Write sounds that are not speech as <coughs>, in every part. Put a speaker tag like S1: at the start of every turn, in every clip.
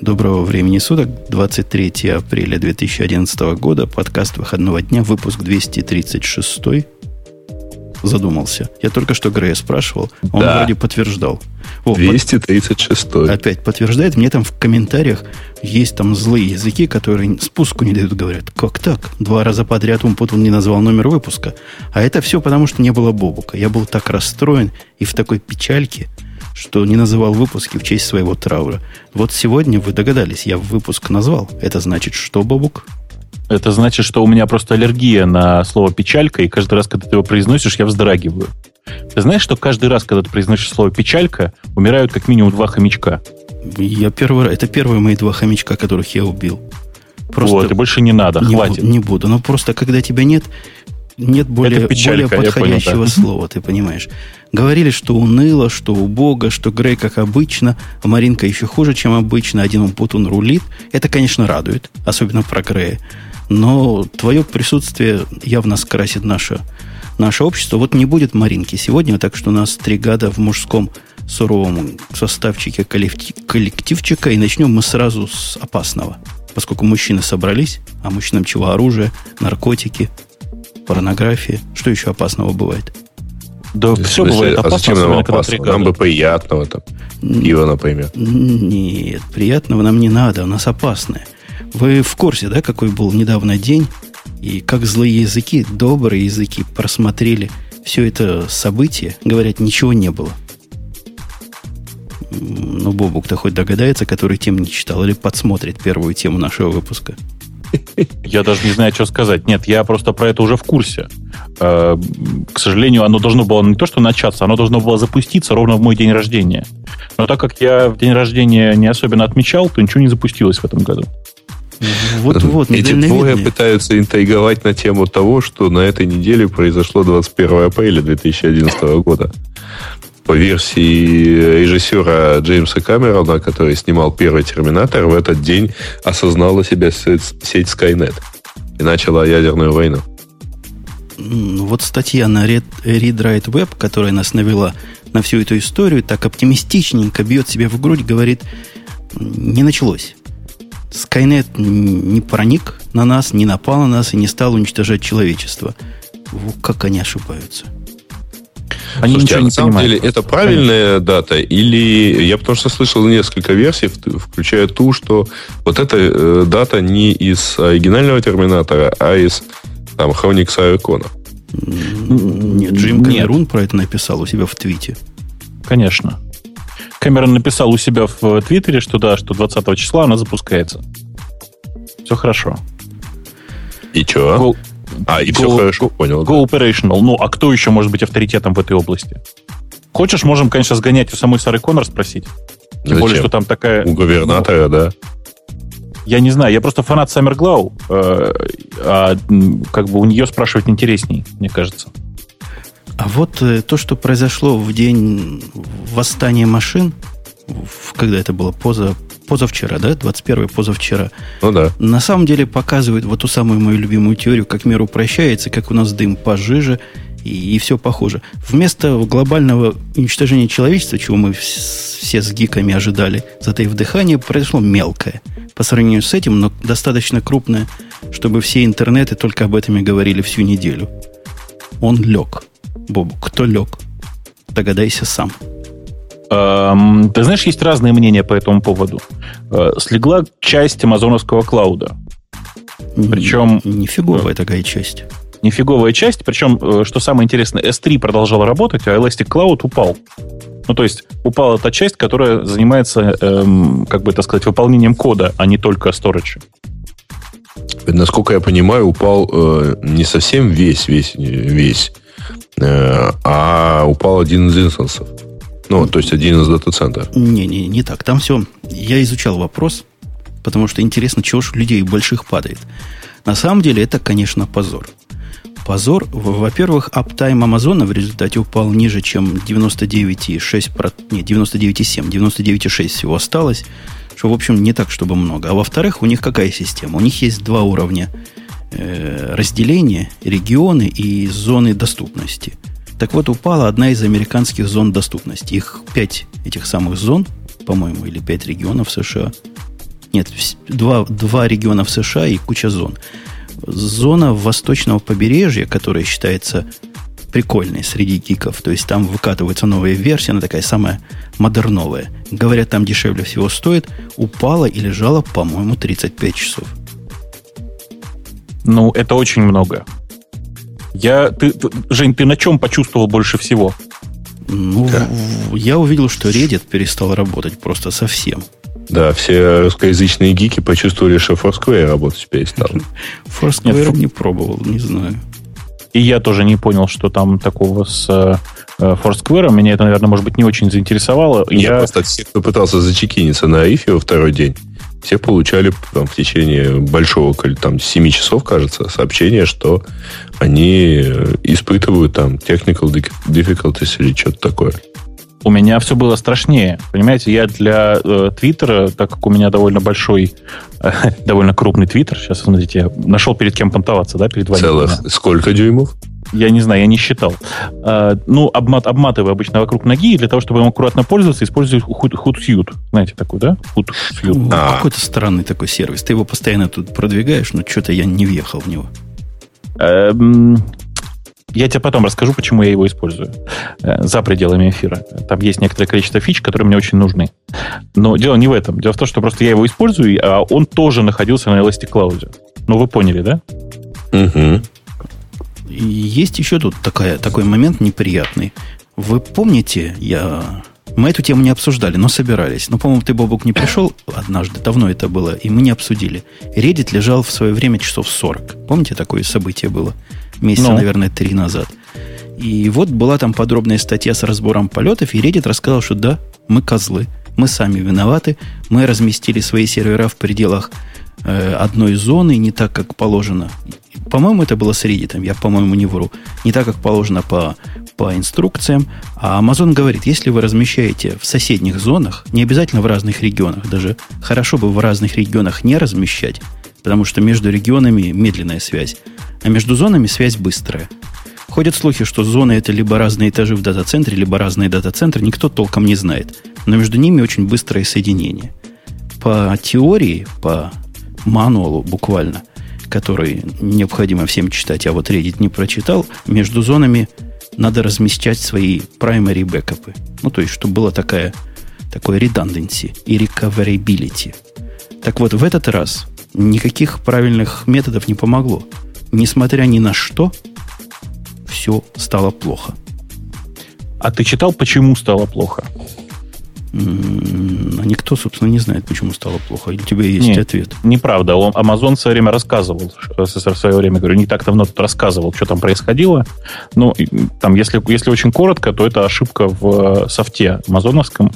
S1: Доброго времени суток, 23 апреля 2011 года, подкаст выходного дня, выпуск 236. Задумался. Я только что Грея спрашивал, он да. вроде подтверждал.
S2: О, 236.
S1: Под... Опять подтверждает. Мне там в комментариях есть там злые языки, которые спуску не дают, говорят. Как так? Два раза подряд Умпутун не назвал номер выпуска. А это все потому, что не было Бобука. Я был так расстроен и в такой печальке, что не называл выпуски в честь своего траура. Вот сегодня вы догадались, я выпуск назвал. Это значит что, Бобук?
S3: Это значит, что у меня просто аллергия на слово «печалька», и каждый раз, когда ты его произносишь, я вздрагиваю. Ты знаешь, что каждый раз, когда ты произносишь слово «печалька», умирают как минимум два хомячка?
S1: Я первый, это первые мои два хомячка, которых я убил.
S3: Просто вот, и больше не надо,
S1: не
S3: хватит.
S1: Не буду. Но просто, когда тебя нет, нет более, более подходящего понял, да. слова, ты понимаешь. Говорили, что уныло, что убого, что Грей как обычно, а Маринка еще хуже, чем обычно, один он рулит. Это, конечно, радует, особенно про Грея. Но твое присутствие явно скрасит наше, наше общество. Вот не будет Маринки сегодня, так что у нас три гада в мужском суровом составчике коллективчика, и начнем мы сразу с опасного. Поскольку мужчины собрались, а мужчинам чего? Оружие, наркотики, порнография. Что еще опасного бывает?
S2: Да все смысле, бывает опасно, а зачем нам опасно? Нам бы приятного там. Пиво, например.
S1: Нет, приятного нам не надо, у нас опасное. Вы в курсе, да, какой был недавно день? И как злые языки, добрые языки просмотрели все это событие, говорят, ничего не было. Ну, Бобук-то хоть догадается, который тем не читал, или подсмотрит первую тему нашего выпуска.
S3: Я даже не знаю, что сказать. Нет, я просто про это уже в курсе. Э, к сожалению, оно должно было не то, что начаться, оно должно было запуститься ровно в мой день рождения. Но так как я в день рождения не особенно отмечал, то ничего не запустилось в этом году.
S2: Вот-вот. Эти двое пытаются интриговать на тему того, что на этой неделе произошло 21 апреля 2011 года. По версии режиссера Джеймса Камерона, который снимал первый «Терминатор», в этот день осознала себя сеть Skynet и начала ядерную войну.
S1: Вот статья на Read, Read Write Web, которая нас навела на всю эту историю, так оптимистичненько бьет себе в грудь, говорит, не началось. Скайнет не проник на нас, не напал на нас и не стал уничтожать человечество. Как они ошибаются?
S2: Они Слушайте, а на самом понимают. деле это правильная Конечно. дата? Или я потому что слышал несколько версий, включая ту, что вот эта э, дата не из оригинального терминатора, а из там Хроникса Айкона.
S1: Нет, Джим Камерун про это написал у себя в твите.
S3: Конечно. Кэмерон написал у себя в Твиттере, что да, что 20 числа она запускается. Все хорошо.
S2: И что? А, и go, все хорошо,
S3: go, понял. Go да. operational. Ну, а кто еще может быть авторитетом в этой области? Хочешь, можем, конечно, сгонять у самой Сары Коннор спросить. Тем Зачем? более, что там такая...
S2: У губернатора, ну, да.
S3: Я не знаю, я просто фанат Саммер Глау, э, а как бы у нее спрашивать интересней, мне кажется.
S1: А вот э, то, что произошло в день восстания машин, в, когда это было поза, позавчера, да, 21 позавчера.
S2: Ну да.
S1: На самом деле показывает вот ту самую мою любимую теорию, как мир упрощается, как у нас дым пожиже, и, и все похоже. Вместо глобального уничтожения человечества, чего мы все с гиками ожидали, затаив дыхание, произошло мелкое. По сравнению с этим, но достаточно крупное, чтобы все интернеты только об этом и говорили всю неделю. Он лег. Бобу, кто лег? Догадайся сам.
S3: Эм, ты знаешь, есть разные мнения по этому поводу. Э, слегла часть амазоновского клауда.
S1: Причем... Нифиговая э, такая часть.
S3: Нифиговая часть. Причем, э, что самое интересное, S3 продолжал работать, а Elastic Cloud упал. Ну, то есть упала та часть, которая занимается, эм, как бы это сказать, выполнением кода, а не только storage.
S2: Насколько я понимаю, упал э, не совсем весь, весь, весь Э, а упал один из инстансов. Ну, то есть один из дата-центров.
S1: Не, не, не так. Там все. Я изучал вопрос, потому что интересно, чего ж людей больших падает. На самом деле это, конечно, позор. Позор. Во-первых, аптайм Амазона в результате упал ниже, чем 99,6%, нет, 99,7, 99,6 всего осталось, что, в общем, не так, чтобы много. А во-вторых, у них какая система? У них есть два уровня Э, разделение, регионы и зоны доступности. Так вот, упала одна из американских зон доступности. Их пять этих самых зон, по-моему, или пять регионов США. Нет, два, два региона в США и куча зон. Зона восточного побережья, которая считается прикольной среди гиков, то есть там выкатывается новая версия, она такая самая модерновая. Говорят, там дешевле всего стоит, упала и лежала, по-моему, 35 часов.
S3: Ну, это очень много. Я, ты, ты, Жень, ты на чем почувствовал больше всего?
S1: Ну, да. я увидел, что Reddit перестал работать просто совсем.
S2: Да, все русскоязычные гики почувствовали, что Foursquare работать перестал. <laughs>
S1: Foursquare не пробовал, не знаю.
S3: И я тоже не понял, что там такого с э, Foursquare. Меня это, наверное, может быть, не очень заинтересовало.
S2: Я, я просто все, кто пытался зачекиниться на Ифе во второй день, все получали там, в течение большого, там, 7 часов, кажется, сообщение, что они испытывают там technical difficulties или что-то такое.
S3: У меня все было страшнее. Понимаете, я для э, Твиттера, так как у меня довольно большой, э, <laughs> довольно крупный Твиттер, сейчас, смотрите, я нашел перед кем понтоваться, да, перед вами.
S2: Целых сколько дюймов?
S3: Я не знаю, я не считал. А, ну, обмат, обматываю обычно вокруг ноги, и для того, чтобы им аккуратно пользоваться, использую Hootsuite. Знаете такой, да?
S1: Hootsuite. Ну, а. Какой-то странный такой сервис. Ты его постоянно тут продвигаешь, но что-то я не въехал в него.
S3: Эм, я тебе потом расскажу, почему я его использую э, за пределами эфира. Там есть некоторое количество фич, которые мне очень нужны. Но дело не в этом. Дело в том, что просто я его использую, а он тоже находился на Elastic Cloud. Ну, вы поняли, да?
S1: Угу. Есть еще тут такая, такой момент неприятный. Вы помните, я... Мы эту тему не обсуждали, но собирались. Но, по-моему, ты, Бобук, не пришел однажды, давно это было, и мы не обсудили. Reddit лежал в свое время часов 40. Помните, такое событие было? Месяца, ну. наверное, три назад. И вот была там подробная статья с разбором полетов, и Reddit рассказал, что да, мы козлы, мы сами виноваты, мы разместили свои сервера в пределах э, одной зоны не так, как положено. По-моему, это было с Reddit, я, по-моему, не вру. Не так, как положено по, по инструкциям. А Amazon говорит, если вы размещаете в соседних зонах, не обязательно в разных регионах, даже хорошо бы в разных регионах не размещать, потому что между регионами медленная связь, а между зонами связь быстрая. Ходят слухи, что зоны это либо разные этажи в дата-центре, либо разные дата-центры, никто толком не знает. Но между ними очень быстрое соединение. По теории, по мануалу буквально – который необходимо всем читать, а вот Reddit не прочитал, между зонами надо размещать свои primary бэкапы. Ну, то есть, чтобы было такая, такое redundancy и recoverability. Так вот, в этот раз никаких правильных методов не помогло. Несмотря ни на что, все стало плохо.
S3: А ты читал, почему стало плохо?
S1: А никто, собственно, не знает, почему стало плохо. У тебя есть Нет, ответ?
S3: Неправда. Amazon в свое время рассказывал, в свое время, говорю, не так давно тут рассказывал, что там происходило. Но там, если, если очень коротко, то это ошибка в э, софте амазоновском.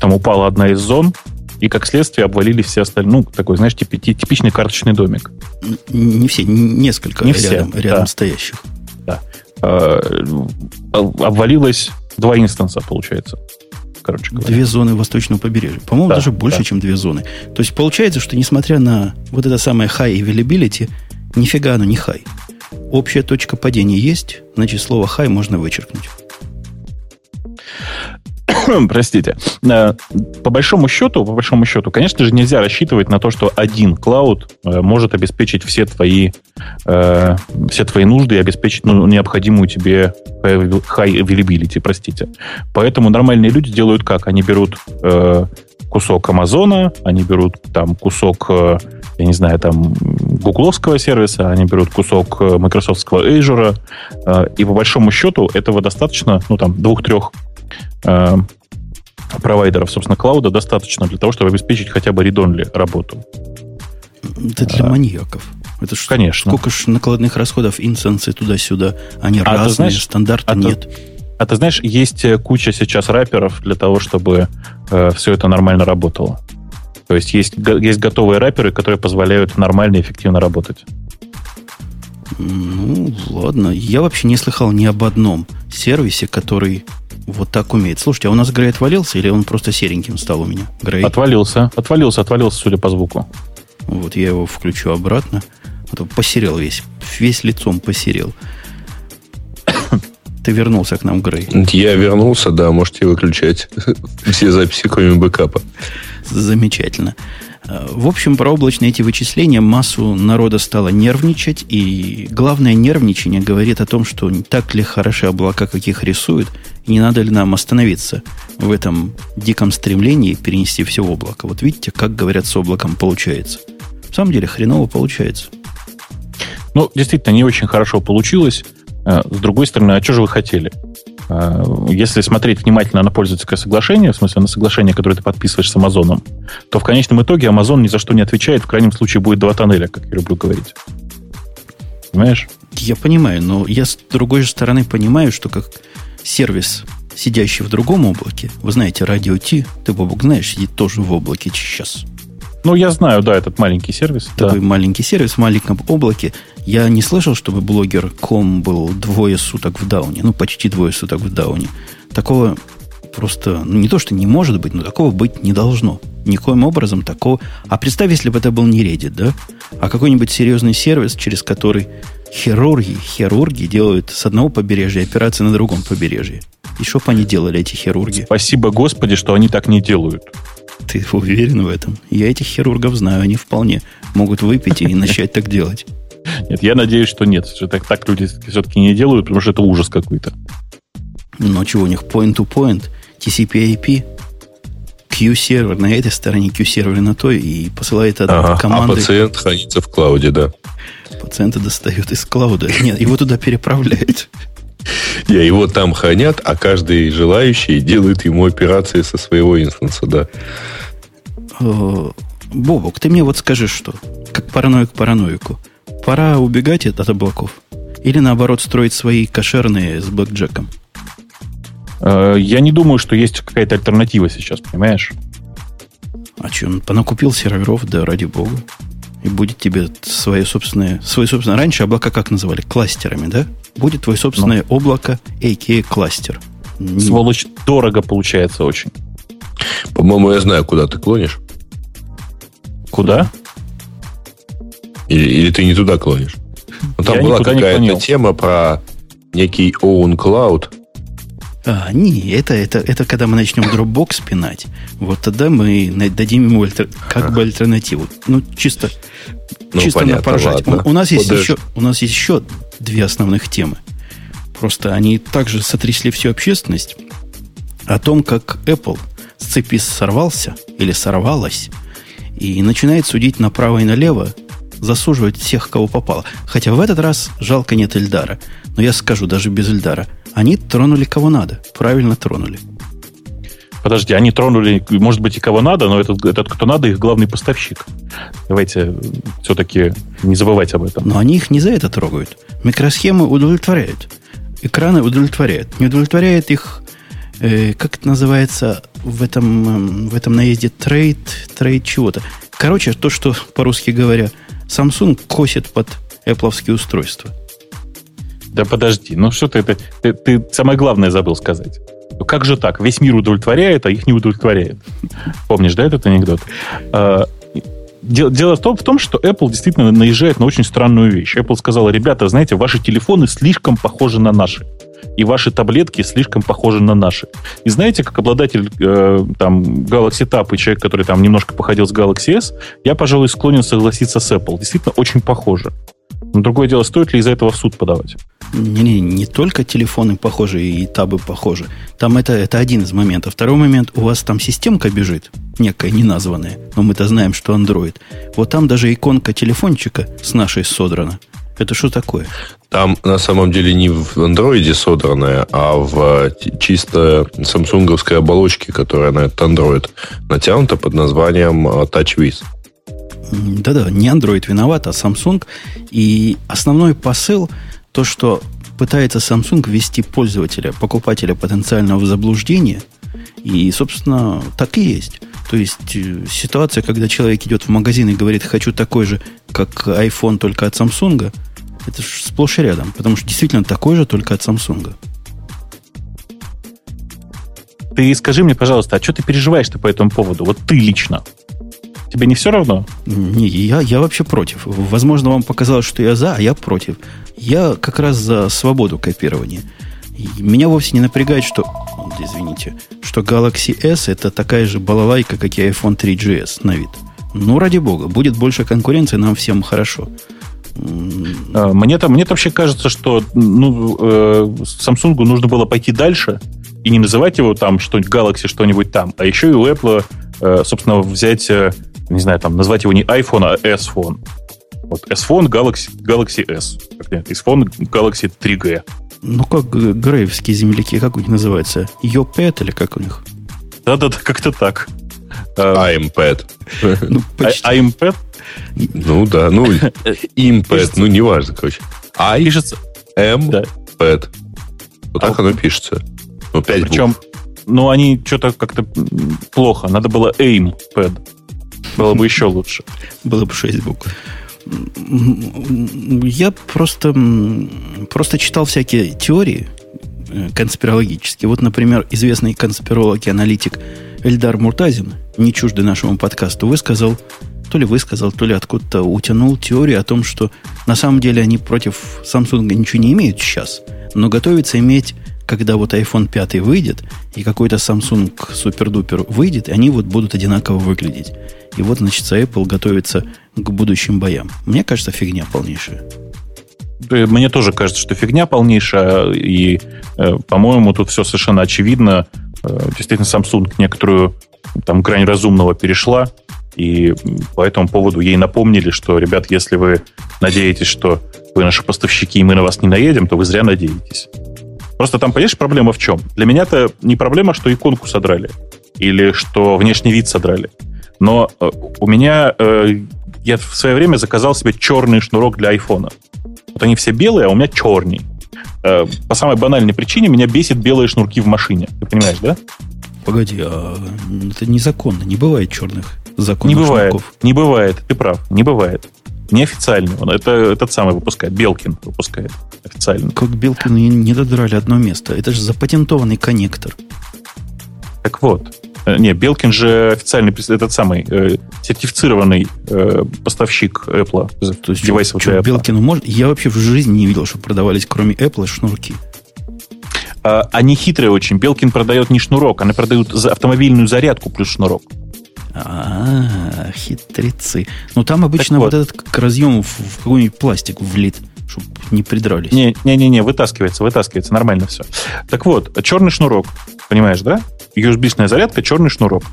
S3: Там упала одна из зон, и как следствие обвалились все остальные. Ну, такой, знаешь, тип, типичный карточный домик.
S1: Не все, несколько
S3: не
S1: рядом,
S3: все,
S1: рядом
S3: да.
S1: стоящих.
S3: Да. Э, обвалилось два инстанса, получается
S1: короче говоря. Две зоны восточного побережья. По-моему, да, даже больше, да. чем две зоны. То есть получается, что несмотря на вот это самое high availability, нифига оно не high. Общая точка падения есть, значит, слово high можно вычеркнуть. <coughs>
S3: простите, э, по большому счету, по большому счету, конечно же, нельзя рассчитывать на то, что один клауд э, может обеспечить все твои, э, все твои нужды и обеспечить ну, необходимую тебе high availability, простите. Поэтому нормальные люди делают как? Они берут кусок Амазона, они берут там кусок, я не знаю, там гугловского сервиса, они берут кусок майкрософтского Azure, и по большому счету этого достаточно, ну там двух-трех э, провайдеров, собственно, клауда достаточно для того, чтобы обеспечить хотя бы редонли работу.
S1: Это для а, маньяков. Это ж
S3: Конечно.
S1: Сколько ж накладных расходов, инстансы туда-сюда, они а разные, знаешь, стандарта а нет.
S3: Ты, а ты знаешь, есть э, куча сейчас рэперов для того, чтобы э, все это нормально работало. То есть есть, есть готовые рэперы, которые позволяют нормально и эффективно работать.
S1: Ну, ладно. Я вообще не слыхал ни об одном сервисе, который вот так умеет. Слушайте, а у нас Грей отвалился или он просто сереньким стал у меня? Грей?
S3: Отвалился. Отвалился, отвалился, судя по звуку.
S1: Вот я его включу обратно. А то посерел весь. Весь лицом посерел. Ты вернулся к нам, Грей.
S2: Я вернулся, да, можете выключать <laughs> все записи, кроме бэкапа.
S1: Замечательно. Э, в общем, про облачные эти вычисления массу народа стало нервничать, и главное нервничание говорит о том, что так ли хороши облака, каких рисуют, и не надо ли нам остановиться в этом диком стремлении перенести все в облако. Вот видите, как говорят с облаком получается. В самом деле хреново получается.
S3: Ну, действительно, не очень хорошо получилось. Э, с другой стороны, а что же вы хотели? Э, если смотреть внимательно на пользовательское соглашение, в смысле на соглашение, которое ты подписываешь с Амазоном, то в конечном итоге Amazon ни за что не отвечает. В крайнем случае будет два тоннеля, как я люблю говорить. Понимаешь?
S1: Я понимаю, но я с другой же стороны понимаю, что как сервис, сидящий в другом облаке, вы знаете, радио Ти, ты, Бобок, знаешь, сидит тоже в облаке сейчас.
S3: Ну, я знаю, да, этот маленький сервис.
S1: Такой да. маленький сервис в маленьком облаке. Я не слышал, чтобы блогер был двое суток в дауне. Ну, почти двое суток в дауне. Такого просто, ну, не то, что не может быть, но такого быть не должно. Никоим образом такого. А представь, если бы это был не Reddit, да? А какой-нибудь серьезный сервис, через который хирурги, хирурги делают с одного побережья операции на другом побережье. И что бы они делали, эти хирурги?
S3: Спасибо Господи, что они так не делают.
S1: Ты уверен в этом? Я этих хирургов знаю, они вполне могут выпить и начать так делать.
S3: Нет, я надеюсь, что нет, что так, так люди все-таки не делают, потому что это ужас какой-то.
S1: Ну, чего у них point-to-point, TCP-IP, Q-сервер на этой стороне, Q-сервер на той, и посылает от ага, команды...
S2: А пациент хранится в клауде, да.
S1: Пациента достают из клауда. Нет, его туда переправляют.
S2: Не, его там хранят, а каждый желающий делает ему операции со своего инстанса, да.
S1: Бобок, ты мне вот скажи, что, как параноик параноику, пора убегать от облаков? Или наоборот строить свои кошерные с блэкджеком?
S3: Э, я не думаю, что есть какая-то альтернатива сейчас, понимаешь?
S1: А что, он понакупил серверов, да ради бога и будет тебе свое собственное, свое собственное. Раньше облака как называли? Кластерами, да? Будет твое собственное ну. облако, а.к.а. кластер.
S3: Сволочь, дорого получается очень.
S2: По-моему, я знаю, куда ты клонишь.
S3: Куда?
S2: Или, или ты не туда клонишь? Ну, там я была какая-то тема про некий own cloud,
S1: а, не, это, это, это когда мы начнем Dropbox пинать, вот тогда мы дадим ему альтер, как бы альтернативу. Ну, чисто, ну, чисто понятно, поржать. У, у, нас есть еще, у нас есть еще две основных темы. Просто они также сотрясли всю общественность о том, как Apple с цепи сорвался или сорвалась и начинает судить направо и налево, засуживать всех, кого попало. Хотя в этот раз жалко нет Эльдара. Но я скажу, даже без Эльдара – они тронули кого надо. Правильно тронули.
S3: Подожди, они тронули, может быть, и кого надо, но этот, этот кто надо, их главный поставщик. Давайте все-таки не забывать об этом.
S1: Но они их не за это трогают. Микросхемы удовлетворяют. Экраны удовлетворяют. Не удовлетворяет их, э, как это называется в этом, э, в этом наезде, trade, trade чего-то. Короче, то, что по-русски говоря, Samsung косит под Apple устройства.
S3: Да подожди, ну что ты, это, ты, ты самое главное забыл сказать. Ну как же так? Весь мир удовлетворяет, а их не удовлетворяет. Помнишь, да, этот анекдот? А, дело, в, том, в том, что Apple действительно наезжает на очень странную вещь. Apple сказала, ребята, знаете, ваши телефоны слишком похожи на наши. И ваши таблетки слишком похожи на наши. И знаете, как обладатель э, там, Galaxy Tab и человек, который там немножко походил с Galaxy S, я, пожалуй, склонен согласиться с Apple. Действительно, очень похоже. Но другое дело, стоит ли из-за этого в суд подавать?
S1: Не, не, не только телефоны похожи и табы похожи. Там это, это один из моментов. Второй момент, у вас там системка бежит, некая неназванная, но мы-то знаем, что Android. Вот там даже иконка телефончика с нашей содрана. Это что такое?
S2: Там на самом деле не в андроиде содранная, а в чисто самсунговской оболочке, которая на этот Android натянута под названием а, TouchWiz.
S1: Да-да, не Android виноват, а Samsung. И основной посыл то, что пытается Samsung ввести пользователя, покупателя потенциального в заблуждение, и, собственно, так и есть. То есть э, ситуация, когда человек идет в магазин и говорит, хочу такой же, как iPhone, только от Samsung, это же сплошь и рядом. Потому что действительно такой же, только от Samsung.
S3: Ты скажи мне, пожалуйста, а что ты переживаешь-то по этому поводу? Вот ты лично. Тебе не все равно?
S1: Не, я, я вообще против. Возможно, вам показалось, что я за, а я против. Я как раз за свободу копирования. И меня вовсе не напрягает, что, извините, что Galaxy S это такая же балалайка, как и iPhone 3GS на вид. Ну, ради бога, будет больше конкуренции, нам всем хорошо.
S3: А, мне-то, мне вообще кажется, что ну, э, Samsung нужно было пойти дальше и не называть его там что-нибудь Galaxy, что-нибудь там, а еще и у Apple, собственно, взять, э, не знаю, там, назвать его не iPhone, а S-Phone. Вот S-Phone Galaxy, Galaxy S. Как нет, S-Phone Galaxy 3G.
S1: Ну, как грейвские земляки, как у них называется? Йопет или как у них?
S3: Да-да-да, как-то так.
S2: iPad.
S3: Ну, почти. iPad?
S2: Ну да, ну, <laughs> импэд, ну неважно, короче. I пишется M pad. Вот так оно пишется. Ну, 5
S3: Причем, букв. Ну, они что-то как-то плохо. Надо было aim pad. Было бы еще лучше.
S1: Было бы 6 букв. Я просто, просто читал всякие теории э, конспирологические. Вот, например, известный конспиролог и аналитик Эльдар Муртазин, не чуждый нашему подкасту, высказал то ли высказал, то ли откуда-то утянул теорию о том, что на самом деле они против Samsung ничего не имеют сейчас, но готовятся иметь, когда вот iPhone 5 выйдет, и какой-то Samsung супер-дупер выйдет, они вот будут одинаково выглядеть. И вот, значит, Apple готовится к будущим боям. Мне кажется, фигня полнейшая.
S3: Мне тоже кажется, что фигня полнейшая, и, э, по-моему, тут все совершенно очевидно. Э, действительно, Samsung некоторую там грань разумного перешла, и по этому поводу ей напомнили, что, ребят, если вы надеетесь, что вы наши поставщики, и мы на вас не наедем, то вы зря надеетесь. Просто там, понимаешь, проблема в чем? Для меня это не проблема, что иконку содрали или что внешний вид содрали. Но э, у меня... Э, я в свое время заказал себе черный шнурок для айфона. Вот они все белые, а у меня черный. Э, по самой банальной причине меня бесит белые шнурки в машине. Ты понимаешь, да?
S1: Погоди, а это незаконно. Не бывает черных законов
S3: Не бывает. Шнурков. Не бывает. Ты прав. Не бывает. Неофициальный он. Это этот самый выпускает. Белкин выпускает официально.
S1: Как Белкину не, не додрали одно место. Это же запатентованный коннектор.
S3: Так вот. Э, не, Белкин же официальный этот самый э, сертифицированный э, поставщик Apple.
S1: То есть девайсов что, Белкину может? Я вообще в жизни не видел, что продавались кроме Apple шнурки.
S3: А, они хитрые очень. Белкин продает не шнурок, они продают автомобильную зарядку плюс шнурок.
S1: А, хитрецы. Ну, там обычно вот. вот этот к разъему в какой-нибудь пластик влит, чтобы не придрались.
S3: Не-не-не, вытаскивается, вытаскивается, нормально все. Так вот, черный шнурок, понимаешь, да? USB-шная зарядка, черный шнурок.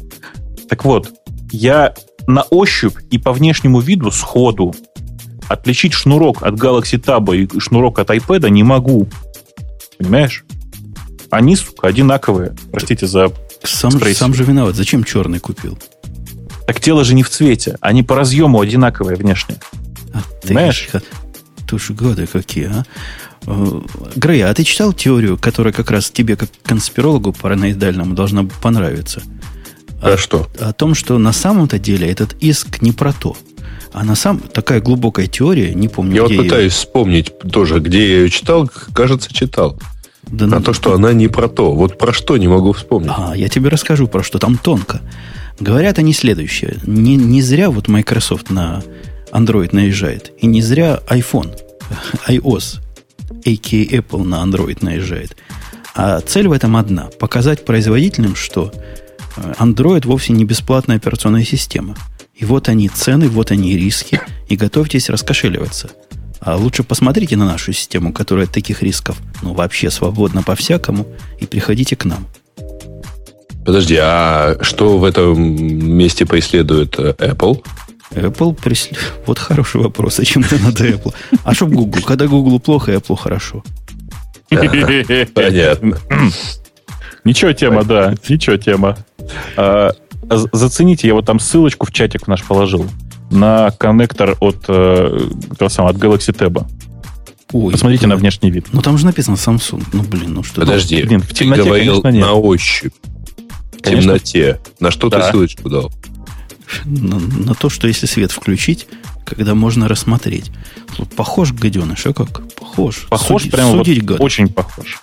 S3: Так вот, я на ощупь и по внешнему виду сходу отличить шнурок от Galaxy Tab и шнурок от iPad не могу. Понимаешь? Они, сука, одинаковые. Простите за
S1: сам, сам же виноват. Зачем черный купил?
S3: Так тело же не в цвете. Они по разъему одинаковые внешне.
S1: А Понимаешь? Ты уж годы какие, а? Э, Грей, а ты читал теорию, которая как раз тебе, как конспирологу параноидальному, должна понравиться?
S2: А, а что?
S1: О том, что на самом-то деле этот иск не про то. А на самом такая глубокая теория, не помню,
S2: Я вот пытаюсь ее... вспомнить тоже, где я ее читал, кажется, читал. Да, а ну, то, что она не про то. Вот про что не могу вспомнить.
S1: А, я тебе расскажу про что. Там тонко. Говорят они следующее. Не, не зря вот Microsoft на Android наезжает. И не зря iPhone, iOS, a.k.a. Apple на Android наезжает. А цель в этом одна. Показать производителям, что э, Android вовсе не бесплатная операционная система. И вот они цены, вот они риски. И готовьтесь раскошеливаться. А лучше посмотрите на нашу систему, которая от таких рисков ну, вообще свободна по-всякому, и приходите к нам.
S2: Подожди, а что в этом месте преследует э, Apple?
S1: Apple преследует... Вот хороший вопрос. Зачем это надо Apple? А что Google? Когда Google плохо, Apple хорошо.
S2: Понятно. <laughs>
S3: Ничего тема, да. Ничего тема. А, зацените, я вот там ссылочку в чатик наш положил на коннектор от, э, того самого, от Galaxy Tab. Ой, Посмотрите на внешний вид.
S1: Ну там же написано Samsung. Ну блин, ну что
S2: Подожди, блин, в темноте, ты говорил конечно, нет. на ощупь темноте. На что да. ты ссылочку дал?
S1: На, на то, что если свет включить, когда можно рассмотреть. Похож гаденыш, а как? Похож.
S3: Похож, Суди, прямо судить вот очень похож.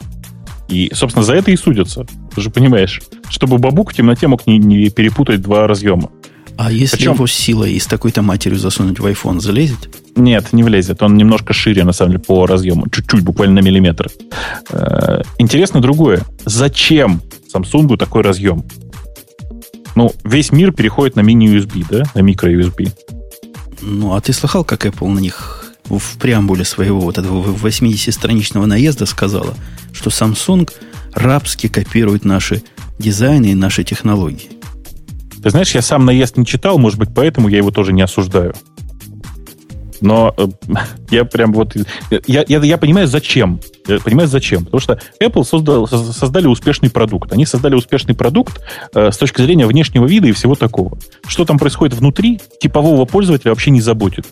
S3: И, собственно, за это и судятся. Ты же понимаешь, чтобы бабук в темноте мог не, не перепутать два разъема.
S1: А если Причем... его силой из такой-то матерью засунуть в iPhone, залезет?
S3: Нет, не влезет. Он немножко шире, на самом деле, по разъему. Чуть-чуть, буквально на миллиметр. Э, интересно другое. Зачем Samsung такой разъем? Ну, весь мир переходит на мини-USB, да? На микро-USB.
S1: Ну, а ты слыхал, как Apple на них в преамбуле своего вот этого 80-страничного наезда сказала, что Samsung рабски копирует наши дизайны и наши технологии?
S3: Ты знаешь, я сам наезд не читал, может быть, поэтому я его тоже не осуждаю. Но э, <laughs> я прям вот... Я, я, я понимаю, зачем. Я понимаю, зачем. Потому что Apple создал, создали успешный продукт. Они создали успешный продукт э, с точки зрения внешнего вида и всего такого. Что там происходит внутри, типового пользователя вообще не заботит.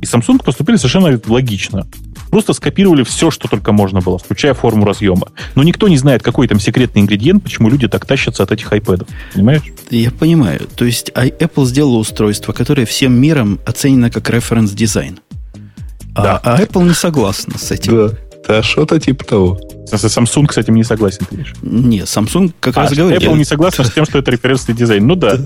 S3: И Samsung поступили совершенно логично просто скопировали все, что только можно было, включая форму разъема. Но никто не знает, какой там секретный ингредиент, почему люди так тащатся от этих iPad. Понимаешь?
S1: Я понимаю. То есть Apple сделала устройство, которое всем миром оценено как референс-дизайн. А, да. А, а Apple не согласна с этим.
S2: Да. Да, что-то типа того.
S3: Samsung с этим не согласен, ты видишь?
S1: Нет, Samsung как а, раз говорит.
S3: Apple не согласен с тем, что это референсный дизайн. Ну да.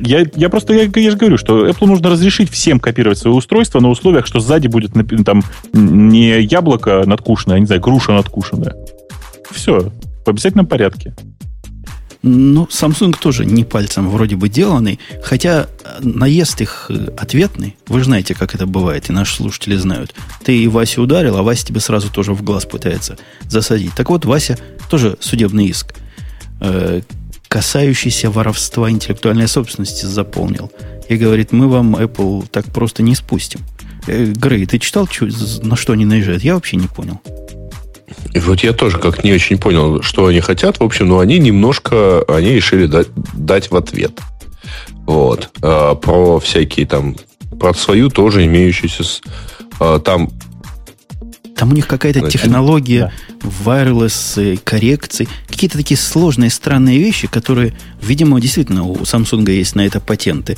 S3: Я, я просто, я, я же говорю, что Apple нужно разрешить всем копировать свое устройство на условиях, что сзади будет там не яблоко надкушенное, а, не знаю, груша надкушенная. Все, в обязательном порядке.
S1: Ну, Samsung тоже не пальцем вроде бы деланный, хотя э, наезд их э, ответный. Вы же знаете, как это бывает, и наши слушатели знают. Ты и Вася ударил, а Вася тебе сразу тоже в глаз пытается засадить. Так вот, Вася тоже судебный иск, э, касающийся воровства интеллектуальной собственности, заполнил. И говорит, мы вам Apple так просто не спустим. Грей, ты читал, на что они наезжают? Я вообще не понял.
S2: И вот я тоже как не очень понял, что они хотят. В общем, но ну, они немножко, они решили дать, дать в ответ. Вот. А, про всякие там, про свою тоже имеющуюся а, там
S1: там у них какая-то технология да. wireless коррекции, какие-то такие сложные, странные вещи, которые, видимо, действительно у Samsung есть на это патенты.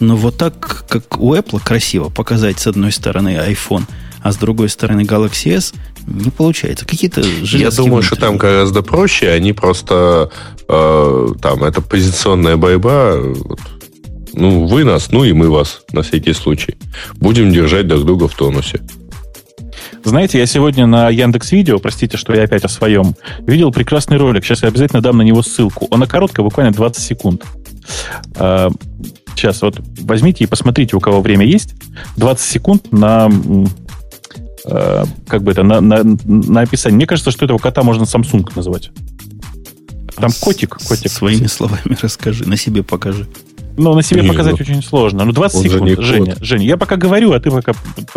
S1: Но вот так, как у Apple красиво показать с одной стороны iPhone, а с другой стороны Galaxy S, не получается. Какие-то
S2: Я думаю, что там гораздо проще. Они просто э, там это позиционная борьба. Вот, ну, вы нас, ну и мы вас, на всякий случай. Будем держать друг друга в тонусе.
S3: Знаете, я сегодня на Яндекс Видео, простите, что я опять о своем, видел прекрасный ролик. Сейчас я обязательно дам на него ссылку. Он на короткое, буквально 20 секунд. А, сейчас вот возьмите и посмотрите, у кого время есть. 20 секунд на Э, как бы это, на, на, на описание. Мне кажется, что этого кота можно Samsung называть. Там котик, котик.
S1: Своими словами <laughs> расскажи, на себе покажи.
S3: Ну, на себе не, показать ну, очень сложно. Ну, 20 секунд, Женя, кот. Женя, я пока говорю, а ты пока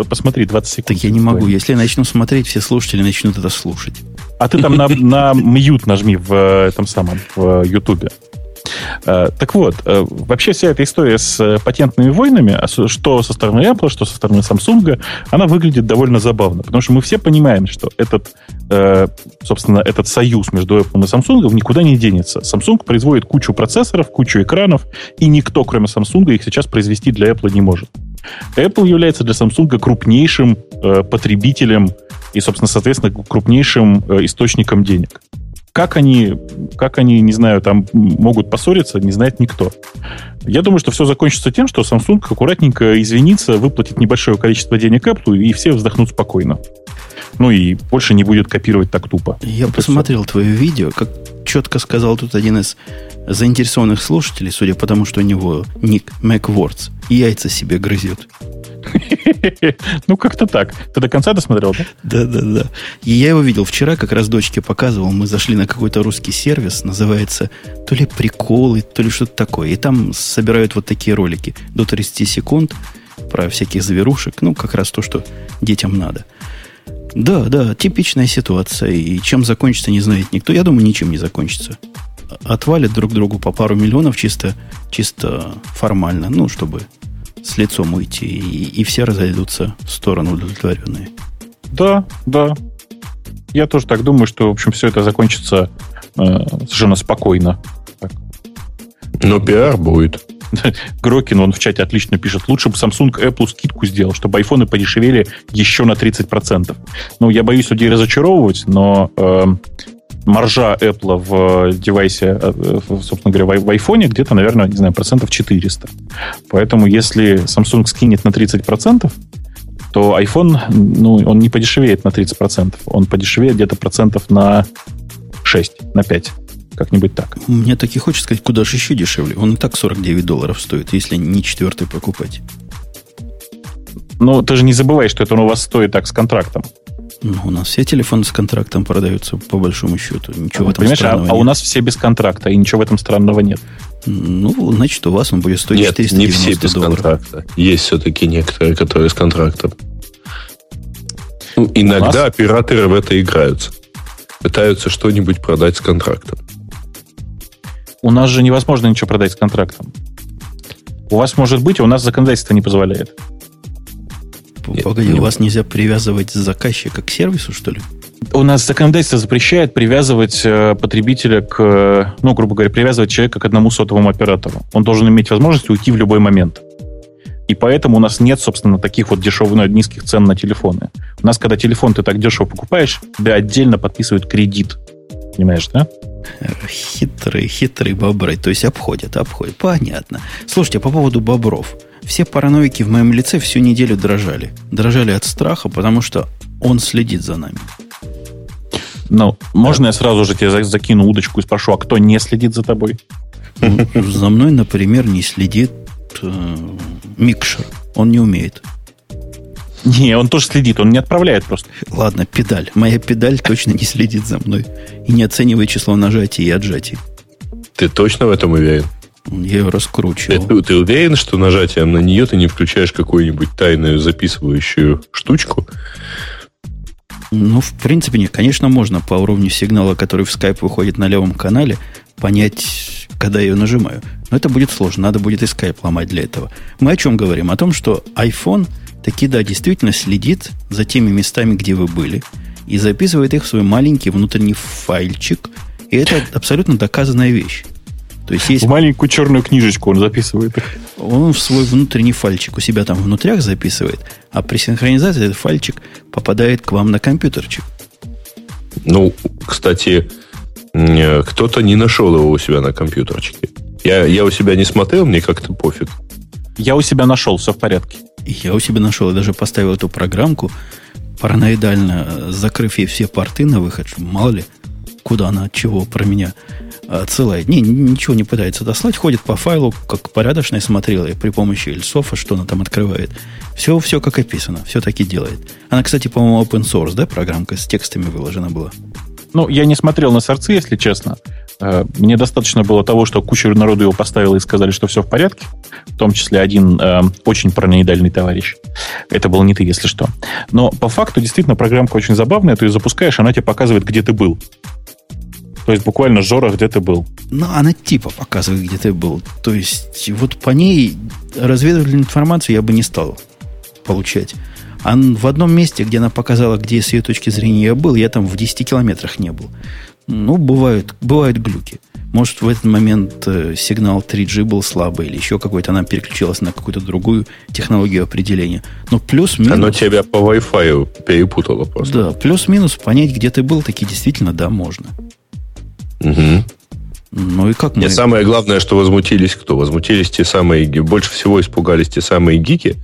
S3: посмотри 20 секунд.
S1: Так я не могу. Если я начну смотреть, все слушатели начнут это слушать.
S3: А ты там на, на <laughs> мьют нажми в э, этом самом, в Ютубе. Э, так вот, э, вообще вся эта история с э, патентными войнами, а что со стороны Apple, что со стороны Samsung, она выглядит довольно забавно, потому что мы все понимаем, что этот, собственно, этот союз между Apple и Samsung никуда не денется. Samsung производит кучу процессоров, кучу экранов, и никто, кроме Samsung, их сейчас произвести для Apple не может. Apple является для Samsung крупнейшим потребителем и, собственно, соответственно, крупнейшим источником денег. Как они, как они, не знаю, там могут поссориться, не знает никто. Я думаю, что все закончится тем, что Samsung аккуратненько извинится, выплатит небольшое количество денег Apple, и все вздохнут спокойно. Ну и больше не будет копировать так тупо.
S1: Я Это посмотрел все. твое видео, как четко сказал тут один из заинтересованных слушателей, судя по тому, что у него ник MacWords, яйца себе грызет. <laughs>
S3: Ну, как-то так. Ты до конца досмотрел, да?
S1: Да, да, да. И я его видел вчера, как раз дочке показывал. Мы зашли на какой-то русский сервис, называется то ли приколы, то ли что-то такое. И там собирают вот такие ролики до 30 секунд про всяких зверушек. Ну, как раз то, что детям надо. Да, да, типичная ситуация. И чем закончится, не знает никто. Я думаю, ничем не закончится. Отвалят друг другу по пару миллионов чисто, чисто формально, ну, чтобы с лицом уйти, и, и все разойдутся в сторону удовлетворенные.
S3: Да, да. Я тоже так думаю, что, в общем, все это закончится э, совершенно спокойно. Так.
S2: Но пиар будет. <laughs>
S3: Грокин, он в чате отлично пишет, лучше бы Samsung Apple скидку сделал, чтобы айфоны подешевели еще на 30%. Ну, я боюсь людей разочаровывать, но э, маржа Apple в девайсе, э, собственно говоря, в айфоне где-то, наверное, не знаю, процентов 400. Поэтому если Samsung скинет на 30%, то iPhone, ну, он не подешевеет на 30%. Он подешевеет где-то процентов на 6, на 5. как-нибудь так.
S1: Мне так и хочется сказать, куда же еще дешевле. Он и так 49 долларов стоит, если не четвертый покупать.
S3: Ну, ты же не забывай, что это у вас стоит так с контрактом.
S1: Ну, у нас все телефоны с контрактом продаются, по большому счету. Ничего в этом
S3: Понимаешь, а, а у нас все без контракта, и ничего в этом странного нет.
S1: Ну, значит, у вас он будет стоить
S2: нет, 490 не все без долларов. контракта. Есть все-таки некоторые, которые с контрактом. Ну, иногда нас... операторы в это играются. Пытаются что-нибудь продать с контрактом.
S3: У нас же невозможно ничего продать с контрактом. У вас может быть, а у нас законодательство не позволяет.
S1: Погоди, у вас нельзя привязывать заказчика к сервису, что ли?
S3: У нас законодательство запрещает привязывать э, потребителя к, э, ну, грубо говоря, привязывать человека к одному сотовому оператору. Он должен иметь возможность уйти в любой момент. И поэтому у нас нет, собственно, таких вот дешевых, ну, низких цен на телефоны. У нас, когда телефон ты так дешево покупаешь, тебе отдельно подписывают кредит. Понимаешь, да?
S1: Хитрые, хитрые бобры. То есть обходят, обходят. Понятно. Слушайте, по поводу бобров. Все параноики в моем лице всю неделю дрожали. Дрожали от страха, потому что он следит за нами.
S3: Ну, можно я сразу же тебе закину удочку и спрошу, а кто не следит за тобой?
S1: За мной, например, не следит э, Микшер. Он не умеет.
S3: Не, он тоже следит, он не отправляет просто.
S1: Ладно, педаль. Моя педаль точно не следит за мной и не оценивает число нажатий и отжатий.
S2: Ты точно в этом уверен?
S1: Я ее раскручивал.
S2: Ты, ты уверен, что нажатием на нее ты не включаешь какую-нибудь тайную записывающую штучку?
S1: Ну, в принципе, нет. Конечно, можно по уровню сигнала, который в Skype выходит на левом канале, понять, когда я ее нажимаю. Но это будет сложно. Надо будет и Skype ломать для этого. Мы о чем говорим? О том, что iPhone таки, да, действительно следит за теми местами, где вы были, и записывает их в свой маленький внутренний файльчик. И это абсолютно доказанная вещь.
S3: То есть есть... В маленькую черную книжечку он записывает
S1: Он в свой внутренний фальчик у себя там внутрях записывает, а при синхронизации этот фальчик попадает к вам на компьютерчик.
S2: Ну, кстати, кто-то не нашел его у себя на компьютерчике. Я, я у себя не смотрел, мне как-то пофиг.
S3: Я у себя нашел, все в порядке.
S1: Я у себя нашел, я даже поставил эту программку, параноидально э, закрыв ей все порты на выход, мало ли, куда она, от чего про меня отсылает. Не, ничего не пытается дослать, ходит по файлу, как порядочная смотрела, и при помощи Ильсофа, что она там открывает. Все, все как описано, все таки делает. Она, кстати, по-моему, open source, да, программка с текстами выложена была?
S3: Ну, я не смотрел на сорцы, если честно. Э, мне достаточно было того, что куча народу его поставила и сказали, что все в порядке. В том числе один э, очень параноидальный товарищ. Это был не ты, если что. Но по факту действительно программка очень забавная. Ты ее запускаешь, она тебе показывает, где ты был. То есть буквально Жора, где ты был.
S1: Ну, она типа показывает, где ты был. То есть вот по ней разведывательную информацию я бы не стал получать. А в одном месте, где она показала, где с ее точки зрения я был, я там в 10 километрах не был. Ну, бывают, бывают глюки. Может, в этот момент э, сигнал 3G был слабый или еще какой-то, она переключилась на какую-то другую технологию определения. Но плюс-минус...
S2: Оно тебя по Wi-Fi перепутало просто.
S1: Да, плюс-минус понять, где ты был, таки действительно, да, можно.
S2: Угу.
S1: Ну и как мы...
S2: Нет, самое главное, что возмутились кто? Возмутились те самые... Больше всего испугались те самые гики,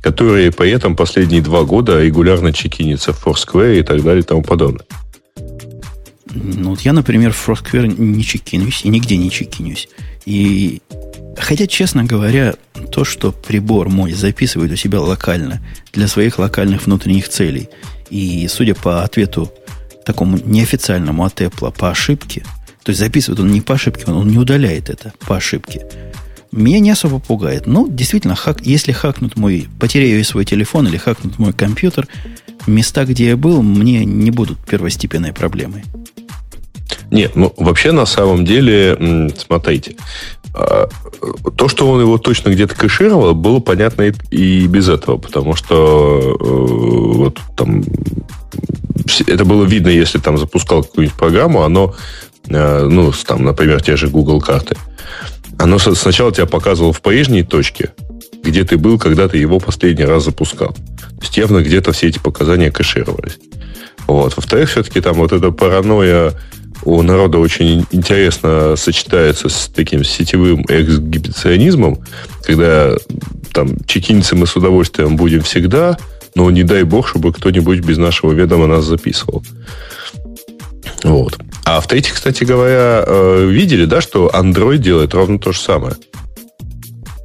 S2: которые при этом последние два года регулярно чекинятся в Foursquare и так далее и тому подобное.
S1: Ну, вот я, например, в Foursquare не чекинюсь и нигде не чекинюсь. И хотя, честно говоря, то, что прибор мой записывает у себя локально для своих локальных внутренних целей, и, судя по ответу такому неофициальному от Apple по ошибке, то есть записывает он не по ошибке, он, не удаляет это по ошибке, меня не особо пугает. Но действительно, хак, если хакнут мой, потеряю я свой телефон или хакнут мой компьютер, места, где я был, мне не будут первостепенной проблемой.
S2: Нет, ну вообще на самом деле, смотрите, а, то, что он его точно где-то кэшировал, было понятно и без этого, потому что э, вот там это было видно, если там запускал какую-нибудь программу, оно, э, ну, там, например, те же Google карты, оно сначала тебя показывало в прежней точке, где ты был, когда ты его последний раз запускал. То есть явно где-то все эти показания кэшировались. Вот. Во-вторых, все-таки там вот эта паранойя у народа очень интересно сочетается с таким сетевым эксгибиционизмом, когда там чекиниться мы с удовольствием будем всегда – но не дай бог, чтобы кто-нибудь без нашего ведома нас записывал. Вот. А в-третьих, кстати говоря, э, видели, да, что Android делает ровно то же самое.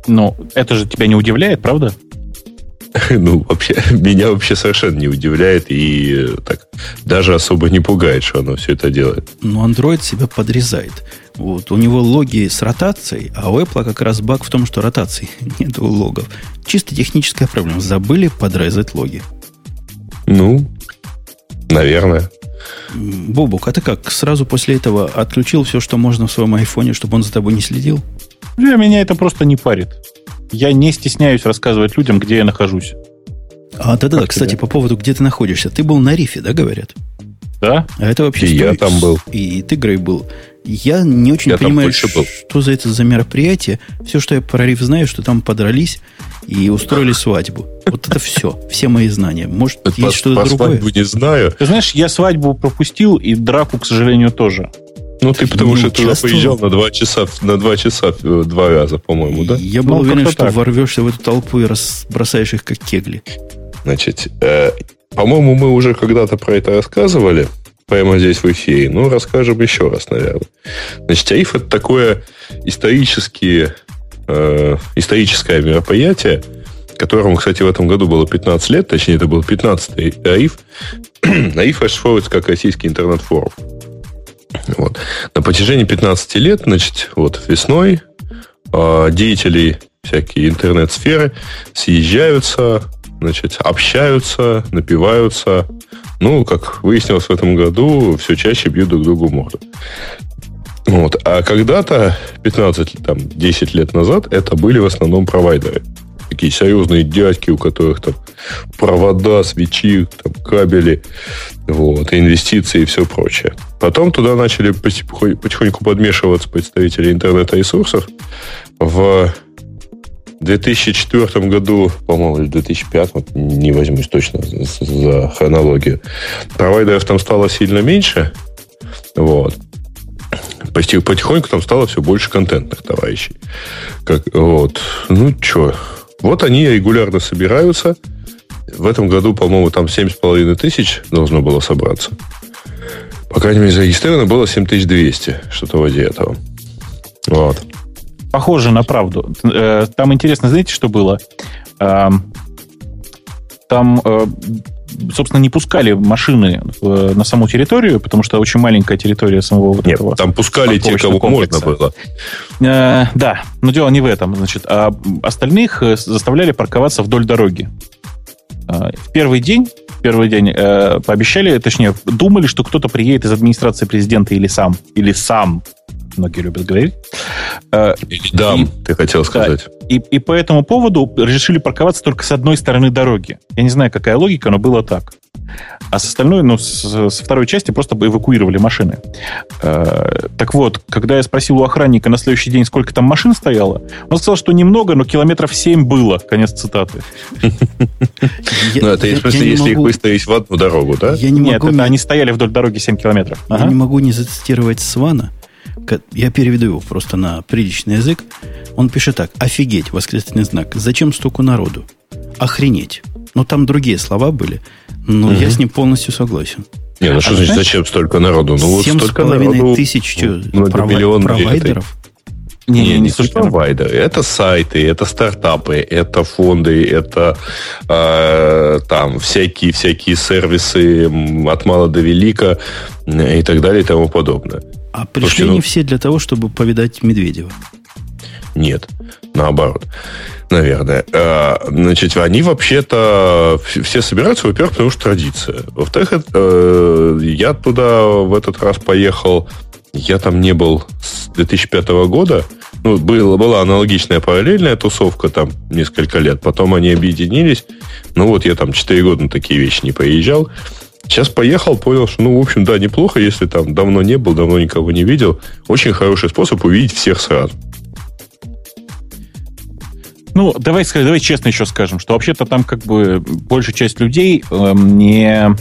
S3: Ну, это же тебя не удивляет, правда? <laughs>
S2: Ну, вообще, меня вообще совершенно не удивляет и э, так даже особо не пугает, что оно все это делает.
S1: Ну, Android себя подрезает. Вот, у него логи с ротацией, а у Apple как раз баг в том, что ротации <laughs> нет у логов. Чисто техническая проблема. Забыли подрезать логи.
S2: Ну, наверное.
S1: Бобук, а ты как, сразу после этого отключил все, что можно в своем айфоне, чтобы он за тобой не следил?
S3: Для меня это просто не парит. Я не стесняюсь рассказывать людям, где я нахожусь.
S1: А да-да-да, кстати, по поводу, где ты находишься. Ты был на рифе, да, говорят?
S3: Да.
S1: А это вообще...
S2: И я там был.
S1: И ты, Грей, был. Я не очень я понимаю, что за это за мероприятие. Все, что я про риф знаю, что там подрались и устроили свадьбу. Вот это все. Все мои знания. Может, это есть что-то другое?
S2: свадьбу не знаю.
S3: Ты знаешь, я свадьбу пропустил, и драку, к сожалению, тоже.
S2: Ну, ты потому что туда поезжал на два часа, на два часа э, два раза, по-моему, да?
S1: Я был ну, уверен, что так. ворвешься в эту толпу и бросаешь их как кегли.
S2: Значит, э, по-моему, мы уже когда-то про это рассказывали, прямо здесь в эфире. Ну, расскажем еще раз, наверное. Значит, АИФ это такое исторические, э, историческое мероприятие, которому, кстати, в этом году было 15 лет, точнее, это был 15-й АИФ. АИФ расшифровывается как Российский интернет-форум. Вот. На протяжении 15 лет, значит, вот весной э, деятели всякие интернет-сферы съезжаются, значит, общаются, напиваются. Ну, как выяснилось в этом году, все чаще бьют друг другу морду. Вот. А когда-то, 15, там, 10 лет назад, это были в основном провайдеры такие серьезные дядьки, у которых там провода, свечи, там, кабели, вот, инвестиции и все прочее. Потом туда начали потихоньку подмешиваться представители интернет-ресурсов. В 2004 году, по-моему, или 2005, не возьмусь точно за хронологию, провайдеров там стало сильно меньше. Вот. Потихоньку там стало все больше контентных товарищей. Как, вот. Ну, что, вот они регулярно собираются. В этом году, по-моему, там 7,5 тысяч должно было собраться. По крайней мере, зарегистрировано было 7200, что-то вроде этого. Вот.
S3: Похоже на правду. Э, там интересно, знаете, что было? Эм, там э, собственно, не пускали машины на саму территорию, потому что очень маленькая территория самого вот
S2: Нет, этого. Там пускали те, кого комплекса. можно было.
S3: Э, да, но дело не в этом. Значит, а остальных э, заставляли парковаться вдоль дороги. Э, в первый день, в первый день э, пообещали, точнее, думали, что кто-то приедет из администрации президента или сам, или сам многие любят говорить.
S2: Э, да, ты хотел сказать.
S3: Да, и, и по этому поводу решили парковаться только с одной стороны дороги. Я не знаю, какая логика, но было так. А с остальной, ну, с, со второй части просто эвакуировали машины. Э, так вот, когда я спросил у охранника на следующий день, сколько там машин стояло, он сказал, что немного, но километров 7 было. Конец цитаты.
S2: Ну, это в смысле, если их выставить в одну дорогу, да?
S3: Нет, они стояли вдоль дороги 7 километров.
S1: Я не могу не зацитировать Свана, я переведу его просто на приличный язык. Он пишет так. Офигеть, восклицательный знак. Зачем столько народу? Охренеть. Ну, там другие слова были, но угу. я с ним полностью согласен.
S2: Не, ну что а значит, зачем столько народу? Ну, вот столько народу,
S1: тысяч прови- провайдеров.
S2: Не, не, не только провайдеры. Это сайты, это стартапы, это фонды, это э, там всякие всякие сервисы от мала до велика и так далее и тому подобное.
S1: А пришли Слушайте, ну... не все для того, чтобы повидать Медведева?
S2: Нет, наоборот, наверное. А, значит, они вообще-то все собираются, во-первых, потому что традиция. Во-вторых, э, я туда в этот раз поехал, я там не был с 2005 года. Ну, была, была аналогичная параллельная тусовка там несколько лет. Потом они объединились. Ну, вот я там 4 года на такие вещи не поезжал. Сейчас поехал, понял, что, ну, в общем, да, неплохо, если там давно не был, давно никого не видел. Очень хороший способ увидеть всех сразу.
S3: Ну, давай, давай честно еще скажем, что вообще-то там как бы большая часть людей э, не,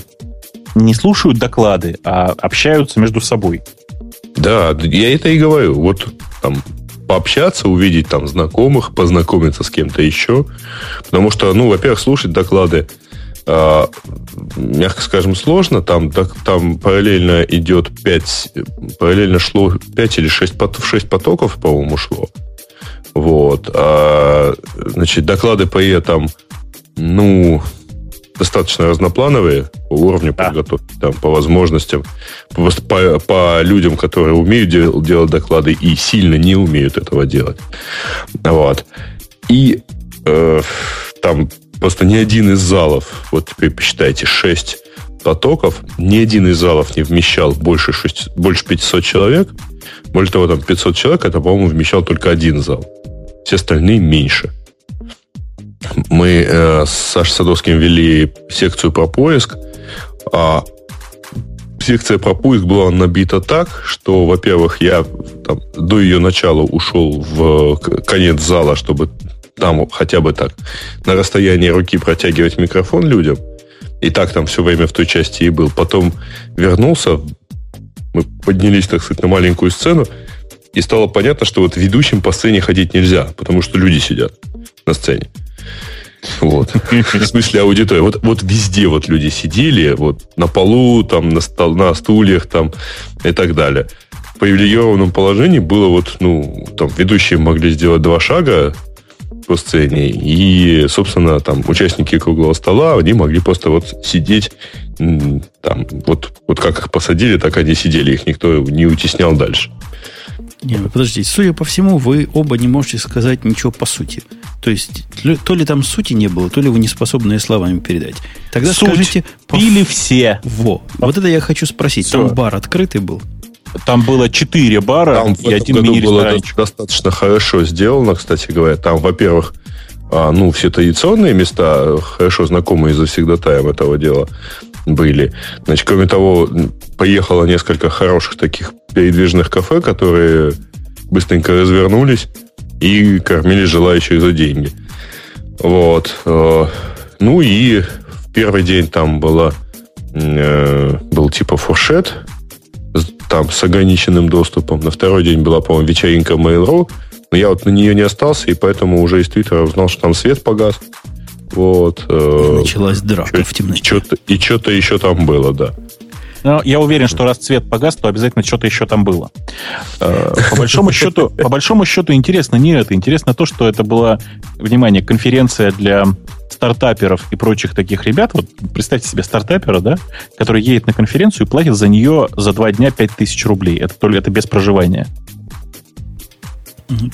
S3: не слушают доклады, а общаются между собой.
S2: Да, я это и говорю. Вот там пообщаться, увидеть там знакомых, познакомиться с кем-то еще. Потому что, ну, во-первых, слушать доклады мягко скажем, сложно. Там, там параллельно идет 5, параллельно шло 5 или 6, 6 потоков, по-моему, шло. Вот. А, значит, доклады по ПЕ там, ну, достаточно разноплановые по уровню да. подготовки, там, по возможностям, по, по, по людям, которые умеют дел, делать доклады и сильно не умеют этого делать. Вот. И э, там просто ни один из залов, вот теперь посчитайте, 6 потоков, ни один из залов не вмещал больше, 6, больше 500 человек. Более того, там 500 человек, это, по-моему, вмещал только один зал. Все остальные меньше мы э, с Сашей Садовским вели секцию про поиск, а секция про поиск была набита так, что, во-первых, я там, до ее начала ушел в конец зала, чтобы там хотя бы так на расстоянии руки протягивать микрофон людям. И так там все время в той части и был. Потом вернулся, мы поднялись, так сказать, на маленькую сцену, и стало понятно, что вот ведущим по сцене ходить нельзя, потому что люди сидят на сцене. Вот. В смысле аудитория. Вот, вот везде вот люди сидели, вот на полу, там, на, стол, на стульях, там, и так далее. В привилегированном положении было вот, ну, там, ведущие могли сделать два шага по сцене, и, собственно, там, участники круглого стола, они могли просто вот сидеть, там, вот, вот как их посадили, так они сидели, их никто не утеснял дальше.
S1: Не, подождите, судя по всему, вы оба не можете сказать ничего по сути. То есть, то ли там сути не было, то ли вы не способны словами передать. Тогда Суть. скажите...
S3: Пили по... все.
S1: Во. Вот это я хочу спросить. Все. Там бар открытый был?
S3: Там было четыре бара
S2: там и один мини достаточно хорошо сделано, кстати говоря. Там, во-первых, а, ну, все традиционные места, хорошо знакомые завсегдатаем этого дела были. Значит, кроме того, поехало несколько хороших таких передвижных кафе, которые быстренько развернулись и кормили желающих за деньги. Вот. Э, ну и в первый день там было, э, был типа фуршет, там с ограниченным доступом. На второй день была, по-моему, вечеринка Mail.ru, но я вот на нее не остался, и поэтому уже из Твиттера узнал, что там свет погас. Вот.
S1: Э, началась драка в темноте.
S2: Что-то, и что-то еще там было, да.
S3: Но я уверен, что раз цвет погас, то обязательно что-то еще там было. Э, по большому счету, по большому счету интересно не это. Интересно то, что это была, внимание, конференция для стартаперов и прочих таких ребят. Вот представьте себе стартапера, да, который едет на конференцию и платит за нее за два дня 5000 рублей. Это только это без проживания.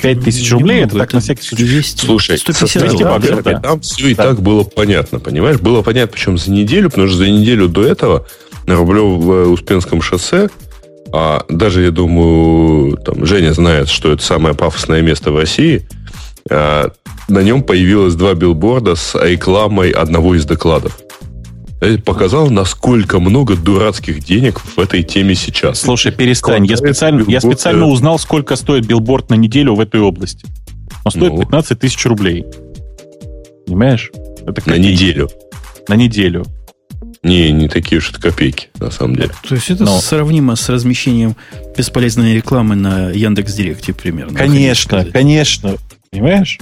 S3: 5 тысяч рублей, это так на всякий случай.
S2: 200, Слушай, 150 долларов, да. там все и да. так было понятно, понимаешь? Было понятно, причем за неделю, потому что за неделю до этого на Рублево-Успенском шоссе а даже, я думаю, там Женя знает, что это самое пафосное место в России. А, на нем появилось два билборда с рекламой одного из докладов. Это показало, насколько много дурацких денег в этой теме сейчас.
S3: Слушай, перестань. Я специально, я специально узнал, сколько стоит билборд на неделю в этой области. Он стоит ну. 15 тысяч рублей. Понимаешь?
S2: Это на неделю.
S3: На неделю.
S2: Не, не такие уж это копейки, на самом деле.
S1: То есть это Но... сравнимо с размещением бесполезной рекламы на Яндекс Директе примерно.
S3: Конечно, конечно. Понимаешь?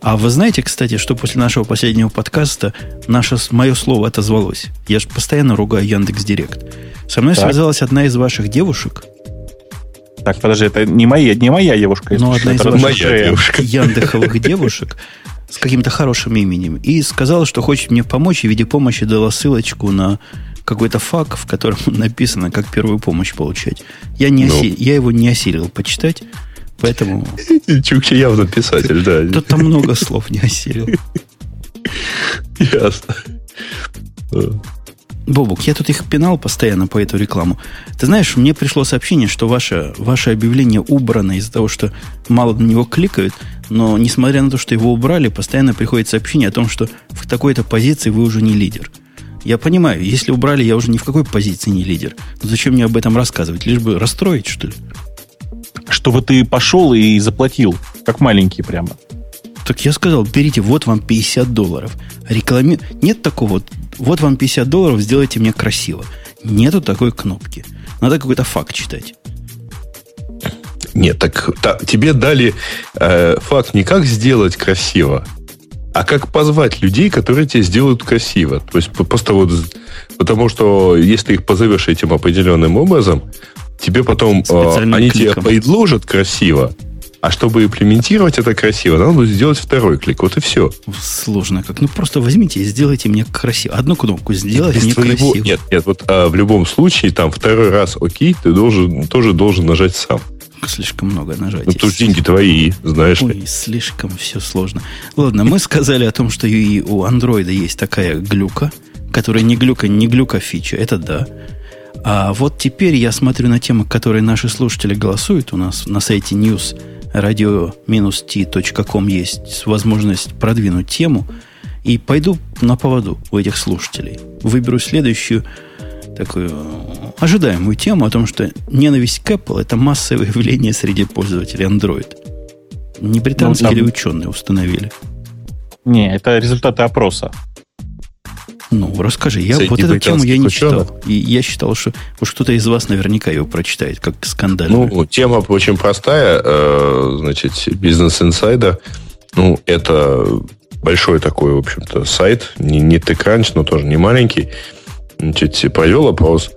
S1: А вы знаете, кстати, что после нашего последнего подкаста наше, мое слово отозвалось? Я же постоянно ругаю Яндекс Директ. Со мной так. связалась одна из ваших девушек.
S3: Так, подожди, это не моя, не моя девушка.
S1: Но одна из ваших моя девушка. яндеховых девушек с каким-то хорошим именем. И сказала, что хочет мне помочь, и в виде помощи дала ссылочку на какой-то факт, в котором <laughs> написано, как первую помощь получать. Я, не ну. я его не осилил почитать, поэтому... <laughs>
S2: Чукча явно писатель, да.
S1: Тут там много слов не осилил. <laughs>
S2: Ясно.
S1: Бобук, я тут их пинал постоянно по эту рекламу. Ты знаешь, мне пришло сообщение, что ваше, ваше объявление убрано из-за того, что мало на него кликают, но несмотря на то, что его убрали, постоянно приходит сообщение о том, что в такой-то позиции вы уже не лидер. Я понимаю, если убрали, я уже ни в какой позиции не лидер. Но зачем мне об этом рассказывать? Лишь бы расстроить, что ли?
S3: Чтобы ты пошел и заплатил, как маленький прямо.
S1: Так я сказал, берите, вот вам 50 долларов. Реклами... Нет такого, вот вам 50 долларов, сделайте мне красиво. Нету такой кнопки. Надо какой-то факт читать.
S2: Нет, так та, тебе дали э, факт не как сделать красиво, а как позвать людей, которые тебе сделают красиво. То есть просто вот потому что если их позовешь этим определенным образом, тебе потом э, они кликом. тебе предложат красиво, а чтобы имплементировать это красиво, надо сделать второй клик. Вот и все.
S1: Сложно как. Ну, просто возьмите и сделайте мне красиво. Одну кнопку сделайте мне твоего... красиво.
S2: Нет, нет, вот а, в любом случае, там второй раз окей, ты должен, тоже должен нажать сам.
S1: Слишком много нажать.
S2: Ну, тут деньги твои, знаешь
S1: Ой, ли. слишком все сложно. Ладно, мы сказали о том, что и у андроида есть такая глюка, которая не глюка, не глюка фича. Это да. А вот теперь я смотрю на темы, которые наши слушатели голосуют у нас на сайте news radio-t.com есть возможность продвинуть тему, и пойду на поводу у этих слушателей. Выберу следующую такую ожидаемую тему о том, что ненависть к Apple – это массовое явление среди пользователей Android. Не британские ну, там... ли ученые установили?
S3: Не, это результаты опроса.
S1: Ну, расскажи. Я, вот эту тему я не ученых. читал. И я считал, что уж кто-то из вас наверняка его прочитает, как скандальную.
S2: Ну, тема очень простая. Э, значит, Business Insider, ну, это большой такой, в общем-то, сайт. Не, не TechCrunch, но тоже не маленький. Значит, провел опрос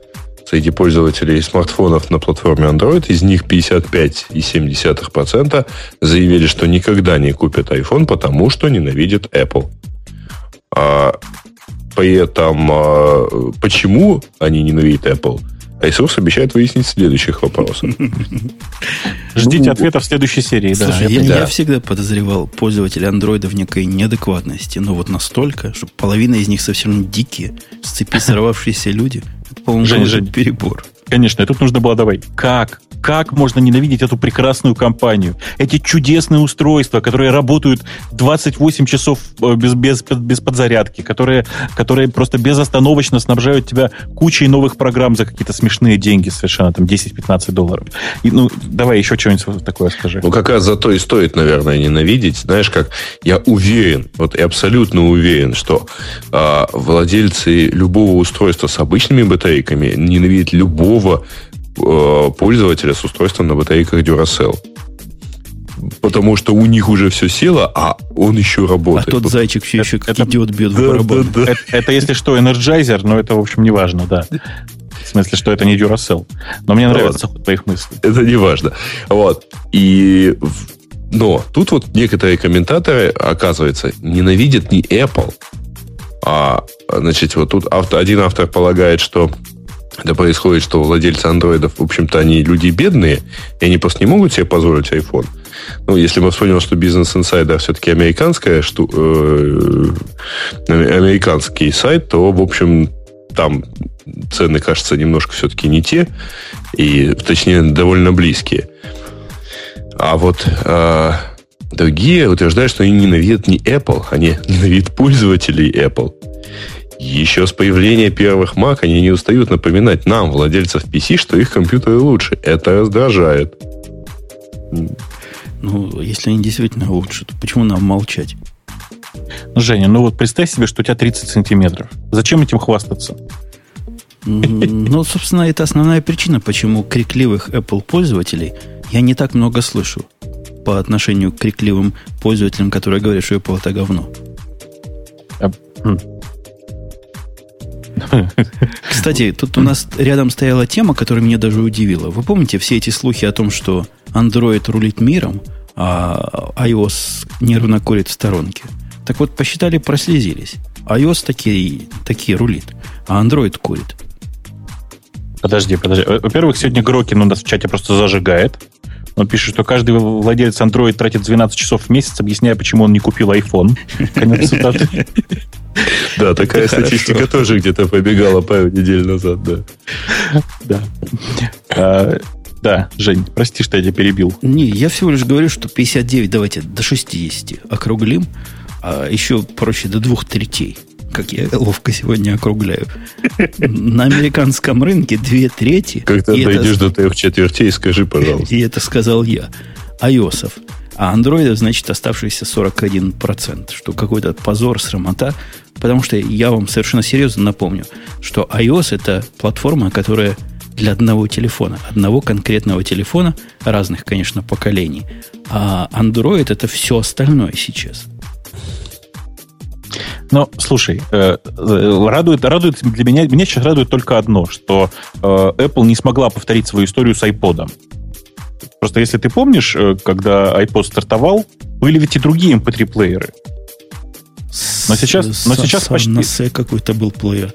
S2: среди пользователей смартфонов на платформе Android. Из них 55,7% заявили, что никогда не купят iPhone, потому что ненавидят Apple. А при этом, а, почему они ненавидят Apple, Ресурс обещает выяснить следующих вопросов. <laughs>
S3: Ждите ну, ответа в следующей серии.
S1: Слушай, да, я, да. я всегда подозревал пользователей андроида в некой неадекватности. Но вот настолько, что половина из них совсем дикие, с цепи сорвавшиеся люди. Это, по-моему, перебор.
S3: Конечно, тут нужно было давай. Как как можно ненавидеть эту прекрасную компанию? Эти чудесные устройства, которые работают 28 часов э, без, без, без подзарядки, которые, которые просто безостановочно снабжают тебя кучей новых программ за какие-то смешные деньги совершенно, там 10-15 долларов. И, ну, давай еще что-нибудь такое скажи.
S2: Ну, как раз за то и стоит, наверное, ненавидеть. Знаешь, как я уверен, вот я абсолютно уверен, что э, владельцы любого устройства с обычными батарейками ненавидят любого пользователя с устройством на батарейках Duracell. Потому что у них уже все село, а он еще работает. А
S1: тот зайчик все еще это, идет, бьет да, в барабан.
S3: Да, да. Это, это если что, Energizer, но это, в общем, не важно, да. В смысле, что это не Duracell. Но мне нравится вот. твоих мыслей.
S2: Это не важно. Вот. И но тут вот некоторые комментаторы, оказывается, ненавидят не Apple, а, значит, вот тут автор, один автор полагает, что это происходит, что владельцы андроидов, в общем-то, они люди бедные, и они просто не могут себе позволить iPhone. Ну, если мы вспомним, что Business Insider все-таки американская шту, э, американский сайт, то, в общем, там цены, кажется, немножко все-таки не те, и, точнее, довольно близкие. А вот э, другие утверждают, что они ненавидят не Apple, они <laughs> ненавидят пользователей Apple. Еще с появления первых Mac они не устают напоминать нам, владельцев PC, что их компьютеры лучше. Это раздражает.
S1: Ну, если они действительно лучше, то почему нам молчать?
S3: Женя, ну вот представь себе, что у тебя 30 сантиметров. Зачем этим хвастаться?
S1: Ну, собственно, это основная причина, почему крикливых Apple пользователей я не так много слышу по отношению к крикливым пользователям, которые говорят, что Apple это говно. <laughs> Кстати, тут у нас рядом стояла тема, которая меня даже удивила. Вы помните все эти слухи о том, что Android рулит миром, а iOS нервно курит в сторонке? Так вот, посчитали, прослезились. iOS такие, такие рулит, а Android курит.
S3: Подожди, подожди. Во-первых, сегодня Грокин у нас в чате просто зажигает. Он пишет, что каждый владелец Android тратит 12 часов в месяц, объясняя, почему он не купил iPhone. <laughs> Конец цитаты.
S2: Да, такая статистика тоже где-то побегала пару недель назад, да.
S3: Да. А, да, Жень, прости, что я тебя перебил.
S1: Не, я всего лишь говорю, что 59, давайте до 60 округлим, а еще проще до двух третей как я ловко сегодня округляю. На американском рынке две трети.
S2: Когда дойдешь это... до трех четвертей, скажи, пожалуйста. <laughs>
S1: И это сказал я. Айосов а андроидов, значит, оставшиеся 41%, что какой-то позор, срамота, потому что я вам совершенно серьезно напомню, что iOS это платформа, которая для одного телефона, одного конкретного телефона, разных, конечно, поколений, а Android это все остальное сейчас.
S3: Ну, слушай, э, э, радует, радует для меня, меня сейчас радует только одно, что э, Apple не смогла повторить свою историю с iPod. Просто если ты помнишь, когда iPod стартовал, были ведь и другие MP3-плееры.
S1: Но сейчас, но сейчас почти... На какой-то был плеер.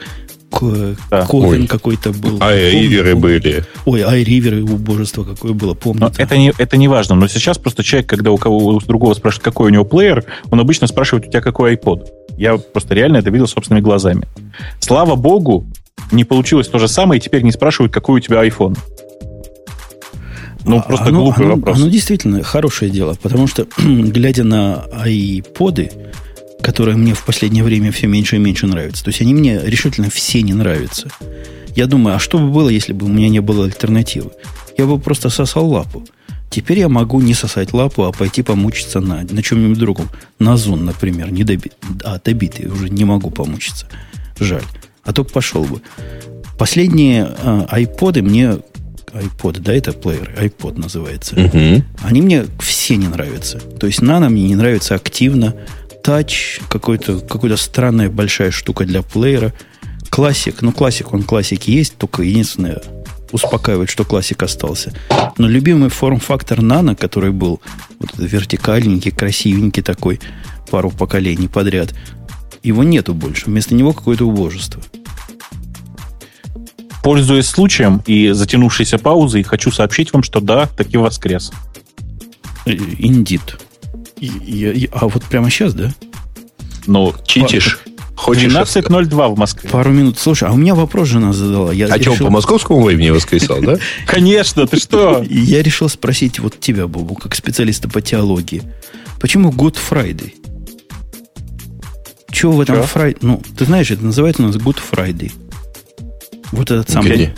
S1: Да. Ковен какой-то был.
S2: Айриверы были.
S1: Ой, айриверы, убожество какое было, помню.
S3: Это не, это не важно, но сейчас просто человек, когда у кого у другого спрашивает, какой у него плеер, он обычно спрашивает, у тебя какой iPod. Я просто реально это видел собственными глазами. Слава богу, не получилось то же самое, и теперь не спрашивают, какой у тебя iPhone.
S1: Ну, просто оно, глупый оно, вопрос. Оно действительно хорошее дело, потому что, <clears throat> глядя на айподы, которые мне в последнее время все меньше и меньше нравятся, то есть они мне решительно все не нравятся. Я думаю, а что бы было, если бы у меня не было альтернативы? Я бы просто сосал лапу. Теперь я могу не сосать лапу, а пойти помучиться на, на чем-нибудь другом. На зон, например, не доби, а добитый, уже не могу помучиться. Жаль. А то пошел бы. Последние а, айподы мне iPod, да, это плеер, iPod называется. Угу. Они мне все не нравятся. То есть Nano мне не нравится активно. Touch, какой-то, какая-то странная большая штука для плеера. Классик, ну классик, он классик есть, только единственное, успокаивает, что классик остался. Но любимый форм-фактор Nano, который был вот вертикальненький, красивенький такой, пару поколений подряд, его нету больше. Вместо него какое-то убожество.
S3: Пользуясь случаем и затянувшейся паузой, хочу сообщить вам, что да, таки воскрес.
S1: Индит. А вот прямо сейчас, да?
S3: Ну, читишь. Хочешь 12.02 в Москве.
S1: Пару минут. Слушай, а у меня вопрос жена задала.
S2: Я а решил... что, по московскому времени воскресал, да? <laughs>
S3: Конечно, ты что?
S1: Я решил спросить вот тебя, Бобу, как специалиста по теологии. Почему Good Friday? Чего в этом Friday? Ну, ты знаешь, это называется у нас Good Friday. Вот этот самый...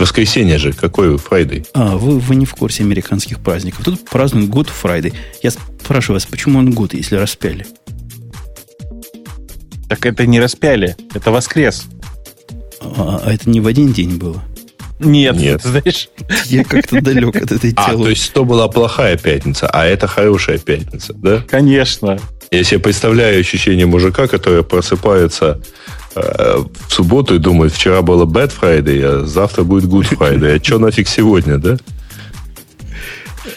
S2: Воскресенье же, какой Friday?
S1: А, вы, вы не в курсе американских праздников. Тут празднуют Good Friday. Я спрашиваю вас, почему он Good, если распяли?
S3: Так это не распяли, это воскрес.
S1: А, а это не в один день было?
S3: Нет, Нет. <laughs> знаешь.
S1: Я как-то далек от этой <laughs>
S2: темы. А, то есть то была плохая пятница, а это хорошая пятница, да?
S3: Конечно.
S2: Я себе представляю ощущение мужика, который просыпается в субботу и думает, вчера было Bad Friday, а завтра будет Good Friday. А что нафиг сегодня, да?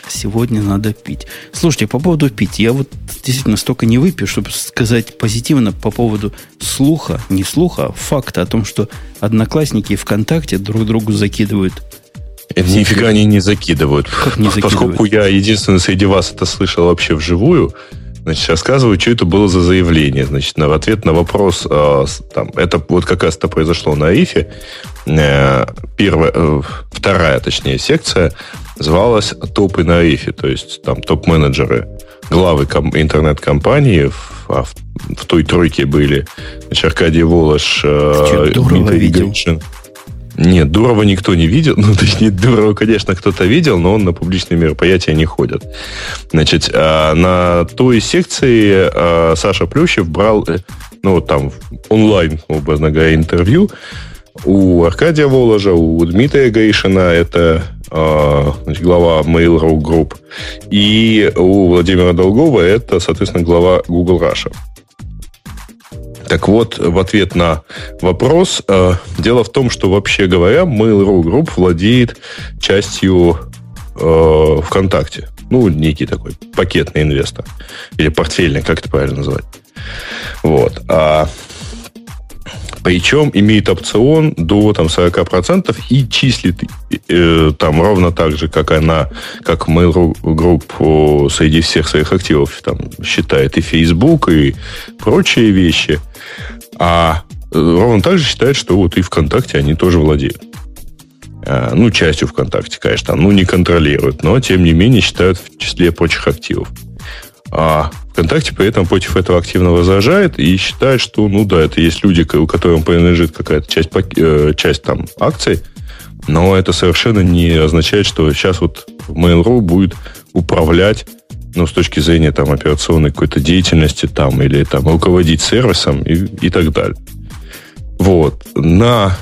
S1: Сегодня надо пить. Слушайте, по поводу пить, я вот действительно столько не выпью, чтобы сказать позитивно по поводу слуха, не слуха, а факта о том, что одноклассники ВКонтакте друг другу закидывают
S2: Нифига они не закидывают. Как не закидывают? Поскольку я единственный среди вас это слышал вообще вживую, Значит, рассказываю, что это было за заявление. Значит, на, в ответ на вопрос, э, там, это вот как раз это произошло на ИФе. Э, первая, э, вторая, точнее, секция называлась «Топы на ИФе», то есть там топ-менеджеры, главы ком- интернет-компании в, а в, в той тройке были значит, Аркадий Волош, э, Дмитрий Гришин. Нет, Дурова никто не видел. <laughs> Ну, точнее, Дурова, конечно, кто-то видел, но он на публичные мероприятия не ходит. Значит, а, на той секции а, Саша Плющев брал, э, ну, там, онлайн, образно говоря, интервью у Аркадия Воложа, у Дмитрия Гришина, это а, значит, глава Mail.ru Group, и у Владимира Долгова, это, соответственно, глава Google Russia. Так вот, в ответ на вопрос, э, дело в том, что вообще говоря, Mail.ru Group владеет частью э, ВКонтакте. Ну, некий такой пакетный инвестор. Или портфельный, как это правильно называть. Вот. А причем имеет опцион до там, 40% и числит э, там ровно так же, как она, как Mail.ru Group среди всех своих активов там, считает и Facebook, и прочие вещи. А э, ровно так же считает, что вот и ВКонтакте они тоже владеют. А, ну, частью ВКонтакте, конечно, ну, не контролируют, но, тем не менее, считают в числе прочих активов. А ВКонтакте при этом против этого активно возражает и считает, что, ну да, это есть люди, у которым принадлежит какая-то часть, э, часть там акций, но это совершенно не означает, что сейчас вот Mail.ru будет управлять ну, с точки зрения там, операционной какой-то деятельности там, или там, руководить сервисом и, и так далее. Вот. На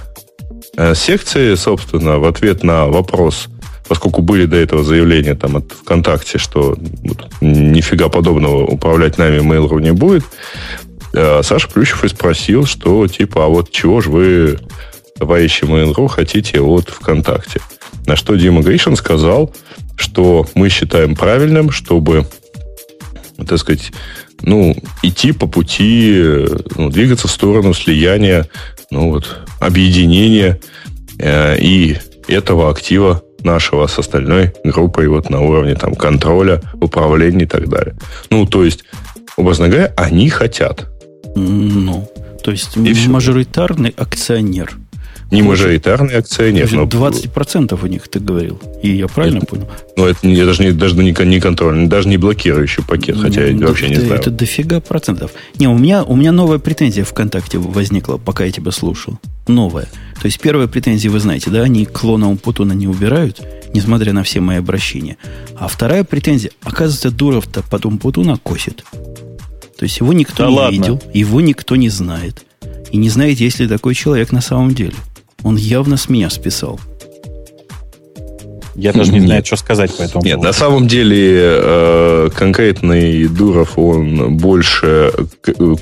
S2: э, секции, собственно, в ответ на вопрос поскольку были до этого заявления там от ВКонтакте, что вот, нифига подобного управлять нами Mail.ru не будет, э, Саша Плющев и спросил, что типа, а вот чего же вы, товарищи Mail.ru, хотите от ВКонтакте? На что Дима Гришин сказал, что мы считаем правильным, чтобы, так сказать, ну, идти по пути, ну, двигаться в сторону слияния, ну вот, объединения э, и этого актива нашего с остальной группой вот на уровне там контроля, управления и так далее. Ну, то есть, образно говоря, они хотят.
S1: Ну, то есть и мажоритарный все. акционер –
S2: не мажоритарный акционер.
S1: Но... 20% у них, ты говорил. И я правильно это, понял?
S2: Ну, это не, даже, не, даже не, не контрольный, даже не блокирующий пакет, хотя ну, я вообще
S1: это,
S2: не знаю.
S1: Это дофига процентов. Не, у меня, у меня новая претензия ВКонтакте возникла, пока я тебя слушал. Новая. То есть первая претензия, вы знаете, да, они клона Умпутуна не убирают, несмотря на все мои обращения. А вторая претензия, оказывается, Дуров-то под Умпутуна косит. То есть его никто да не ладно. видел, его никто не знает. И не знает, есть ли такой человек на самом деле. Он явно с меня списал.
S3: Я даже не знаю, <laughs> что сказать по этому
S2: Нет, поводу. на самом деле э, конкретный Дуров, он больше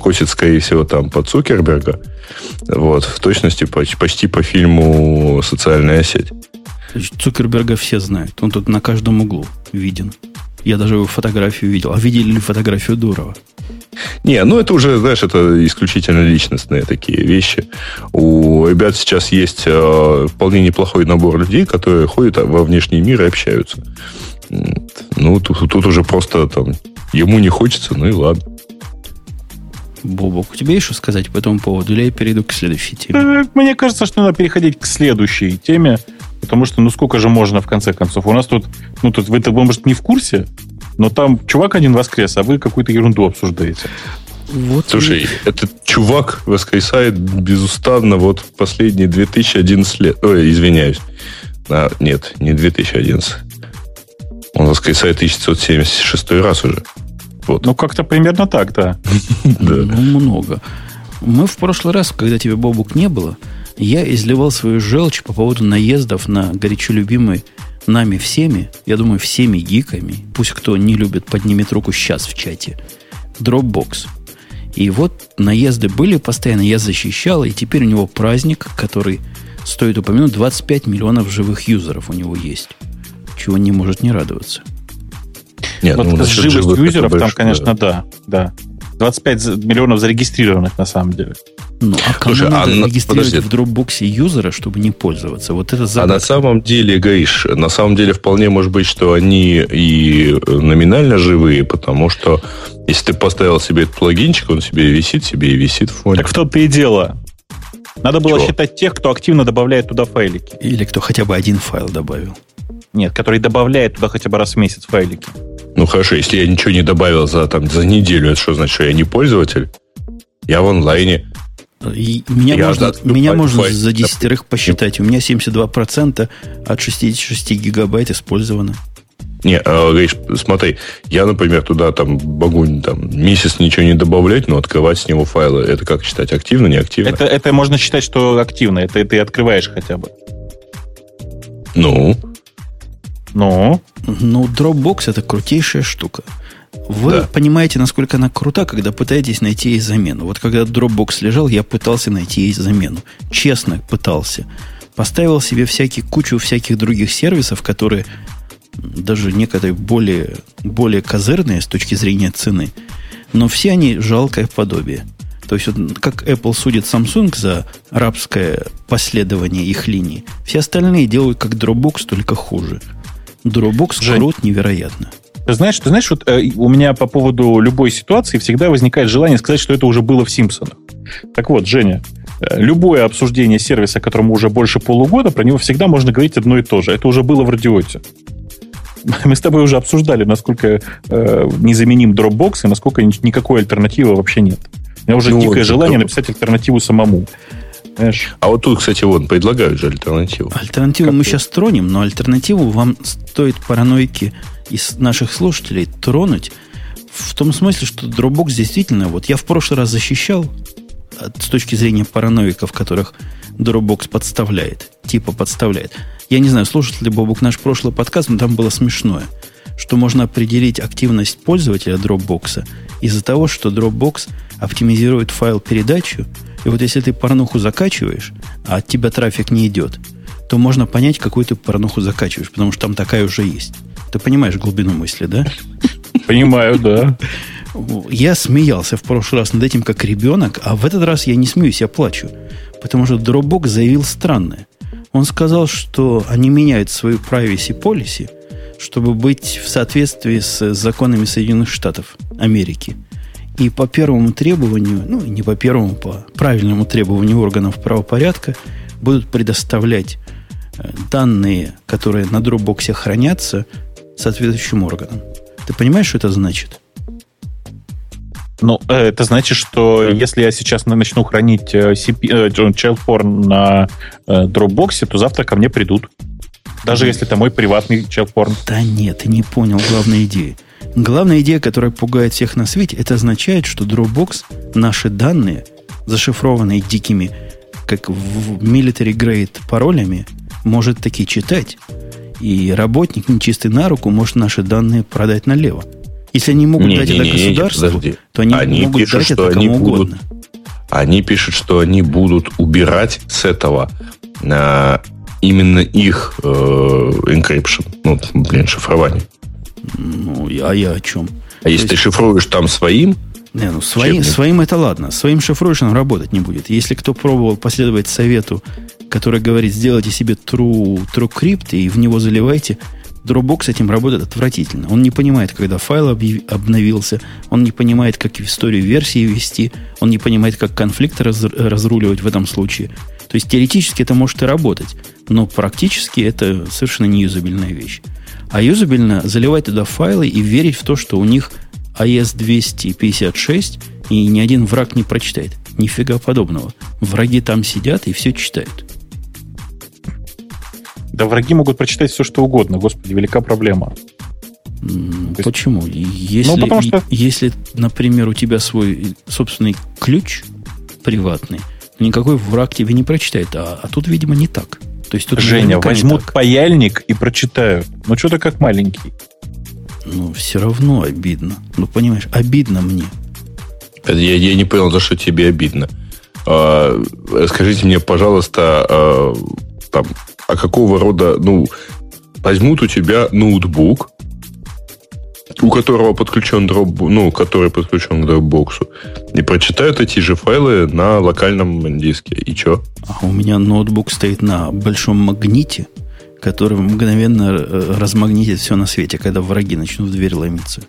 S2: косит, скорее всего, там под Цукерберга. Вот, в точности почти, почти по фильму «Социальная сеть».
S1: Цукерберга все знают. Он тут на каждом углу виден. Я даже его фотографию видел. А видели ли фотографию Дурова?
S2: Не, ну это уже, знаешь, это исключительно личностные такие вещи. У ребят сейчас есть э, вполне неплохой набор людей, которые ходят во внешний мир и общаются. Ну, тут, тут уже просто там ему не хочется, ну и ладно.
S1: Бобок, у тебя есть что сказать по этому поводу? Или я перейду к следующей теме?
S3: Э, мне кажется, что надо переходить к следующей теме, потому что, ну, сколько же можно, в конце концов? У нас тут, ну, тут вы, может, не в курсе, но там чувак один воскрес, а вы какую-то ерунду обсуждаете.
S2: Вот Слушай, и... этот чувак воскресает безустанно вот последние 2011 лет. Ой, извиняюсь. А, нет, не 2011. Он воскресает 1976 раз уже.
S3: Вот. Ну, как-то примерно так, да. <laughs>
S1: да. Ну, много. Мы в прошлый раз, когда тебе Бобук не было, я изливал свою желчь по поводу наездов на горячо любимый нами всеми, я думаю, всеми гиками, пусть кто не любит, поднимет руку сейчас в чате, Dropbox. И вот наезды были постоянно, я защищал, и теперь у него праздник, который, стоит упомянуть, 25 миллионов живых юзеров у него есть. Чего не может не радоваться.
S3: Нет, вот ну, живых юзеров там, конечно, да. да. 25 миллионов зарегистрированных на самом деле.
S1: Ну, а кому Слушай, надо а регистрировать подожди. в Dropbox юзера, чтобы не пользоваться? Вот это
S2: загадка. А на самом деле, Гаиш, на самом деле вполне может быть, что они и номинально живые, потому что если ты поставил себе этот плагинчик, он себе висит, себе и висит в фоне.
S3: Так в том-то и дело. Надо было Чего? считать тех, кто активно добавляет туда файлики.
S1: Или кто хотя бы один файл добавил.
S3: Нет, который добавляет туда хотя бы раз в месяц файлики.
S2: Ну хорошо, если я ничего не добавил за, там, за неделю, это что значит, что я не пользователь? Я в онлайне.
S1: И меня я можно, меня можно за десятерых посчитать. У меня 72% от 66 гигабайт использовано.
S2: Не, а, говоришь, смотри, я, например, туда там могу там, месяц ничего не добавлять, но открывать с него файлы, это как считать, активно, не активно?
S3: Это, это можно считать, что активно, это ты открываешь хотя бы.
S2: Ну?
S3: Ну?
S1: Ну, Dropbox это крутейшая штука. Вы да. понимаете, насколько она крута, когда пытаетесь найти ей замену. Вот когда Dropbox лежал, я пытался найти ей замену. Честно пытался. Поставил себе всякие, кучу всяких других сервисов, которые даже некоторые более, более козырные с точки зрения цены. Но все они жалкое подобие. То есть, вот, как Apple судит Samsung за рабское последование их линии, все остальные делают как Dropbox, только хуже. Dropbox Жень, крут невероятно.
S3: Ты знаешь, ты знаешь, вот э, у меня по поводу любой ситуации всегда возникает желание сказать, что это уже было в Симпсонах. Так вот, Женя, э, любое обсуждение сервиса, которому уже больше полугода, про него всегда можно говорить одно и то же. Это уже было в радиоте. <laughs> Мы с тобой уже обсуждали, насколько э, незаменим Dropbox и насколько никакой альтернативы вообще нет. У меня уже ну, дикое вот, желание это... написать альтернативу самому.
S2: Знаешь? А вот тут, кстати, вот предлагают же альтернативу.
S1: Альтернативу как мы сейчас тронем, но альтернативу вам стоит параноики из наших слушателей тронуть в том смысле, что Dropbox действительно, вот я в прошлый раз защищал с точки зрения параноиков, которых Dropbox подставляет, типа подставляет. Я не знаю, слушал ли Бобук наш прошлый подкаст, но там было смешное, что можно определить активность пользователя Dropbox из-за того, что Dropbox оптимизирует файл передачу, и вот если ты порнуху закачиваешь, а от тебя трафик не идет, то можно понять, какую ты порнуху закачиваешь, потому что там такая уже есть. Ты понимаешь глубину мысли, да?
S3: Понимаю, да.
S1: Я смеялся в прошлый раз над этим как ребенок, а в этот раз я не смеюсь, я плачу. Потому что Dropbox заявил странное. Он сказал, что они меняют свою privacy policy – чтобы быть в соответствии с законами Соединенных Штатов Америки. И по первому требованию, ну, не по первому, по правильному требованию органов правопорядка будут предоставлять э, данные, которые на Dropbox хранятся, соответствующим органам. Ты понимаешь, что это значит?
S3: Ну, э, это значит, что если я сейчас начну хранить CP, э, child porn на Dropbox, то завтра ко мне придут. Даже если это мой приватный челпорн.
S1: Да нет, ты не понял главной идеи. Главная идея, которая пугает всех на свете, это означает, что Dropbox наши данные, зашифрованные дикими, как в military grade паролями, может таки читать. И работник, нечистый на руку, может наши данные продать налево. Если они могут не, дать не, это не, государству, не, то они, они могут пишут, дать это кому будут, угодно.
S2: Они пишут, что они будут убирать с этого э, именно их э, encryption, ну, блин, шифрование.
S1: Ну, а я о чем?
S2: А То если есть... ты шифруешь там своим,
S1: не, ну своим, своим это ладно. Своим шифруешь, он работать не будет. Если кто пробовал последовать совету, который говорит, сделайте себе true, true crypt и в него заливайте, Dropbox с этим работает отвратительно. Он не понимает, когда файл объяв... обновился, он не понимает, как в историю версии вести, он не понимает, как конфликт раз... разруливать в этом случае. То есть теоретически это может и работать, но практически это совершенно не юзабельная вещь. А юзабельно заливать туда файлы и верить в то, что у них AES 256 и ни один враг не прочитает. Нифига подобного. Враги там сидят и все читают.
S3: Да враги могут прочитать все, что угодно. Господи, велика проблема.
S1: Почему? Если, ну, потому что... если, например, у тебя свой собственный ключ приватный, никакой враг тебе не прочитает. А, а тут, видимо, не так.
S3: То есть тут Женя, возьмут паяльник и прочитают. Ну, что-то как маленький.
S1: Ну, все равно обидно. Ну, понимаешь, обидно мне.
S2: Я, я не понял, за что тебе обидно. А, скажите мне, пожалуйста, а, там, а какого рода, ну, возьмут у тебя ноутбук, у которого подключен дроп, ну, который подключен к дропбоксу, и прочитают эти же файлы на локальном диске. И что?
S1: А у меня ноутбук стоит на большом магните, который мгновенно э, размагнитит все на свете, когда враги начнут в дверь ломиться.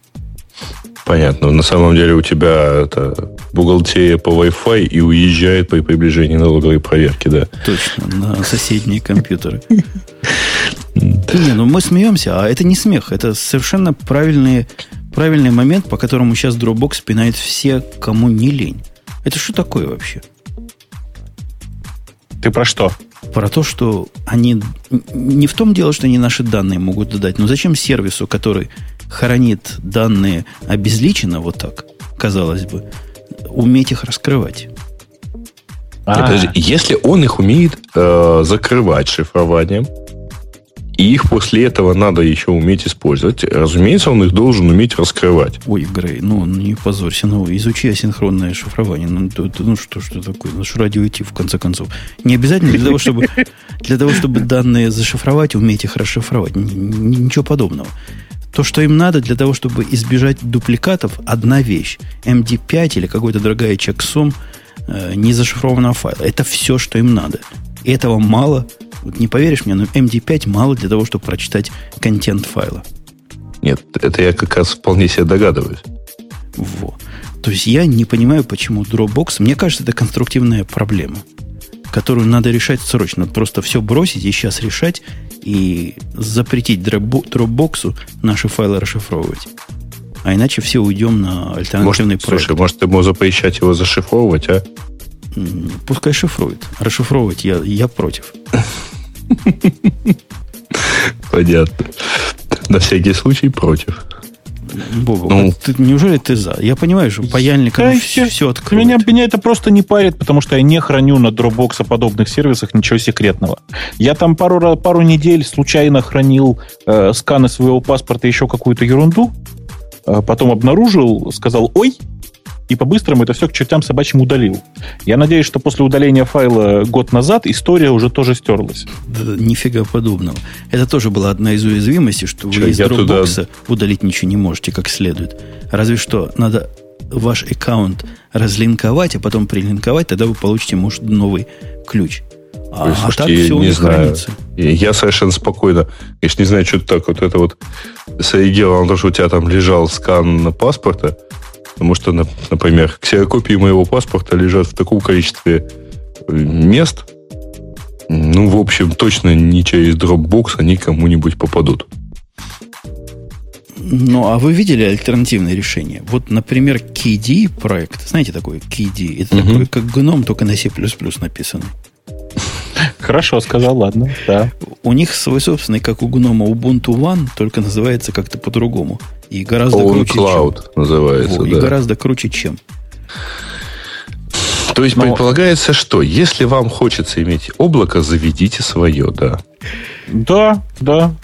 S2: Понятно. На самом деле у тебя это бухгалтерия по Wi-Fi и уезжает при приближении налоговой проверки, да?
S1: Точно, на соседние компьютеры. <laughs> Не, ну мы смеемся, а это не смех. Это совершенно правильный, правильный момент, по которому сейчас Dropbox пинает все, кому не лень. Это что такое вообще?
S3: Ты про что?
S1: Про то, что они... Не в том дело, что они наши данные могут дать, но зачем сервису, который хранит данные обезличенно вот так, казалось бы, уметь их раскрывать?
S2: А. Подожди, если он их умеет э, закрывать шифрованием, и их после этого надо еще уметь использовать. Разумеется, он их должен уметь раскрывать.
S1: Ой, Грей, ну не позорься, ну изучи асинхронное шифрование. Ну, то, ну что, что такое? Ну что радио идти, в конце концов. Не обязательно для того, чтобы, для того, чтобы данные зашифровать, уметь их расшифровать. Ничего подобного. То, что им надо для того, чтобы избежать дупликатов, одна вещь. MD5 или какой-то другая чексом э, незашифрованного файла. Это все, что им надо. И этого мало – вот не поверишь мне, но MD5 мало для того, чтобы прочитать контент файла.
S2: Нет, это я как раз вполне себе догадываюсь.
S1: Вот. То есть я не понимаю, почему Dropbox... Мне кажется, это конструктивная проблема, которую надо решать срочно. Просто все бросить и сейчас решать и запретить Dropbox наши файлы расшифровывать. А иначе все уйдем на альтернативный
S2: может, проект. Слушай, может, ему запрещать его зашифровывать, а?
S1: Пускай шифрует. Расшифровывать я, я против.
S2: Понятно. На всякий случай против.
S1: Богу, ну, ты, неужели ты за? Я понимаю, что паяльником да, все, все откроет.
S3: Меня, меня это просто не парит, потому что я не храню на Dropbox подобных сервисах ничего секретного. Я там пару, пару недель случайно хранил э, сканы своего паспорта и еще какую-то ерунду, э, потом обнаружил, сказал «Ой!» И по-быстрому это все к чертям собачьим удалил. Я надеюсь, что после удаления файла год назад история уже тоже стерлась.
S1: Да, нифига подобного. Это тоже была одна из уязвимостей, что вы из Dropbox туда... удалить ничего не можете как следует. Разве что надо ваш аккаунт разлинковать, а потом прилинковать, тогда вы получите, может, новый ключ.
S2: А, Ой, слушайте, а так все не знаю. хранится. Я совершенно спокойно. Конечно, не знаю, что так вот это вот среагировало на то, что у тебя там лежал скан паспорта, Потому что, например, ксерокопии моего паспорта лежат в таком количестве э, мест, ну, в общем, точно не через Dropbox они кому-нибудь попадут.
S1: Ну, а вы видели альтернативные решения? Вот, например, KD проект. Знаете такой KD? Это угу. такой, как гном, только на C++ написанный.
S3: Хорошо, сказал, ладно, да.
S1: У них свой собственный, как у гнома, Ubuntu One, только называется как-то по-другому. И гораздо
S2: On
S1: круче,
S2: Cloud чем. называется, Во,
S1: да. И гораздо круче, чем.
S2: То есть Но... предполагается, что если вам хочется иметь облако, заведите свое, да.
S3: Да, да.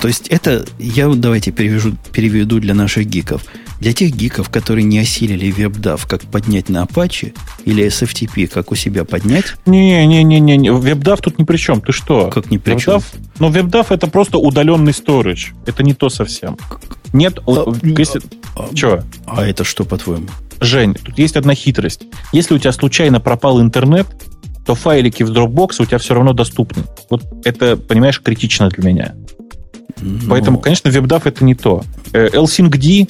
S1: То есть это, я давайте перевяжу, переведу для наших гиков – для тех гиков, которые не осилили WebDAV, как поднять на Apache, или SFTP, как у себя поднять.
S3: Не-не-не-не, не WebDAV тут ни при чем. Ты что?
S1: Как ни при WebDAV, чем?
S3: Ну, WebDAV это просто удаленный storage. Это не то совсем. Нет, а, если...
S1: а, Чего? А это что, по-твоему?
S3: Жень, тут есть одна хитрость. Если у тебя случайно пропал интернет, то файлики в Dropbox у тебя все равно доступны. Вот это, понимаешь, критично для меня. Но... Ну. Поэтому, конечно, WebDAV это не то. Э, LSYNC-D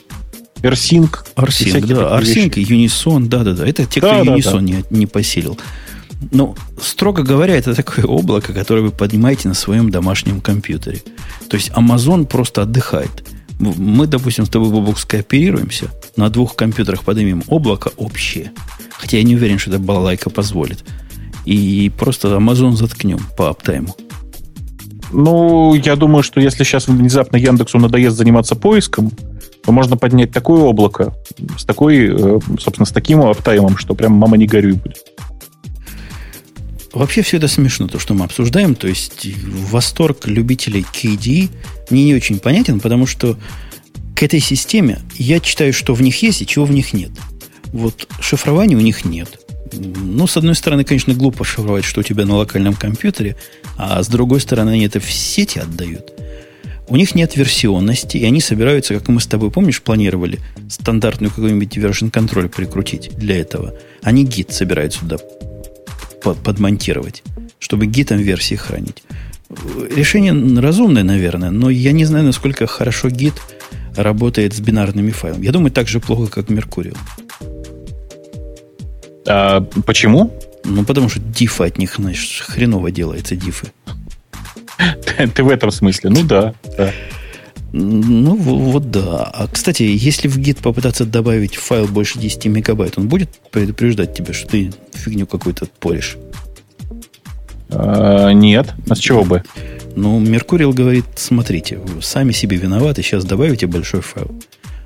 S1: AirSync. AirSync, да. AirSync Unison, да-да-да. Это те, кто да, Unison да, Не, не посилил. Но, строго говоря, это такое облако, которое вы поднимаете на своем домашнем компьютере. То есть Amazon просто отдыхает. Мы, допустим, с тобой, Бобок, скооперируемся, на двух компьютерах поднимем облако общее. Хотя я не уверен, что это балалайка позволит. И просто Amazon заткнем по аптайму.
S3: Ну, я думаю, что если сейчас внезапно Яндексу надоест заниматься поиском, то можно поднять такое облако с такой, э, собственно, с таким аптаймом, что прям мама не горюй будет.
S1: Вообще все это смешно, то, что мы обсуждаем. То есть восторг любителей KDE мне не очень понятен, потому что к этой системе я читаю, что в них есть и чего в них нет. Вот шифрования у них нет. Ну, с одной стороны, конечно, глупо шифровать, что у тебя на локальном компьютере, а с другой стороны, они это в сети отдают. У них нет версионности, и они собираются, как мы с тобой, помнишь, планировали стандартную какой-нибудь version контроль прикрутить для этого. Они гид собираются сюда подмонтировать, чтобы гитом версии хранить. Решение разумное, наверное, но я не знаю, насколько хорошо гид работает с бинарными файлами. Я думаю, так же плохо, как Mercurial.
S3: А, почему?
S1: Ну, потому что дифы от них, знаешь, хреново делается, дифы. <laughs>
S3: Ты в этом смысле? Ну да. да.
S1: Ну, вот да. А, кстати, если в гид попытаться добавить файл больше 10 мегабайт, он будет предупреждать тебя, что ты фигню какую-то поришь?
S3: А, нет. А с чего бы?
S1: Ну, Меркурил говорит, смотрите, вы сами себе виноваты, сейчас добавите большой файл,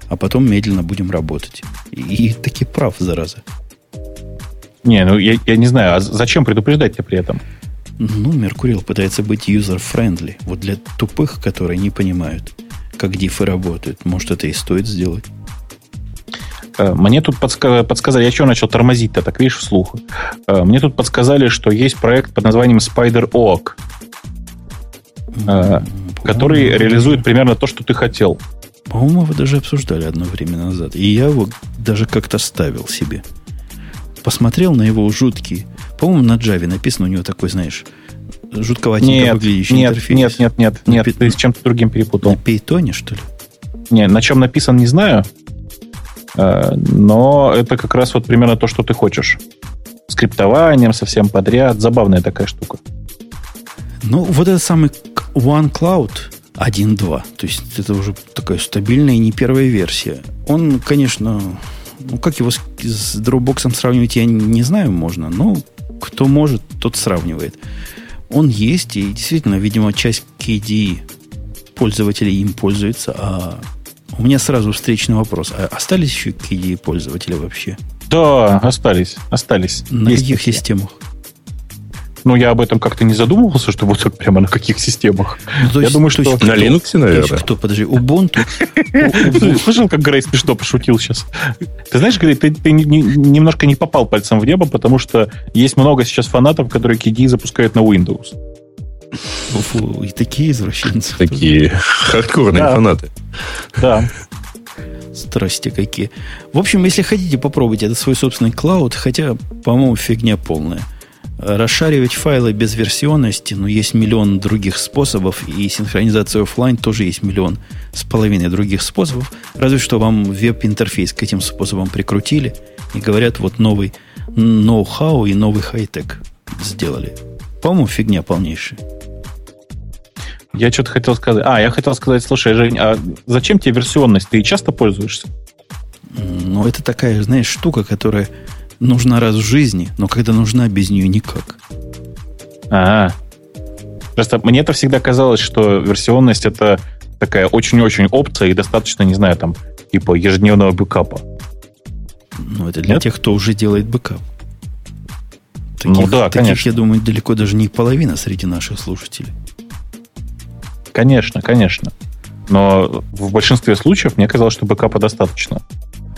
S1: а потом медленно будем работать. И, и таки прав, зараза.
S3: Не, ну я, я не знаю, а зачем предупреждать-то при этом?
S1: Ну, Меркурил пытается быть user-friendly. Вот для тупых, которые не понимают, как дифы работают. Может, это и стоит сделать.
S3: Э, мне тут подсказали, я что начал тормозить-то, так видишь, вслух. Э, мне тут подсказали, что есть проект под названием Spider Oak, mm-hmm. который реализует примерно то, что ты хотел.
S1: По-моему, вы даже обсуждали одно время назад. И я его даже как-то ставил себе. Посмотрел на его жуткий по-моему, на Java написано у него такой, знаешь, жутковатенько
S3: нет,
S1: выглядящий
S3: нет,
S1: интерфейс.
S3: Нет, нет, нет, нет,
S1: Пи-
S3: ты с чем-то другим перепутал.
S1: На Python, что ли?
S3: Не, на чем написан, не знаю. Э, но это как раз вот примерно то, что ты хочешь. Скриптованием совсем подряд. Забавная такая штука.
S1: Ну, вот этот самый OneCloud 1.2, то есть это уже такая стабильная и не первая версия. Он, конечно, ну, как его с, с Dropbox сравнивать, я не знаю, можно, но кто может, тот сравнивает. Он есть, и действительно, видимо, часть KDE пользователей им пользуется, а У меня сразу встречный вопрос. А остались еще KDE пользователи вообще?
S3: Да, остались. Остались.
S1: На Есть каких такие. системах?
S3: Ну, я об этом как-то не задумывался, что вот прямо на каких системах. Ну,
S1: то
S3: я
S1: думаю, что... На Linux, наверное. Кто, подожди, Ubuntu? <laughs>
S3: Слышал, как Грей смешно пошутил сейчас? Ты знаешь, Грей, ты, ты немножко не попал пальцем в небо, потому что есть много сейчас фанатов, которые KDE запускают на Windows.
S1: Фу, и такие извращенцы.
S2: Такие хардкорные да. фанаты.
S3: Да.
S1: Страсти какие. В общем, если хотите, попробуйте это свой собственный клауд, хотя, по-моему, фигня полная. Расшаривать файлы без версионности, но ну, есть миллион других способов, и синхронизация офлайн тоже есть миллион с половиной других способов. Разве что вам веб-интерфейс к этим способам прикрутили и говорят, вот новый ноу-хау и новый хай-тек сделали. По-моему, фигня полнейшая.
S3: Я что-то хотел сказать. А, я хотел сказать, слушай, Жень, а зачем тебе версионность? Ты часто пользуешься?
S1: Ну, это такая, знаешь, штука, которая нужна раз в жизни, но когда нужна, без нее никак.
S3: А, Просто мне это всегда казалось, что версионность это такая очень-очень опция и достаточно, не знаю, там, типа ежедневного бэкапа.
S1: Ну, это для Нет? тех, кто уже делает бэкап.
S3: Таких, ну да,
S1: таких,
S3: конечно.
S1: я думаю, далеко даже не половина среди наших слушателей.
S3: Конечно, конечно. Но в большинстве случаев мне казалось, что бэкапа достаточно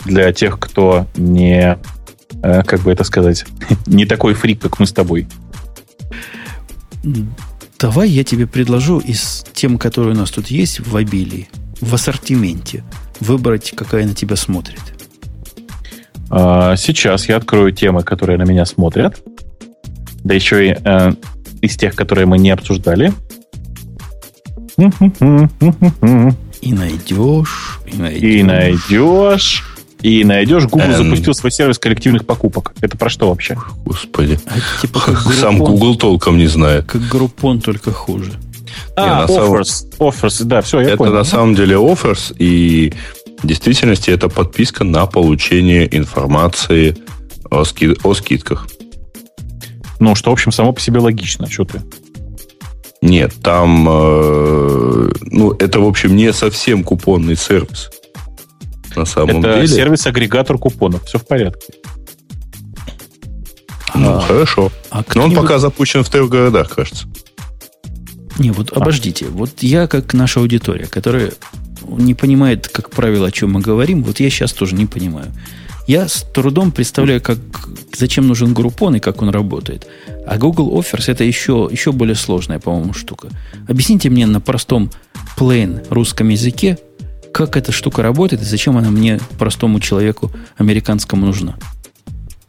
S3: для тех, кто не, как бы это сказать, <laughs> не такой фрик, как мы с тобой.
S1: Давай я тебе предложу из тем, которые у нас тут есть в обилии, в ассортименте, выбрать, какая на тебя смотрит.
S3: А, сейчас я открою темы, которые на меня смотрят. Да еще и э, из тех, которые мы не обсуждали.
S1: И найдешь,
S3: и найдешь. И найдешь. И найдешь, Google эм... запустил свой сервис коллективных покупок. Это про что вообще?
S2: Господи. А, типа как <laughs> Сам Google толком не знает.
S1: Как группон, только хуже.
S3: А, не, offers, сам... offers, да, все, я
S2: это
S3: понял.
S2: на самом деле offers, и в действительности это подписка на получение информации о, ски... о скидках.
S3: Ну, что, в общем, само по себе логично. Что ты?
S2: Нет, там, э, ну, это, в общем, не совсем купонный сервис. На самом
S3: это
S2: деле.
S3: Это сервис-агрегатор купонов. Все в порядке.
S2: Ну, а, хорошо. А Но он пока запущен в трех городах, кажется.
S1: Не, вот а. обождите. Вот я, как наша аудитория, которая не понимает, как правило, о чем мы говорим, вот я сейчас тоже не понимаю. Я с трудом представляю, как, зачем нужен группон и как он работает. А Google Offers это еще, еще более сложная, по-моему, штука. Объясните мне на простом plain русском языке, как эта штука работает и зачем она мне, простому человеку американскому, нужна.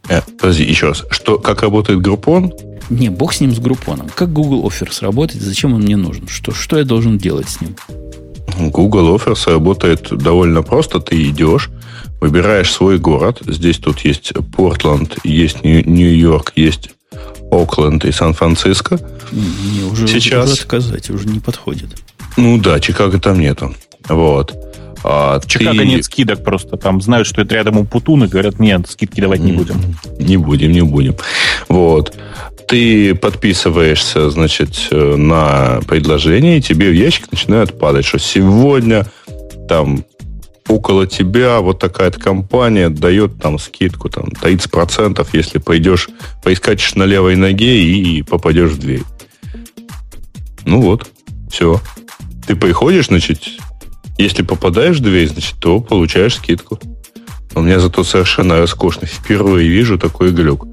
S2: Э, подожди, еще раз. Что, как работает группон?
S1: Не, бог с ним, с группоном. Как Google Offers работает, зачем он мне нужен? Что, что я должен делать с ним?
S2: Google Offers работает довольно просто. Ты идешь, выбираешь свой город. Здесь тут есть Портленд, есть Нью-Йорк, есть Окленд и Сан-Франциско.
S1: Не, уже, Сейчас... уже отказать, уже не подходит.
S2: Ну да, Чикаго там нету. Вот.
S3: А, Чикаго ты... нет скидок просто. Там знают, что это рядом у Путун и говорят, нет, скидки давать не будем.
S2: Не будем, не будем. Вот. Ты подписываешься, значит, на предложение, и тебе в ящик начинают падать, что сегодня там около тебя вот такая-то компания дает там скидку там 30%, если пойдешь, поискать на левой ноге и попадешь в дверь. Ну вот, все. Ты приходишь, значит, если попадаешь в дверь, значит, то получаешь скидку. У меня зато совершенно роскошно. Впервые вижу такой глюк.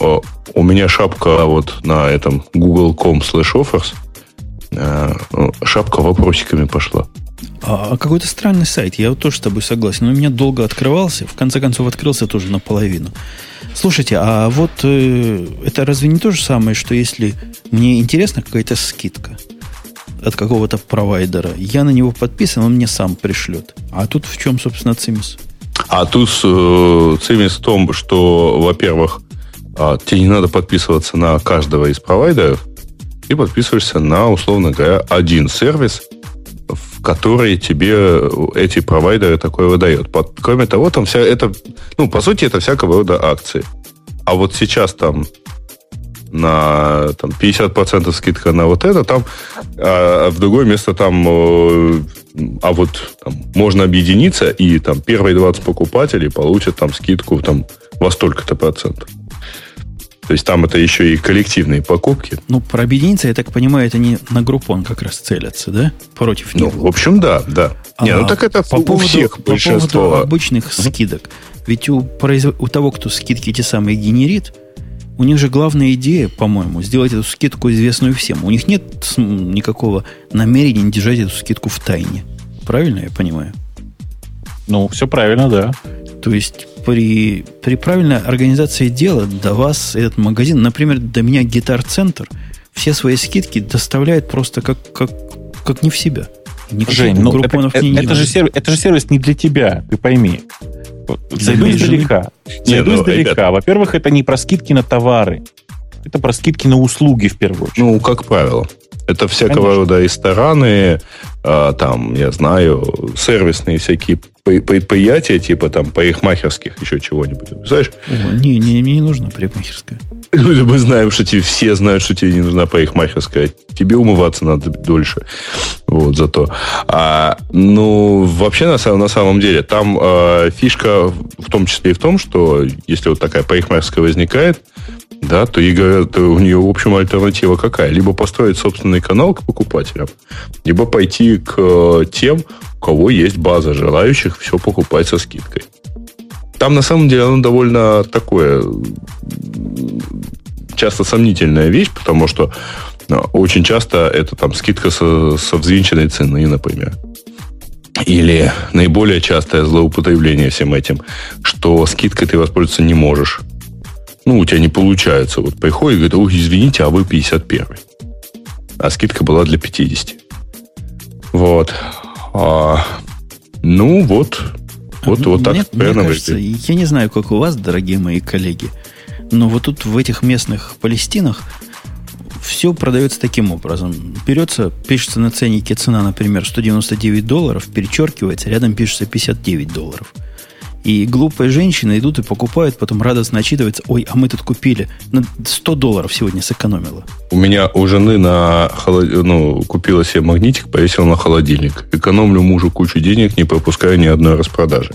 S2: У меня шапка вот на этом google.com slash offers. Э, шапка вопросиками пошла.
S1: А, а какой-то странный сайт. Я вот тоже с тобой согласен. Он у меня долго открывался. В конце концов, открылся тоже наполовину. Слушайте, а вот э, это разве не то же самое, что если мне интересна какая-то скидка от какого-то провайдера, я на него подписан, он мне сам пришлет. А тут в чем, собственно, цимис?
S2: А тут э, цимис в том, что, во-первых, э, тебе не надо подписываться на каждого из провайдеров, ты подписываешься на, условно говоря, один сервис – в которые тебе эти провайдеры такое выдают. Кроме того, там вся это, ну, по сути, это всякого рода акции. А вот сейчас там на там, 50% скидка на вот это, там, а в другое место там, э, а вот там, можно объединиться, и там первые 20 покупателей получат там скидку там, во столько-то процентов. То есть там это еще и коллективные покупки.
S1: Ну, про объединиться, я так понимаю, это не на группон как раз целятся, да? Против них.
S2: Ну, в общем, да, да.
S1: А
S2: не, ну так это
S1: по у поводу, всех по поводу обычных скидок. Ведь у, произв... у того, кто скидки эти самые генерит, у них же главная идея, по-моему, сделать эту скидку известную всем. У них нет никакого намерения держать эту скидку в тайне. Правильно я понимаю?
S3: Ну, все правильно, да.
S1: То есть при, при правильной организации дела до вас этот магазин, например, до меня гитар-центр, все свои скидки доставляет просто как, как, как не в себя.
S3: Никаких Жень, ну это, это, это, же сервис, это же сервис не для тебя, ты пойми. Зайду издалека. Зайду ну, издалека. Во-первых, это не про скидки на товары. Это про скидки на услуги в первую очередь.
S2: Ну, как правило. Это всякого Конечно. рода рестораны, там, я знаю, сервисные всякие предприятия, типа там парикмахерских, еще чего-нибудь. Знаешь?
S1: не, не, мне не нужна парикмахерская.
S2: Мы знаем, что тебе все знают, что тебе не нужна парикмахерская. Тебе умываться надо дольше. Вот, зато. А, ну, вообще, на, на самом деле, там э, фишка в том числе и в том, что если вот такая парикмахерская возникает, да, то, и говорят, у нее, в общем, альтернатива какая? Либо построить собственный канал к покупателям, либо пойти к э, тем, у кого есть база желающих все покупать со скидкой. Там, на самом деле, оно довольно такое часто сомнительная вещь, потому что э, очень часто это там скидка со, со взвинченной цены, например. Или наиболее частое злоупотребление всем этим, что скидкой ты воспользоваться не можешь ну, у тебя не получается. Вот приходит и говорит, ой, извините, а вы 51 А скидка была для 50. Вот. А, ну, вот. Вот, вот так
S1: мне, мне кажется, я не знаю, как у вас, дорогие мои коллеги, но вот тут в этих местных Палестинах все продается таким образом. Берется, пишется на ценнике цена, например, 199 долларов, перечеркивается, рядом пишется 59 долларов – и глупые женщины идут и покупают, потом радостно отчитываются, ой, а мы тут купили, на 100 долларов сегодня сэкономила.
S2: У меня у жены на холод... ну, купила себе магнитик, повесила на холодильник. Экономлю мужу кучу денег, не пропускаю ни одной распродажи.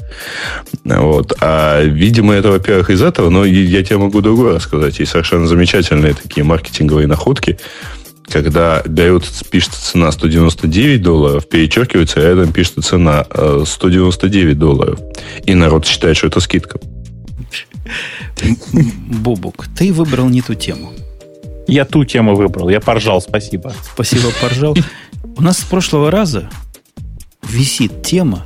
S2: Вот. А, видимо, это, во-первых, из этого, но я тебе могу другое рассказать. Есть совершенно замечательные такие маркетинговые находки, когда дает, пишется цена 199 долларов, перечеркивается, а рядом пишется цена 199 э, долларов. И народ считает, что это скидка.
S1: Бобук, ты выбрал не ту тему.
S3: Я ту тему выбрал. Я поржал, спасибо.
S1: Спасибо, поржал. У нас с прошлого раза висит тема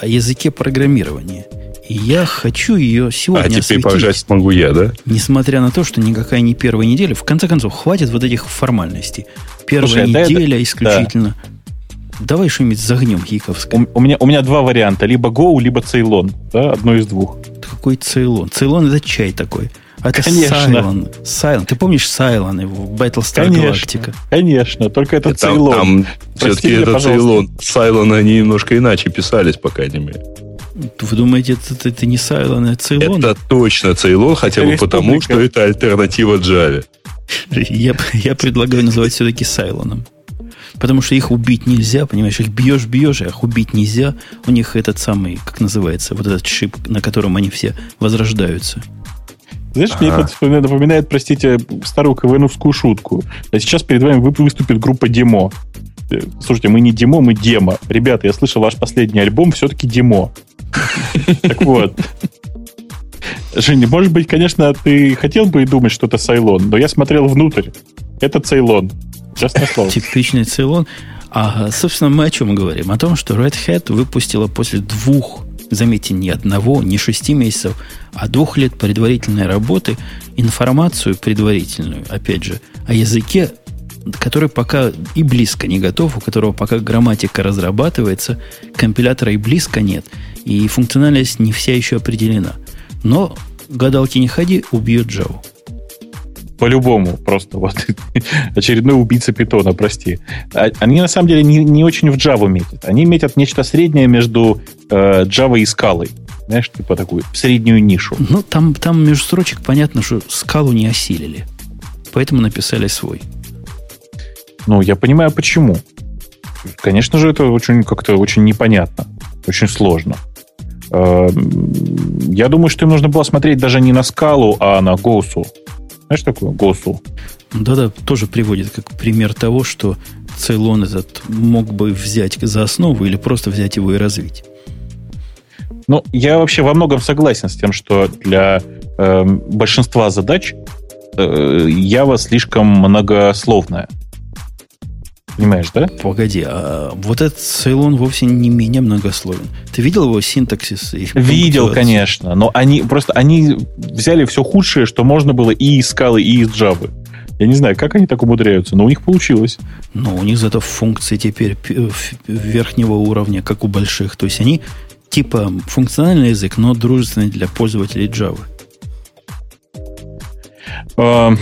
S1: о языке программирования – и я хочу ее сегодня А теперь осветить,
S2: поржать могу я, да?
S1: Несмотря на то, что никакая не первая неделя. В конце концов, хватит вот этих формальностей. Первая Слушай, неделя да, исключительно. Да. Давай что-нибудь загнем гиковское.
S3: У, у, меня, у меня два варианта. Либо Go, либо Цейлон. Да, одно из двух.
S1: Какой Цейлон? Цейлон это чай такой. А это Конечно. Сайлон. Сайлон. Ты помнишь Сайлон в Battlestar
S3: Конечно.
S1: Galactica?
S3: Конечно, только это Цейлон.
S2: Там, все-таки это Цейлон. Сайлон они немножко иначе писались, по крайней мере.
S1: Вы думаете, это, это, не Сайлон, а Цейлон?
S2: Это точно Цейлон, хотя бы потому, что это альтернатива Java.
S1: Я, я предлагаю называть все-таки Сайлоном. Потому что их убить нельзя, понимаешь, их бьешь, бьешь, а их убить нельзя. У них этот самый, как называется, вот этот шип, на котором они все возрождаются.
S3: Знаешь, ага. мне это напоминает, простите, старую КВНовскую шутку. А сейчас перед вами выступит группа Демо. Э, слушайте, мы не Демо, мы Демо. Ребята, я слышал, ваш последний альбом все-таки Демо. Так вот. Женя, может быть, конечно, ты хотел бы и думать, что это Цейлон, но я смотрел внутрь. Это Цейлон. Честное слово.
S1: Типичный Цейлон. А, собственно, мы о чем говорим? О том, что Red Hat выпустила после двух, заметьте, не одного, не шести месяцев, а двух лет предварительной работы информацию предварительную, опять же, о языке, который пока и близко не готов, у которого пока грамматика разрабатывается, компилятора и близко нет, и функциональность не вся еще определена. Но гадалки не ходи, убьет Java.
S3: По-любому, просто вот <laughs> очередной убийца питона, прости. А, они на самом деле не, не очень в Java метят. Они метят нечто среднее между э, Java и скалой. Знаешь, типа такую среднюю нишу.
S1: Ну, там, там между строчек понятно, что скалу не осилили. Поэтому написали свой.
S3: Ну, я понимаю, почему. Конечно же, это очень как-то очень непонятно, очень сложно. Э, я думаю, что им нужно было смотреть даже не на скалу, а на Госу. Знаешь такое? Госу.
S1: Да-да, тоже приводит как пример того, что Ceylon этот мог бы взять за основу или просто взять его и развить.
S3: Ну, я вообще во многом согласен с тем, что для э, большинства задач э, Java слишком многословная. Понимаешь, да?
S1: Погоди, а вот этот Ceylon вовсе не менее многословен. Ты видел его синтаксис?
S3: И видел, конечно, но они просто они взяли все худшее, что можно было и из скалы, и из Java. Я не знаю, как они так умудряются, но у них получилось.
S1: Но у них зато функции теперь верхнего уровня, как у больших. То есть они типа функциональный язык, но дружественный для пользователей Java.
S3: А,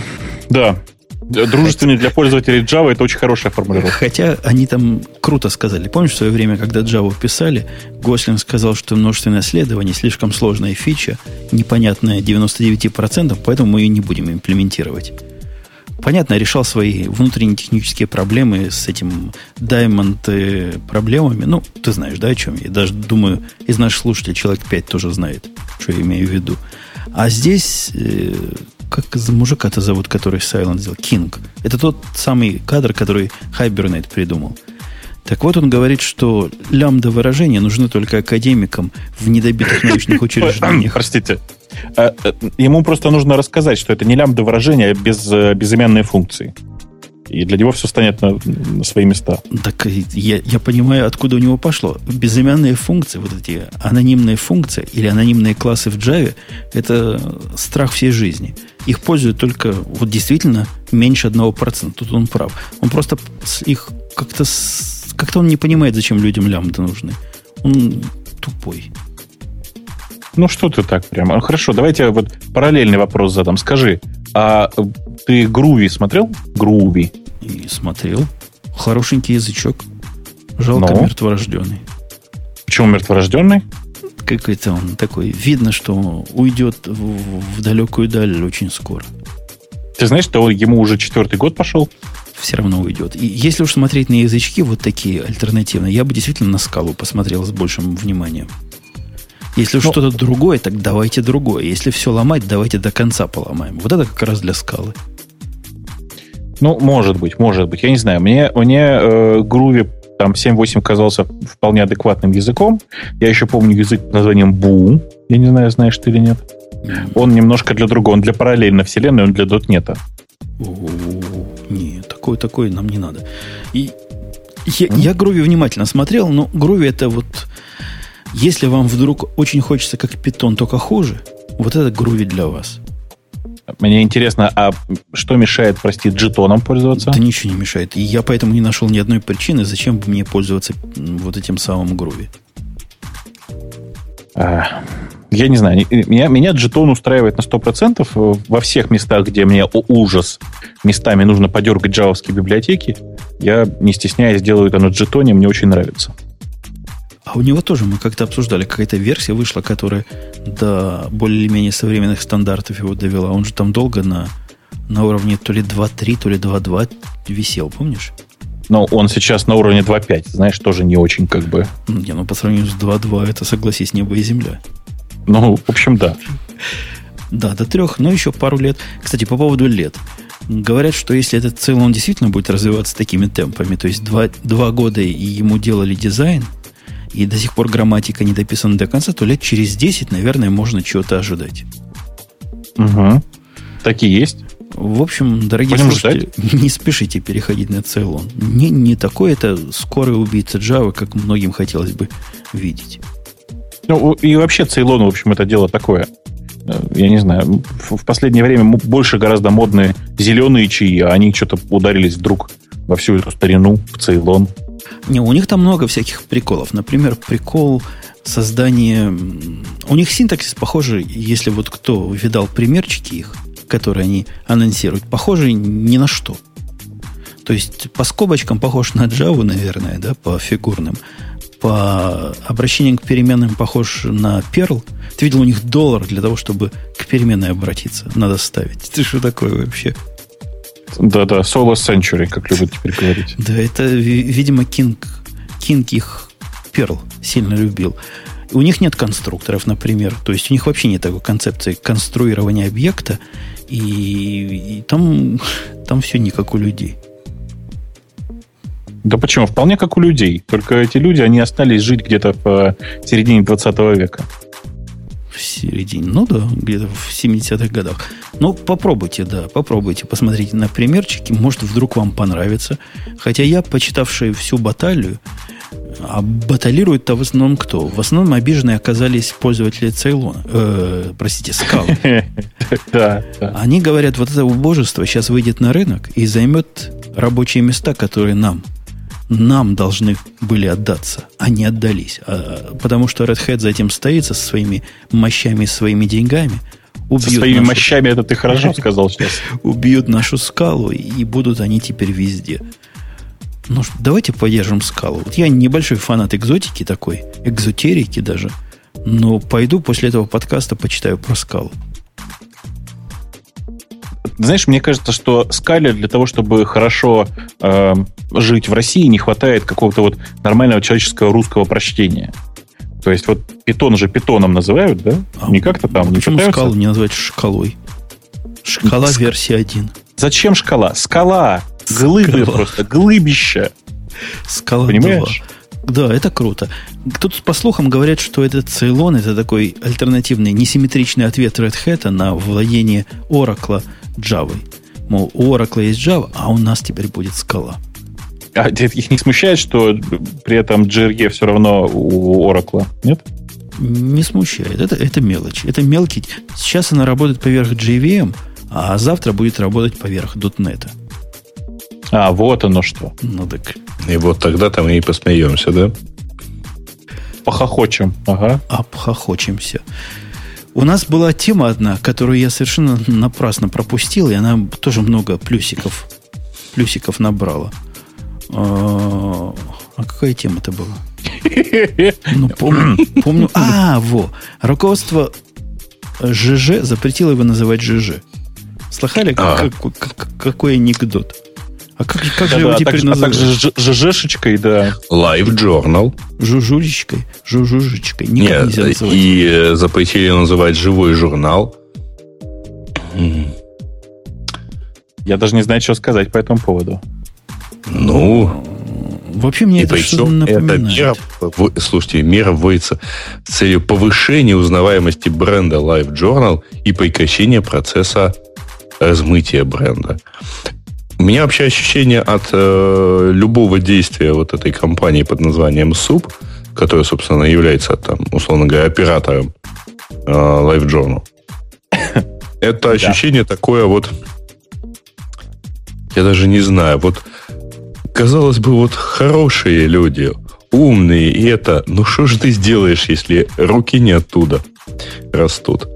S3: да, Дружественный для пользователей Java это очень хорошая формулировка.
S1: Хотя они там круто сказали. Помнишь, в свое время, когда Java писали, Гослин сказал, что множественное исследование слишком сложная фича, непонятная 99%, поэтому мы ее не будем имплементировать. Понятно, решал свои внутренние технические проблемы с этим Diamond э, проблемами. Ну, ты знаешь, да, о чем я? Даже думаю, из наших слушателей человек 5 тоже знает, что я имею в виду. А здесь э, как мужика-то зовут, который Silent сделал? Кинг. Это тот самый кадр, который Хайбернет придумал. Так вот, он говорит, что лямбда выражения нужны только академикам в недобитых научных <laughs> учреждениях.
S3: Простите. Э, э, ему просто нужно рассказать, что это не лямбда выражения, а без, э, безымянные функции и для него все станет на, на свои места.
S1: Так я, я понимаю, откуда у него пошло. Безымянные функции, вот эти анонимные функции или анонимные классы в Java, это страх всей жизни. Их пользуют только вот действительно меньше одного процента. Тут он прав. Он просто их как-то как-то он не понимает, зачем людям лямбда нужны. Он тупой.
S3: Ну, что ты так прямо? Хорошо, давайте вот параллельный вопрос задам. Скажи, а ты Груви смотрел? Груви.
S1: И смотрел. Хорошенький язычок. Жалко Но. мертворожденный.
S3: Почему мертворожденный?
S1: Какой-то он такой. Видно, что уйдет в, в далекую даль очень скоро.
S3: Ты знаешь, что ему уже четвертый год пошел?
S1: Все равно уйдет. И если уж смотреть на язычки вот такие альтернативные, я бы действительно на скалу посмотрел с большим вниманием. Если ну, что-то другое, так давайте другое. Если все ломать, давайте до конца поломаем. Вот это как раз для скалы.
S3: Ну, может быть, может быть. Я не знаю. Мне, мне э, Groovy там 7.8 казался вполне адекватным языком. Я еще помню язык под названием Бу. Я не знаю, знаешь ты или нет. Он немножко для другого. Он для параллельной вселенной, он для дотнета.
S1: Нет, такой, такой нам не надо. И я, я Groovy внимательно смотрел, но Groovy это вот если вам вдруг очень хочется как питон, только хуже, вот это груви для вас.
S3: Мне интересно, а что мешает, прости, джетоном пользоваться?
S1: Да ничего не мешает. И я поэтому не нашел ни одной причины, зачем бы мне пользоваться вот этим самым груви.
S3: А, я не знаю. Меня, меня джетон устраивает на 100%. Во всех местах, где мне о, ужас, местами нужно подергать джавовские библиотеки, я, не стесняясь, делаю это на джетоне, мне очень нравится.
S1: А у него тоже мы как-то обсуждали, какая-то версия вышла, которая до более-менее современных стандартов его довела. Он же там долго на, на уровне то ли 2.3, то ли 2.2 висел, помнишь?
S3: Но он сейчас на уровне 2.5, знаешь, тоже не очень как бы...
S1: Не, ну по сравнению с 2.2 это, согласись, небо и земля.
S3: Ну, в общем, да.
S1: Да, до трех, но еще пару лет. Кстати, по поводу лет. Говорят, что если этот целый он действительно будет развиваться такими темпами, то есть два, два года и ему делали дизайн, и до сих пор грамматика не дописана до конца, то лет через 10, наверное, можно чего-то ожидать.
S3: Угу. Такие есть.
S1: В общем, дорогие Будем слушатели, ждать. <laughs> не спешите переходить на Ceylon. Не, не такой это скорый убийца Java, как многим хотелось бы видеть.
S3: Ну, и вообще Ceylon, в общем, это дело такое. Э, я не знаю, в последнее время больше гораздо модные зеленые чаи, а они что-то ударились вдруг во всю эту старину, в Ceylon.
S1: Не, у них там много всяких приколов. Например, прикол создания... У них синтаксис похожий, если вот кто видал примерчики их, которые они анонсируют, похожий ни на что. То есть по скобочкам похож на Java, наверное, да, по фигурным. По обращению к переменным похож на Perl. Ты видел, у них доллар для того, чтобы к переменной обратиться. Надо ставить. <laughs> Ты что такое вообще?
S3: Да-да, Solo Century, как любят теперь говорить.
S1: Да, это, видимо, King, King их Перл сильно любил. У них нет конструкторов, например. То есть у них вообще нет такой концепции конструирования объекта. И, и там, там все не как у людей.
S3: Да почему? Вполне как у людей. Только эти люди, они остались жить где-то в середине 20 века.
S1: В середине, ну да, где-то в 70-х годах. Ну, попробуйте, да, попробуйте, посмотрите на примерчики, может, вдруг вам понравится. Хотя я, почитавший всю баталию, а баталируют-то в основном кто? В основном обиженные оказались пользователи Цейлона. Э, простите, <laughs> да. Они говорят, вот это убожество сейчас выйдет на рынок и займет рабочие места, которые нам нам должны были отдаться, а не отдались. А, потому что Red Hat за этим стоит со своими мощами, своими деньгами.
S3: Убьют со своими нашу... мощами, это ты хорошо <laughs> сказал сейчас.
S1: Убьют нашу скалу, и будут они теперь везде. Ну, давайте поддержим скалу. Вот я небольшой фанат экзотики такой, экзотерики даже, но пойду после этого подкаста почитаю про скалу.
S3: Знаешь, мне кажется, что скале для того, чтобы хорошо э, жить в России, не хватает какого-то вот нормального человеческого русского прочтения. То есть вот питон же питоном называют, да?
S1: А не как-то там. Не почему пытаются? скалу не называть шкалой? Шкала Ск... версия 1.
S3: Зачем шкала? Скала. Глыбы Скала. просто. Глыбища.
S1: Скала Понимаешь? 2. Да, это круто. Тут по слухам говорят, что этот Ceylon это такой альтернативный, несимметричный ответ Red Hat на владение Oracle Java. Мол, у Oracle есть Java, а у нас теперь будет скала.
S3: А их не смущает, что при этом GRE все равно у Oracle, нет?
S1: Не смущает. Это, это мелочь. Это мелкий. Сейчас она работает поверх JVM, а завтра будет работать поверх .NET.
S3: А, вот оно что.
S2: Ну так. И вот тогда-то мы и посмеемся, да?
S3: Похохочем. Ага.
S1: Обхохочемся. У нас была тема одна, которую я совершенно напрасно пропустил, и она тоже много плюсиков, плюсиков набрала. А, а какая тема это была? Ну, помню, помню. <laughs> А, во. Руководство ЖЖ запретило его называть ЖЖ. Слыхали, а. как, как, какой анекдот?
S3: А как, как же его да, теперь называют? А также ЖЖшечкой, да.
S2: Live Journal.
S1: Жужулечкой. Жужужечкой.
S2: Никак Нет, нельзя и э, запретили называть живой журнал.
S3: Я даже не знаю, что сказать по этому поводу.
S2: Ну,
S1: Вообще мне это что-то напоминает.
S2: Мера, слушайте, мера вводится с целью повышения узнаваемости бренда Live Journal и прекращения процесса размытия бренда. У меня вообще ощущение от э, любого действия вот этой компании под названием СУП, которая, собственно, является, там, условно говоря, оператором э, Live Journal. <coughs> Это ощущение такое вот... Я даже не знаю. Вот, казалось бы, вот хорошие люди, умные, и это... Ну, что же ты сделаешь, если руки не оттуда растут?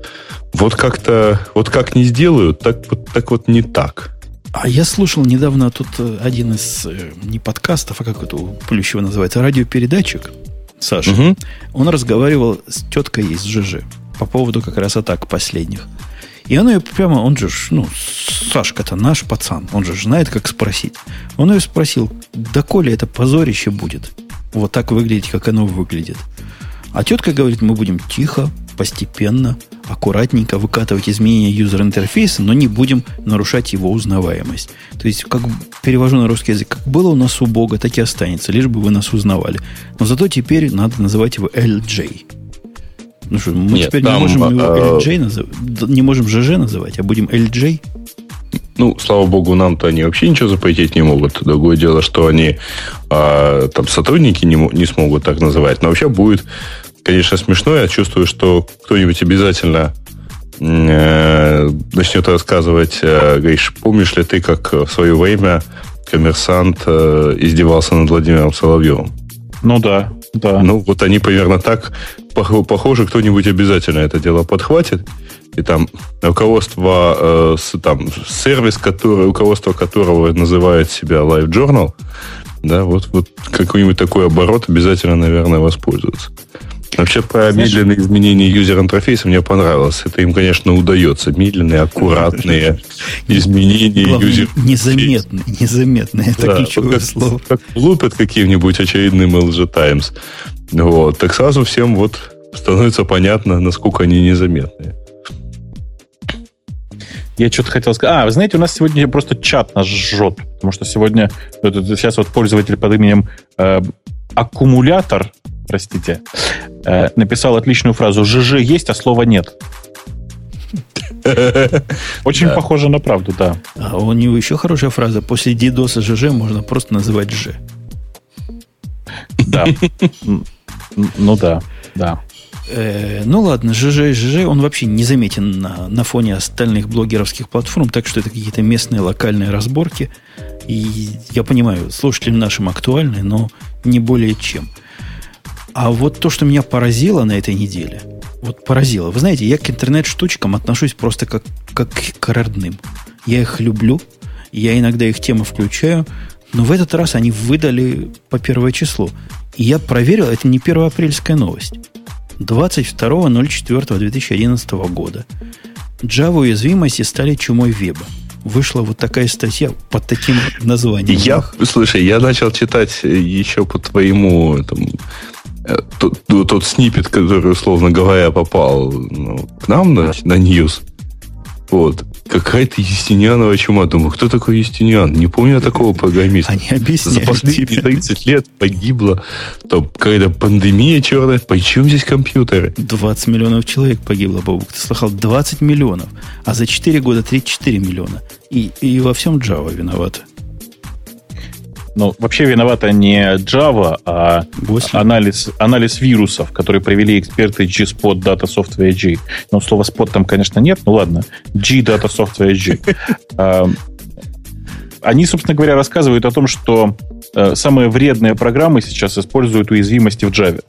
S2: Вот как-то... Вот как не сделают, так, так вот не так.
S1: А я слушал недавно тут э, один из э, не подкастов, а как это у Плющева называется, радиопередатчик. Саша. Угу. Он разговаривал с теткой из ЖЖ по поводу как раз атак последних. И он ее прямо, он же, ну, Сашка-то наш пацан, он же знает, как спросить. Он ее спросил, да коли это позорище будет, вот так выглядеть, как оно выглядит. А тетка говорит, мы будем тихо, постепенно, аккуратненько выкатывать изменения юзер-интерфейса, но не будем нарушать его узнаваемость. То есть, как перевожу на русский язык, как было у нас у Бога, так и останется, лишь бы вы нас узнавали. Но зато теперь надо называть его LJ. Ну что, мы Нет, теперь там, не можем его а, LJ называть, не можем ЖЖ называть, а будем LJ?
S2: Ну, слава богу, нам-то они вообще ничего запретить не могут. Другое дело, что они а, там сотрудники не, не смогут так называть. Но вообще будет конечно, смешно. Я чувствую, что кто-нибудь обязательно э, начнет рассказывать, э, говоришь, помнишь ли ты, как в свое время коммерсант э, издевался над Владимиром Соловьевым?
S3: Ну да, да.
S2: Ну, вот они примерно так, похоже, кто-нибудь обязательно это дело подхватит. И там руководство, э, с, там, сервис, который, руководство которого называет себя Live Journal, да, вот, вот какой-нибудь такой оборот обязательно, наверное, воспользуется. Вообще, про Знаешь, медленные изменения юзер-интерфейса мне понравилось. Это им, конечно, удается. Медленные, аккуратные <laughs> изменения юзер
S1: Незаметные, незаметные. Это да, ключевое
S2: слово. Как лупят каким-нибудь очередным LG Times. Вот. Так сразу всем вот становится понятно, насколько они незаметные.
S3: Я что-то хотел сказать. А, вы знаете, у нас сегодня просто чат нас жжет. Потому что сегодня сейчас вот пользователь под именем э, аккумулятор, простите, э, написал отличную фразу «ЖЖ есть, а слова нет». <laughs> Очень да. похоже на правду, да.
S1: А у него еще хорошая фраза. После DDoS ЖЖ можно просто называть Ж.
S3: Да. <laughs> Ну да, да.
S1: Э, ну ладно, ЖЖ ЖЖ, он вообще не заметен на, на фоне остальных блогеровских платформ, так что это какие-то местные локальные разборки. И я понимаю, слушателям нашим актуальны, но не более чем. А вот то, что меня поразило на этой неделе, вот поразило. Вы знаете, я к интернет-штучкам отношусь просто как, как к родным. Я их люблю, я иногда их темы включаю, но в этот раз они выдали по первое число. И я проверил, это не первоапрельская новость. 22.04.2011 года. Java уязвимости стали чумой веба. Вышла вот такая статья под таким названием.
S2: Я, слушай, я начал читать еще по твоему там, тот, тот снипет, который, условно говоря, попал ну, к нам на, на News. Вот какая-то Естинянова чума. Думаю, кто такой Естинян? Не помню я такого программиста.
S1: Они объясняют
S2: За последние 30 лет погибло там какая-то пандемия черная. Почему здесь компьютеры?
S1: 20 миллионов человек погибло, Бобук. Ты слыхал? 20 миллионов. А за 4 года 34 миллиона. И, и во всем Java виновата.
S3: Ну, вообще виновата не Java, а анализ, анализ вирусов, которые провели эксперты G-Spot Data Software G. Ну, слова spot там, конечно, нет, ну ладно. G Data Software G. <laughs> А, они, собственно говоря, рассказывают о том, что э, самые вредные программы сейчас используют уязвимости в Java.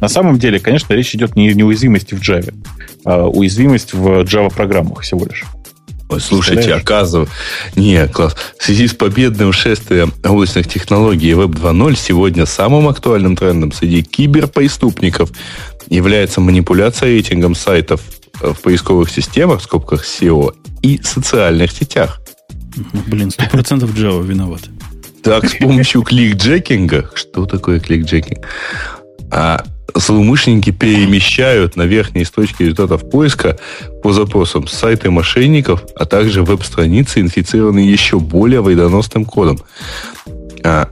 S3: На самом деле, конечно, речь идет не о уязвимости в Java, а уязвимость в Java-программах всего лишь.
S2: Слушайте, оказывается... Не, класс. В связи с победным шествием облачных технологий Web 2.0 сегодня самым актуальным трендом среди киберпреступников является манипуляция рейтингом сайтов в поисковых системах, в скобках SEO, и социальных сетях.
S1: Ну, блин, сто процентов Java виноват.
S2: Так, с помощью кликджекинга... Что такое кликджекинг? А злоумышленники перемещают на верхние строчки результатов поиска по запросам сайты мошенников, а также веб-страницы, инфицированные еще более вредоносным кодом.
S1: А,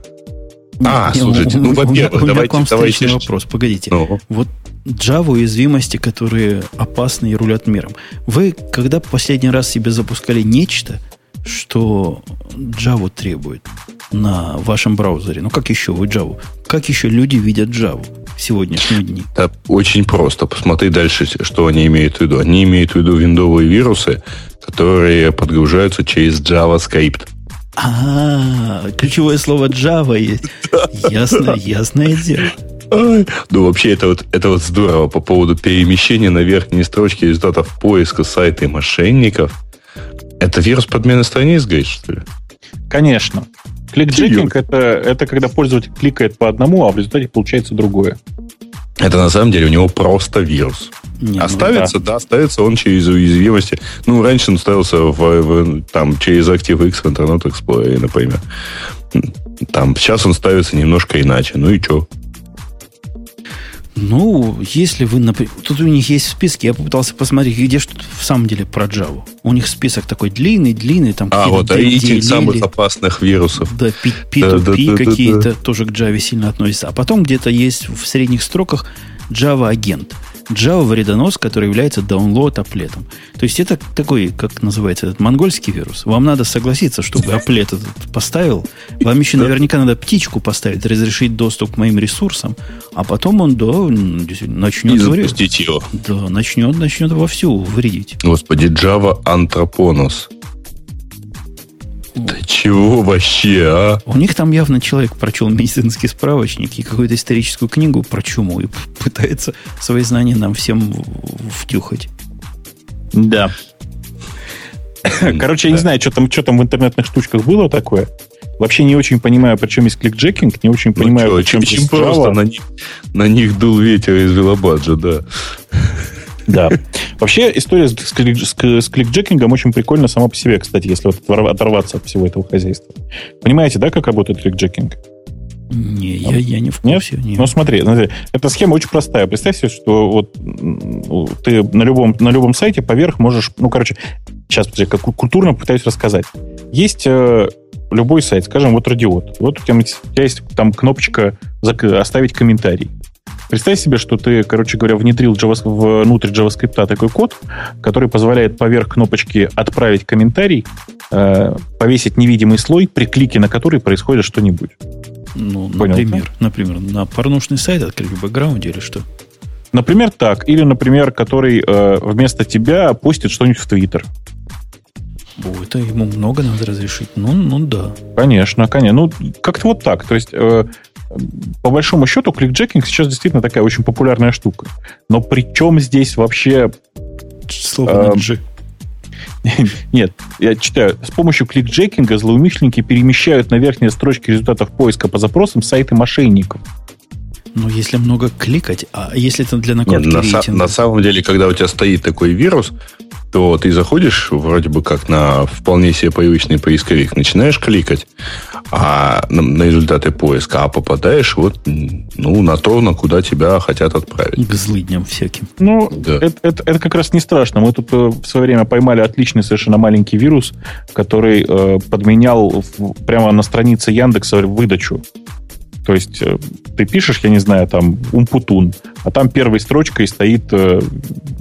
S1: а не, слушайте, ну, во-первых, давайте... У меня давайте вопрос, погодите. Ну. Вот Java уязвимости, которые опасны и рулят миром. Вы, когда последний раз себе запускали нечто, что Java требует на вашем браузере? Ну, как еще вы Java? Как еще люди видят Java? в сегодняшние дни?
S2: Да, очень просто. Посмотри дальше, что они имеют в виду. Они имеют в виду виндовые вирусы, которые подгружаются через JavaScript.
S1: А, ключевое слово Java есть. <laughs> Ясно, ясное дело.
S2: Ну, вообще, это вот, это вот здорово по поводу перемещения на верхние строчки результатов поиска сайта и мошенников. Это вирус подмены страниц, говоришь, что ли?
S3: Конечно. Кликджекинг это, это когда пользователь кликает по одному, а в результате получается другое.
S2: Это на самом деле у него просто вирус. Не, Оставится, ну, да. да, ставится он через уязвимости. Ну, раньше он ставился в, в, там, через ActiveX в Internet Explorer, например. Там, сейчас он ставится немножко иначе. Ну и что?
S1: Ну, если вы, например... Тут у них есть списки, я попытался посмотреть, где что в самом деле про Java. У них список такой длинный, длинный, там
S2: А, вот рейтинг самых опасных вирусов.
S1: Да, P2P да, да, какие-то тоже к Java сильно относятся. А потом где-то есть в средних строках Java агент – Java вредонос, который является download аплетом. То есть это такой, как называется этот монгольский вирус. Вам надо согласиться, чтобы аплет этот поставил. Вам еще наверняка надо птичку поставить, разрешить доступ к моим ресурсам, а потом он да, начнет И
S2: запустить его.
S1: Да, начнет, начнет вовсю вредить.
S2: Господи, Java Anthroponos. Да чего вообще, а?
S1: У них там явно человек прочел медицинский справочник и какую-то историческую книгу про чуму и пытается свои знания нам всем втюхать.
S3: Да. Короче, я не знаю, что там, что там в интернетных штучках было такое. Вообще не очень понимаю, почему есть кликджекинг, не очень ну, понимаю,
S2: что,
S3: почему
S2: очень просто на них, на них дул ветер из велобаджа, да.
S3: Да. Вообще история с, с, с кликджекингом очень прикольна сама по себе, кстати, если вот оторваться от всего этого хозяйства. Понимаете, да, как работает кликджекинг?
S1: Не, я, я не в
S3: курсе. Нет? Нет. Ну, смотри, смотри, эта схема очень простая. Представь себе, что вот ты на любом, на любом сайте поверх можешь... Ну, короче, сейчас, подожди, как культурно пытаюсь рассказать. Есть э, любой сайт, скажем, вот Радиот. Вот у тебя, у тебя есть там кнопочка «Оставить комментарий». Представь себе, что ты, короче говоря, внедрил JavaScript, внутрь JavaScript такой код, который позволяет поверх кнопочки «Отправить комментарий» э, повесить невидимый слой, при клике на который происходит что-нибудь.
S1: Ну, Понял, например, да? например, на порнушный сайт открыть в бэкграунде или что?
S3: Например, так. Или, например, который э, вместо тебя постит что-нибудь в Твиттер.
S1: О, это ему много надо разрешить. Ну, ну да.
S3: Конечно, конечно. Ну, как-то вот так. То есть, э, по большому счету, кликджекинг сейчас действительно такая очень популярная штука. Но при чем здесь вообще...
S1: Слово э, G. <laughs>
S3: Нет, я читаю. С помощью кликджекинга злоумышленники перемещают на верхние строчки результатов поиска по запросам сайты мошенников.
S1: Ну, если много кликать, а если это для накрутки
S2: Нет, на, на самом деле, когда у тебя стоит такой вирус, то ты заходишь вроде бы как на вполне себе привычный поисковик, начинаешь кликать а на, на результаты поиска, а попадаешь вот ну, на то, на куда тебя хотят отправить.
S1: К злыдням всяким.
S3: Ну, да. это, это, это как раз не страшно. Мы тут э, в свое время поймали отличный совершенно маленький вирус, который э, подменял в, прямо на странице Яндекса выдачу. То есть э, ты пишешь, я не знаю, там Умпутун, а там первой строчкой стоит э,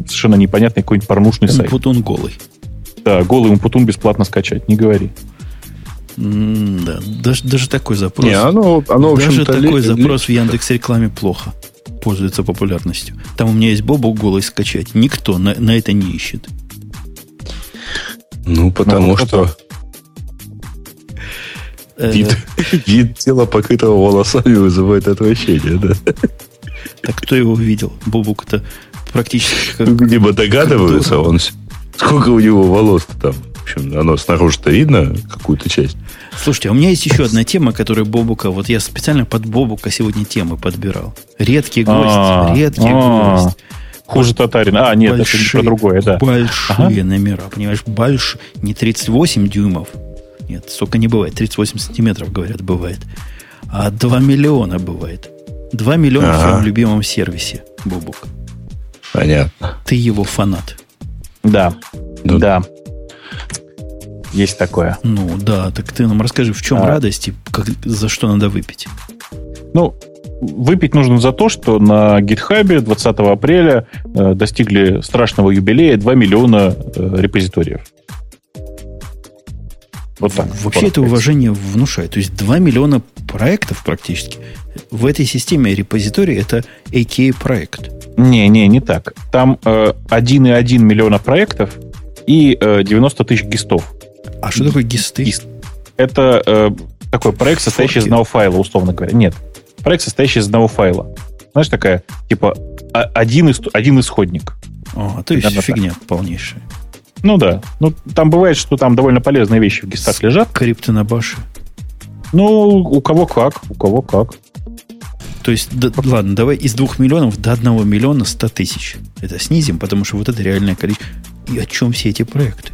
S3: совершенно непонятный какой-нибудь порнушный
S1: сайт. Умпутун голый.
S3: Да, голый Умпутун бесплатно скачать, не говори.
S1: Да, даже, даже такой запрос.
S2: Не, оно, оно,
S1: даже такой запрос в Яндекс рекламе плохо пользуется популярностью. Там у меня есть Бобок голый скачать. Никто на, на это не ищет.
S2: Ну, потому ну, что Э, вид, <laughs> вид тела, покрытого волосами, вызывает отвращение, да?
S1: Так кто его видел? Бобук-то практически...
S2: Как, Видимо, догадываются, он... Сколько у него волос-то там? В общем, оно снаружи-то видно, какую-то часть.
S1: Слушайте, а у меня есть еще одна тема, которая Бобука... Вот я специально под Бобука сегодня темы подбирал. Редкий гость, а, редкий а. гость.
S3: Хуже татарина. А, нет, большие, это про другое, да.
S1: Большие номера, понимаешь, больше, не 38 дюймов, нет, столько не бывает. 38 сантиметров, говорят, бывает. А 2 миллиона бывает. 2 миллиона ага. в своем любимом сервисе, Бубук.
S2: Понятно.
S1: Ты его фанат.
S3: Да. Ну, да. Есть такое.
S1: Ну да, так ты нам расскажи, в чем а. радость и как, за что надо выпить?
S3: Ну, выпить нужно за то, что на гитхабе 20 апреля э, достигли страшного юбилея 2 миллиона э, репозиториев.
S1: Вот так. Вообще это уважение внушает. То есть 2 миллиона проектов практически. В этой системе репозиторий это AKA-проект.
S3: Не, не, не так. Там э, 1,1 миллиона проектов и э, 90 тысяч гистов.
S1: А что такое гисты? Гист.
S3: Это э, такой проект, состоящий Форки. из одного файла, условно говоря. Нет. Проект, состоящий из одного файла. Знаешь, такая, типа, один, один исходник.
S1: А, то есть фигня так. полнейшая.
S3: Ну да. Ну, там бывает, что там довольно полезные вещи в гистах лежат.
S1: Крипты на баше.
S3: Ну, у кого как, у кого как.
S1: То есть, да, ладно, давай из двух миллионов до одного миллиона ста тысяч. Это снизим, потому что вот это реальное количество. И о чем все эти проекты?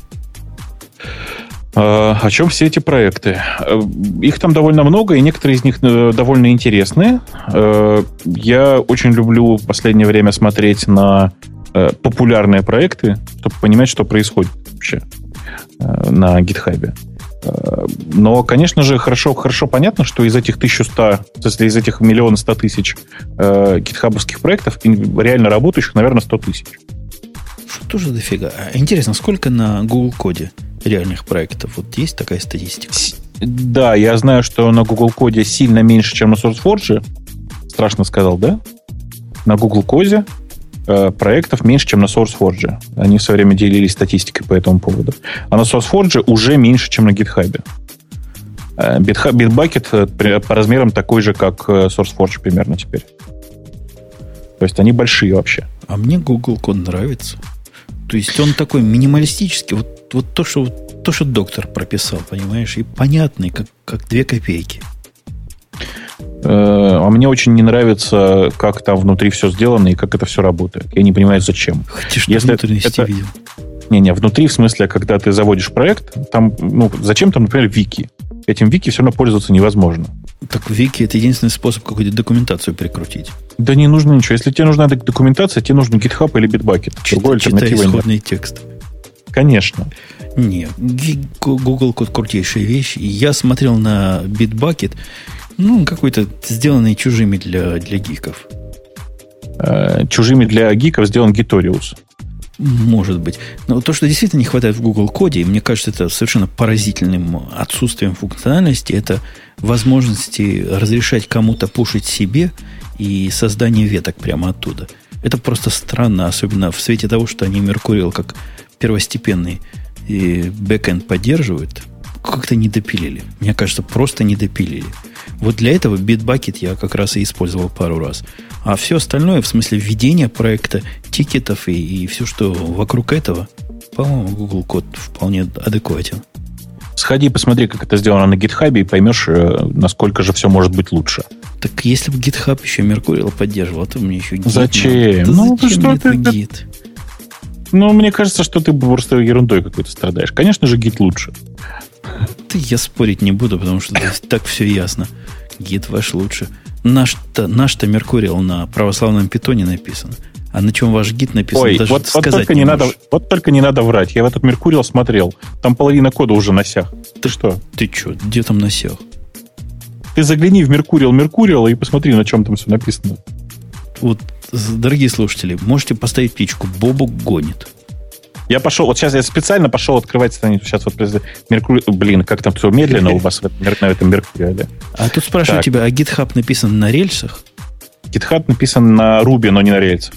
S3: А, о чем все эти проекты? Э, их там довольно много, и некоторые из них э, довольно интересные. Э, я очень люблю в последнее время смотреть на Э, популярные проекты, чтобы понимать, что происходит вообще э, на. Э, но, конечно же, хорошо, хорошо понятно, что из этих 1100, если из этих миллиона ста тысяч э, гитхабовских проектов, реально работающих, наверное, 100 тысяч.
S1: Что же дофига? А интересно, сколько на Google коде реальных проектов? Вот есть такая статистика?
S3: Да, я знаю, что на Google коде сильно меньше, чем на SourceForge. Страшно сказал, да? На Google коде Э, проектов меньше, чем на SourceForge. Они в свое время делились статистикой по этому поводу. А на SourceForge уже меньше, чем на GitHub. Э, Bitbucket э, по размерам такой же, как SourceForge примерно теперь. То есть они большие вообще.
S1: А мне Google Code нравится. То есть он такой минималистический. Вот, вот то, что то, что доктор прописал, понимаешь, и понятный, как, как две копейки.
S3: Э, а мне очень не нравится, как там внутри все сделано и как это все работает. Я не понимаю, зачем.
S1: Ты что Если внутренности это... видел?
S3: Не-не, внутри, в смысле, когда ты заводишь проект, там, ну, зачем там, например, вики? Этим вики все равно пользоваться невозможно.
S1: Так вики это единственный способ какую-то документацию прикрутить.
S3: Да не нужно ничего. Если тебе нужна документация, тебе нужен GitHub или Bitbucket.
S1: Другой Читай исходный нет. текст.
S3: Конечно.
S1: Не, Google код крутейшая вещь. Я смотрел на Bitbucket, ну, какой-то сделанный чужими для, для гиков.
S3: Э, чужими для гиков сделан Gitorius.
S1: Может быть. Но то, что действительно не хватает в Google коде, и мне кажется, это совершенно поразительным отсутствием функциональности, это возможности разрешать кому-то пушить себе и создание веток прямо оттуда. Это просто странно, особенно в свете того, что они Mercurial как первостепенный бэкэнд поддерживают, как-то не допилили. Мне кажется, просто не допилили. Вот для этого Bitbucket я как раз и использовал пару раз. А все остальное, в смысле введения проекта, тикетов и, и все, что вокруг этого, по-моему, Google код вполне адекватен.
S3: Сходи, посмотри, как это сделано на GitHub, и поймешь, э, насколько же все может быть лучше.
S1: Так если бы GitHub еще Mercurial поддерживал, то мне еще
S3: Git. Зачем?
S1: Да ну, зачем что ты, Git?
S3: Ну, мне кажется, что ты просто ерундой какой-то страдаешь. Конечно же, Git лучше.
S1: Ты я спорить не буду, потому что так все ясно. Гид ваш лучше. Наш-то наш Меркуриал на православном питоне написан. А на чем ваш гид написан,
S3: Ой, даже вот, сказать вот только не, не надо, Вот только не надо врать. Я в этот Меркуриал смотрел. Там половина кода уже на сях. Ты что?
S1: Ты что? Где там на сях?
S3: Ты загляни в Меркуриал Меркуриал и посмотри, на чем там все написано.
S1: Вот, дорогие слушатели, можете поставить птичку. Бобу гонит.
S3: Я пошел, вот сейчас я специально пошел открывать страницу. Сейчас вот Меркурий, блин, как там все медленно у вас на этом Меркурии.
S1: А тут спрашиваю тебя, а GitHub написан на рельсах?
S3: GitHub написан на Ruby, но не на рельсах.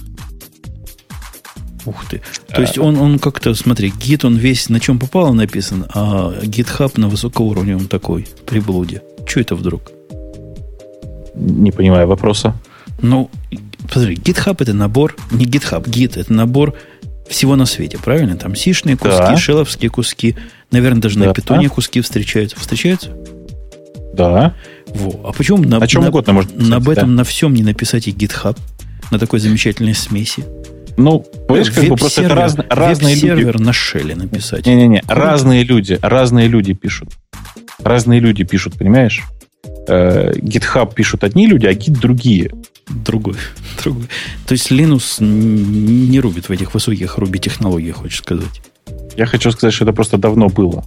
S1: Ух ты. То есть он, он как-то, смотри, Git, он весь на чем попало написан, а GitHub на высокоуровневом такой, приблуде. Что это вдруг?
S3: Не понимаю вопроса.
S1: Ну, смотри, GitHub это набор, не GitHub, Git это набор всего на свете, правильно? Там сишные куски, да. шеловские куски, наверное, даже да. на питоне куски встречаются. Встречаются?
S3: Да.
S1: Во. А почему на,
S3: О чем на, угодно можно
S1: писать, на об этом да. на всем не написать и GitHub? На такой замечательной смеси?
S3: Ну, понимаешь, как бы просто это раз, разные люди.
S1: сервер на шеле написать.
S3: Не-не-не, разные люди, разные люди пишут. Разные люди пишут, понимаешь? Э, GitHub пишут одни люди, а Git другие.
S1: Другой. <laughs> другой. То есть Linux не рубит в этих высоких руби технологиях, хочешь сказать?
S3: Я хочу сказать, что это просто давно было.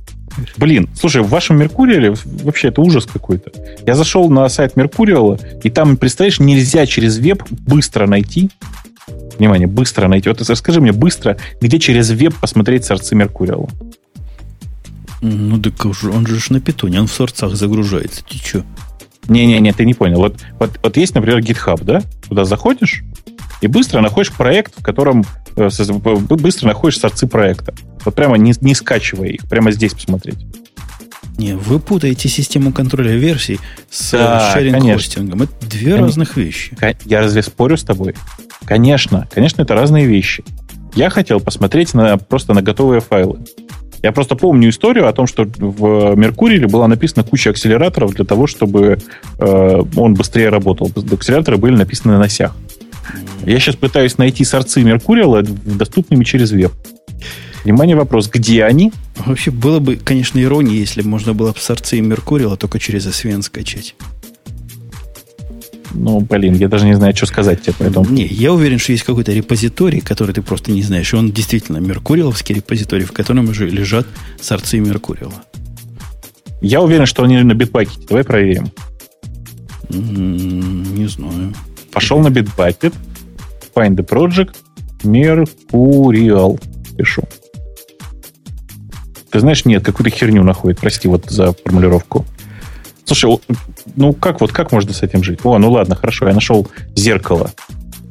S3: Блин, слушай, в вашем Меркуриале вообще это ужас какой-то. Я зашел на сайт Меркуриала, и там, представляешь, нельзя через веб быстро найти. Внимание, быстро найти. Вот расскажи мне быстро, где через веб посмотреть сорцы Меркуриала.
S1: Ну, так он же на питоне, он в сорцах загружается. Ты что?
S3: Не-не-не, ты не понял. Вот, вот, вот есть, например, GitHub, да? Туда заходишь и быстро находишь проект, в котором э, быстро находишь сорцы проекта. Вот прямо не, не скачивая их, прямо здесь посмотреть.
S1: Не, вы путаете систему контроля версий с да, шеринг-хостингом. Это две Кон... разных вещи.
S3: Я разве спорю с тобой? Конечно, конечно, это разные вещи. Я хотел посмотреть на, просто на готовые файлы. Я просто помню историю о том, что в Меркурии была написана куча акселераторов для того, чтобы э, он быстрее работал. Акселераторы были написаны на осях. Я сейчас пытаюсь найти сорцы Меркуриала доступными через веб. Внимание, вопрос, где они?
S1: Вообще было бы, конечно, ирония, если бы можно было сорцы Меркуриала только через SVN скачать.
S3: Ну, блин, я даже не знаю, что сказать тебе поэтому.
S1: Не, я уверен, что есть какой-то репозиторий, который ты просто не знаешь. И он действительно меркуриаловский репозиторий, в котором уже лежат сорцы Меркуриала.
S3: Я уверен, что они на битбакете. Давай проверим.
S1: Не знаю.
S3: Пошел на Bitbucket, find the project, Mercurial. Пишу. Ты знаешь, нет, какую-то херню находит. Прости вот за формулировку. Слушай, ну как вот как можно с этим жить? О, ну ладно, хорошо, я нашел зеркало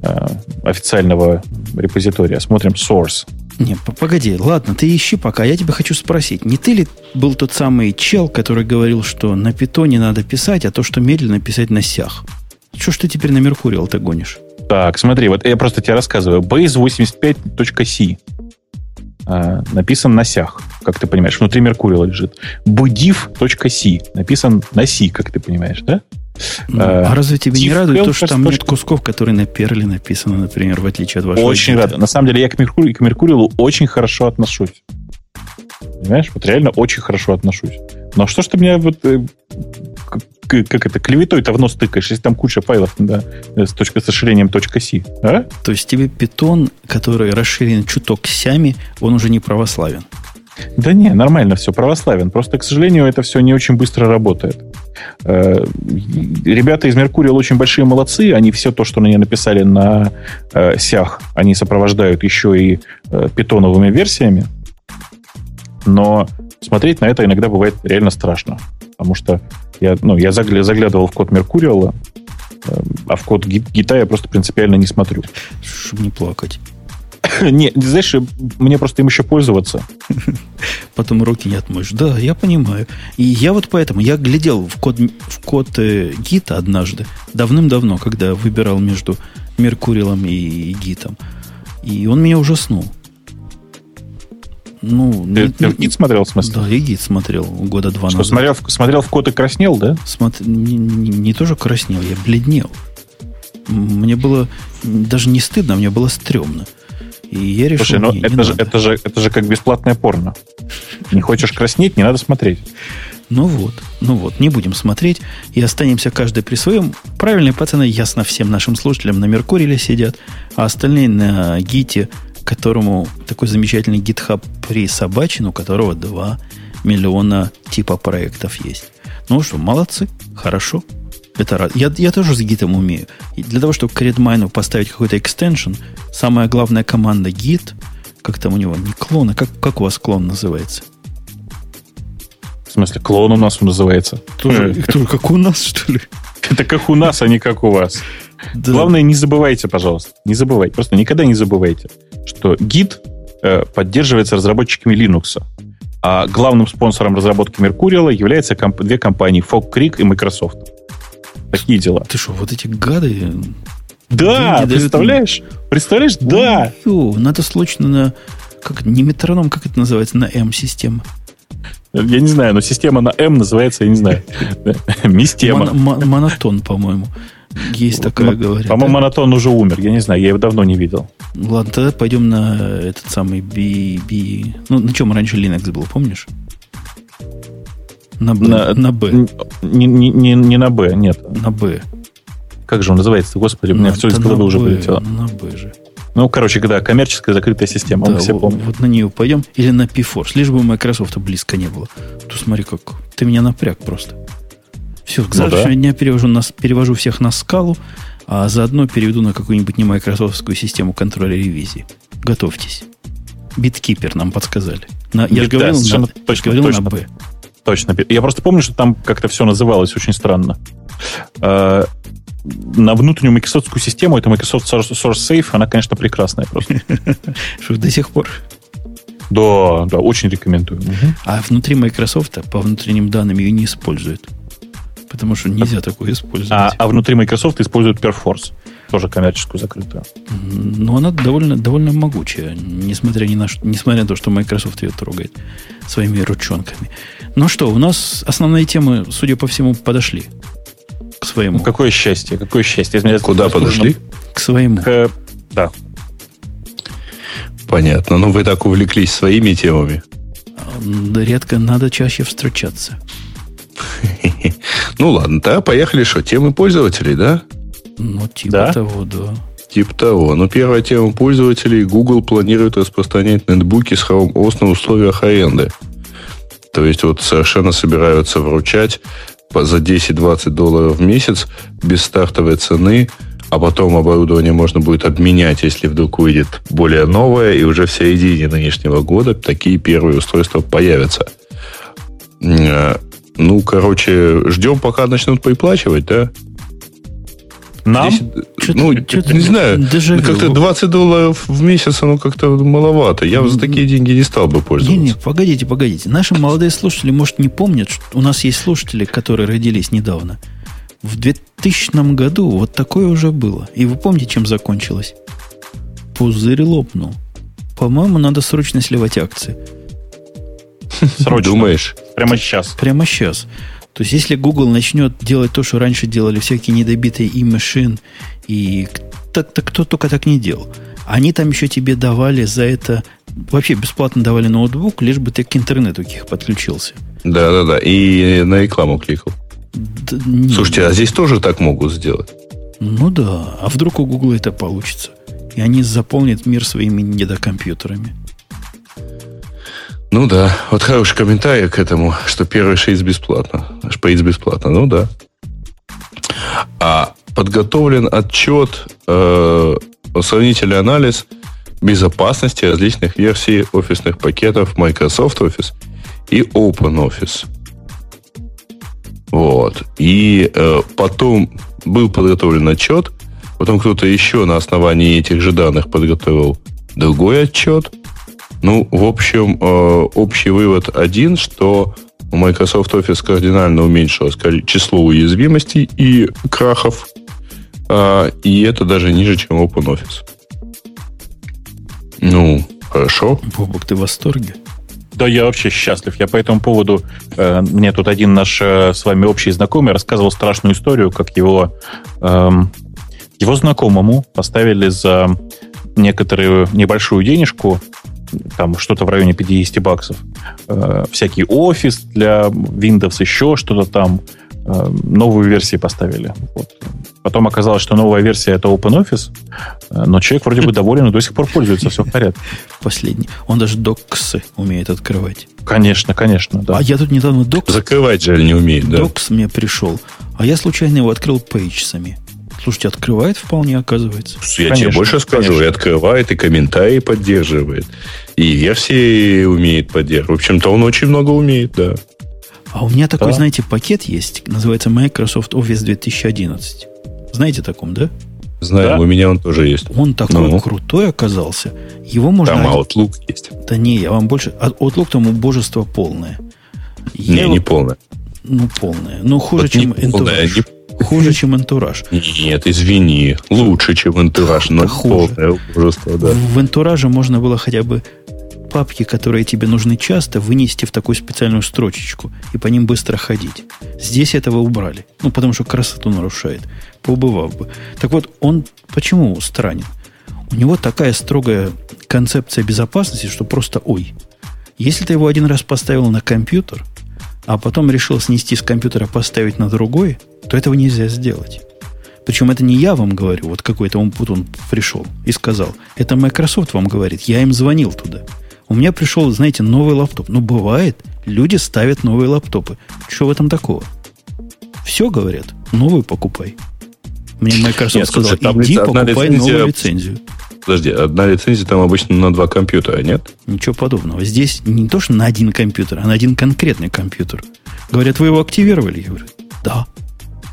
S3: э, официального репозитория. Смотрим source.
S1: Не, погоди, ладно, ты ищи пока. Я тебя хочу спросить, не ты ли был тот самый чел, который говорил, что на питоне надо писать, а то, что медленно писать на сях? Что ж ты теперь на Меркуриал-то гонишь?
S3: Так, смотри, вот я просто тебе рассказываю. Base 85.c э, написан на сях. как ты понимаешь, внутри Меркурила лежит. bdiv.c написан на C, как ты понимаешь, да?
S1: Ну, а, а разве тебе не радует то, что там нет кусков, которые на перле написаны, например, в отличие от вашего?
S3: Очень рад. На самом деле я к, Меркурию, к Меркурилу очень хорошо отношусь. Понимаешь? Вот реально очень хорошо отношусь. Но что ж ты меня вот э, как это, клеветой-то в нос тыкаешь, если там куча файлов да, с, точкой, с расширением .c, а?
S1: То есть тебе питон, который расширен чуток сями, он уже не православен?
S3: Да не, нормально все, православен. Просто, к сожалению, это все не очень быстро работает. Э, ребята из Меркурия очень большие молодцы. Они все то, что они написали на э, сях, они сопровождают еще и э, питоновыми версиями. Но смотреть на это иногда бывает реально страшно. Потому что я, ну, я заглядывал в код Меркуриала, а в код гита я просто принципиально не смотрю.
S1: Чтобы не плакать. <coughs>
S3: Не, знаешь, мне просто им еще пользоваться. <laughs>
S1: Потом руки не отмоешь. Да, я понимаю. И я вот поэтому, я глядел в код, в код э, гита однажды, давным-давно, когда выбирал между Меркурилом и гитом. И он меня ужаснул.
S3: Ну, ты, не, ты в гид смотрел, в смысле?
S1: Да, и гид смотрел года два
S3: Что, назад. Смотрел, смотрел в код и краснел, да?
S1: Смотр... Не, не, не тоже краснел, я бледнел. Мне было даже не стыдно, мне было стрёмно. И я решил, Слушай,
S3: ну не, это, не же, надо. это, же, это же как бесплатное порно. Не хочешь краснеть, не надо смотреть.
S1: Ну вот, ну вот, не будем смотреть и останемся каждый при своем. Правильные пацаны ясно всем нашим слушателям на Меркуриле сидят, а остальные на Гите, которому такой замечательный GitHub присобачен, у которого 2 миллиона типа проектов есть. Ну что, молодцы, хорошо. Это рад. Я, я тоже с гитом умею. И для того, чтобы к RedMine поставить какой-то экстеншн, самая главная команда git, как там у него, не клон, а как, как у вас клон называется?
S3: В смысле, клон у нас называется?
S1: Тоже, <laughs> тоже как у нас, что ли?
S3: Это как у нас, а не как у вас. Да. Главное, не забывайте, пожалуйста. Не забывайте. Просто никогда не забывайте, что Git э, поддерживается разработчиками Linux. А главным спонсором разработки Mercurial являются комп- две компании Fog Creek и Microsoft. Такие дела.
S1: Ты что, вот эти гады...
S3: Да, представляешь? Дают... Представляешь? Ой, да.
S1: Ё, надо срочно на... Как, не метроном, как это называется? На М-система.
S3: Я не знаю, но система на М называется, я не знаю. <laughs> Мистема.
S1: Монотон, по-моему. Есть такая, говорят.
S3: По-моему, монотон уже умер. Я не знаю, я его давно не видел.
S1: Ладно, тогда пойдем на этот самый B... B... Ну, на чем раньше Linux был, помнишь?
S3: На Б. На, на Б. Не, не, не, не на Б, нет.
S1: На Б.
S3: Как же он называется? Господи, у меня все из головы уже полетело.
S1: На Б же.
S3: Ну, короче, когда коммерческая закрытая система, да, мы все помним.
S1: Вот на нее пойдем. Или на P-Force. Лишь бы Microsoft близко не было. То смотри, как ты меня напряг просто. Все, к завтрашнего ну, да. дня перевожу, нас, перевожу всех на скалу, а заодно переведу на какую-нибудь не майкрософтскую систему контроля ревизии. Готовьтесь. Биткипер нам подсказали. На, я же говорил, да, на, точно, говорил точно. на Б.
S3: Точно. Я просто помню, что там как-то все называлось очень странно. Э, на внутреннюю Microsoft систему, это Microsoft Source Safe, она, конечно, прекрасная просто. <laughs>
S1: Что до сих пор?
S3: Да, да, очень рекомендую.
S1: А внутри Microsoft по внутренним данным ее не используют. Потому что нельзя такое использовать.
S3: А, а внутри Microsoft используют Perforce. Тоже коммерческую закрытую.
S1: Но она довольно, довольно могучая, несмотря, ни на, несмотря на то, что Microsoft ее трогает своими ручонками. Ну что, у нас основные темы, судя по всему, подошли к своему. Ну,
S3: какое счастье, какое счастье.
S2: Куда подошли?
S1: К своему. К,
S3: да.
S2: Понятно. Ну, вы так увлеклись своими темами.
S1: Да редко надо чаще встречаться.
S2: Ну ладно, да, поехали что, темы пользователей, да?
S1: Ну, типа да? того, да.
S2: Типа того. Ну, первая тема пользователей. Google планирует распространять нетбуки с Chrome OS на условиях аренды. То есть вот совершенно собираются вручать за 10-20 долларов в месяц без стартовой цены, а потом оборудование можно будет обменять, если вдруг выйдет более новое, и уже в середине нынешнего года такие первые устройства появятся. Ну, короче, ждем, пока начнут приплачивать, да?
S3: Нам? Здесь,
S2: ну, не знаю, ну, как-то 20 долларов в месяц, оно как-то маловато. Я за такие деньги не стал бы пользоваться. Не, не,
S1: погодите, погодите. Наши молодые слушатели, может, не помнят, что у нас есть слушатели, которые родились недавно. В 2000 году вот такое уже было. И вы помните, чем закончилось? Пузырь лопнул. По-моему, надо срочно сливать акции.
S3: Срочно.
S2: Думаешь?
S3: Прямо сейчас.
S1: Прямо сейчас. То есть, если Google начнет делать то, что раньше делали всякие недобитые и машин, и так, так, кто только так не делал. Они там еще тебе давали за это, вообще бесплатно давали ноутбук, лишь бы ты к интернету их подключился.
S2: Да, да, да. И на рекламу кликал. Да, Слушайте, а здесь тоже так могут сделать?
S1: Ну да. А вдруг у Google это получится? И они заполнят мир своими недокомпьютерами.
S2: Ну да, вот хороший комментарий к этому, что первый шейс бесплатно. Шпейс бесплатно, ну да. А подготовлен отчет, э, сравнительный анализ безопасности различных версий офисных пакетов Microsoft Office и OpenOffice. Вот. И э, потом был подготовлен отчет, потом кто-то еще на основании этих же данных подготовил другой отчет, ну, в общем, э, общий вывод один, что у Microsoft Office кардинально уменьшилось число уязвимостей и крахов, э, и это даже ниже, чем OpenOffice. Ну, хорошо.
S1: Бобок, ты в восторге?
S3: Да, я вообще счастлив. Я по этому поводу... Э, мне тут один наш э, с вами общий знакомый рассказывал страшную историю, как его... Э, его знакомому поставили за некоторую небольшую денежку там что-то в районе 50 баксов. Э, всякий офис для Windows, еще что-то там. Э, новую версию поставили. Вот. Потом оказалось, что новая версия это OpenOffice, э, но человек вроде бы <laughs> доволен и до сих пор пользуется, все в порядке.
S1: Последний. Он даже доксы умеет открывать.
S3: Конечно, конечно, да.
S1: А я тут недавно докс...
S2: Закрывать же не умеет, да?
S1: Докс мне пришел. А я случайно его открыл пейджсами. Слушайте, открывает вполне, оказывается.
S2: Я конечно, тебе больше скажу, конечно. и открывает, и комментарии поддерживает, и версии умеет поддерживать. В общем-то, он очень много умеет, да.
S1: А у меня такой, да. знаете, пакет есть, называется Microsoft Office 2011. Знаете таком, да?
S2: Знаю, да? у меня он тоже есть.
S1: Он такой ну. крутой оказался. Его можно...
S2: Там Outlook есть.
S1: Да не, я вам больше... А Outlook там убожество полное.
S2: Я не, его... не полное.
S1: Ну, полное. Ну, хуже, вот чем Entourage. Не Хуже, чем антураж.
S2: Нет, извини. Лучше, чем антураж, но хуже.
S1: ужаство, да. В антураже можно было хотя бы папки, которые тебе нужны часто, вынести в такую специальную строчечку и по ним быстро ходить. Здесь этого убрали. Ну, потому что красоту нарушает. Поубывав бы. Так вот, он почему странен? У него такая строгая концепция безопасности, что просто ой. Если ты его один раз поставил на компьютер, а потом решил снести с компьютера, поставить на другой, то этого нельзя сделать. Причем это не я вам говорю, вот какой-то он он пришел и сказал. Это Microsoft вам говорит, я им звонил туда. У меня пришел, знаете, новый лаптоп. Ну, бывает, люди ставят новые лаптопы. Что в этом такого? Все говорят, новый покупай. Мне Microsoft Нет, сказал, слушай, иди покупай лицензия... новую лицензию.
S2: Подожди, одна лицензия там обычно на два компьютера, нет?
S1: Ничего подобного. Здесь не то, что на один компьютер, а на один конкретный компьютер. Говорят, вы его активировали? Я говорю, да.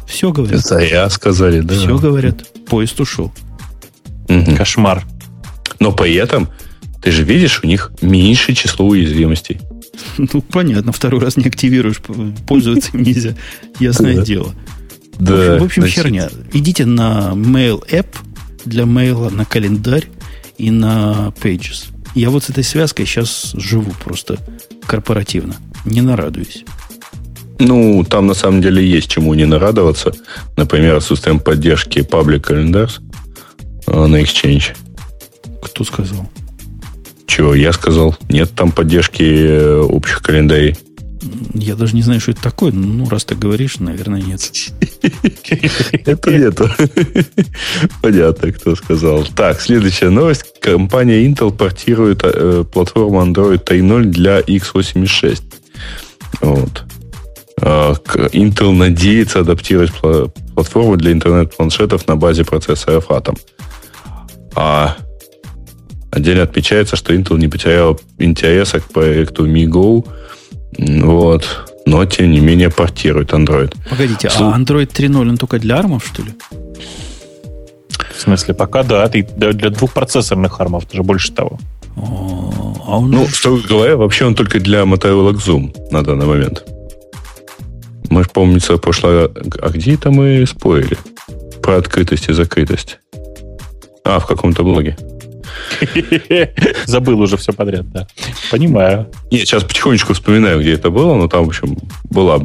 S1: Все говорят.
S2: Это я сказали, да.
S1: Все говорят. Поезд ушел.
S3: Угу. Кошмар.
S2: Но при этом, ты же видишь, у них меньше число уязвимостей. <laughs>
S1: Ну, понятно, второй раз не активируешь, пользоваться им нельзя. Ясное дело. Да. В общем, херня. Идите на Mail App, для мейла на календарь и на Pages. Я вот с этой связкой сейчас живу просто корпоративно. Не нарадуюсь.
S2: Ну, там на самом деле есть чему не нарадоваться. Например, отсутствием поддержки Public Calendars э, на Exchange.
S1: Кто сказал?
S2: Чего, я сказал. Нет там поддержки э, общих календарей.
S1: Я даже не знаю, что это такое. Ну, раз ты говоришь, наверное, нет. <laughs>
S2: Это нету. Понятно, кто сказал. Так, следующая новость. Компания Intel портирует э, платформу Android 3.0 для x86. Вот. А, Intel надеется адаптировать платформу для интернет-планшетов на базе процессоров Atom. А отдельно отмечается, что Intel не потерял интереса к проекту MiGo, вот. Но, тем не менее, портирует Android.
S1: Погодите, С... а Android 3.0 он только для армов, что ли?
S3: В смысле, пока да, ты для двухпроцессорных армов, даже больше того.
S2: А он... Ну, что говоря, вообще он только для Motorola Zoom на данный момент. Мы же, помнится, прошлое... А где это мы спорили? Про открытость и закрытость. А, в каком-то блоге. <laughs>
S3: Забыл уже все подряд, да. Понимаю.
S2: Нет, сейчас потихонечку вспоминаю, где это было, но там, в общем, была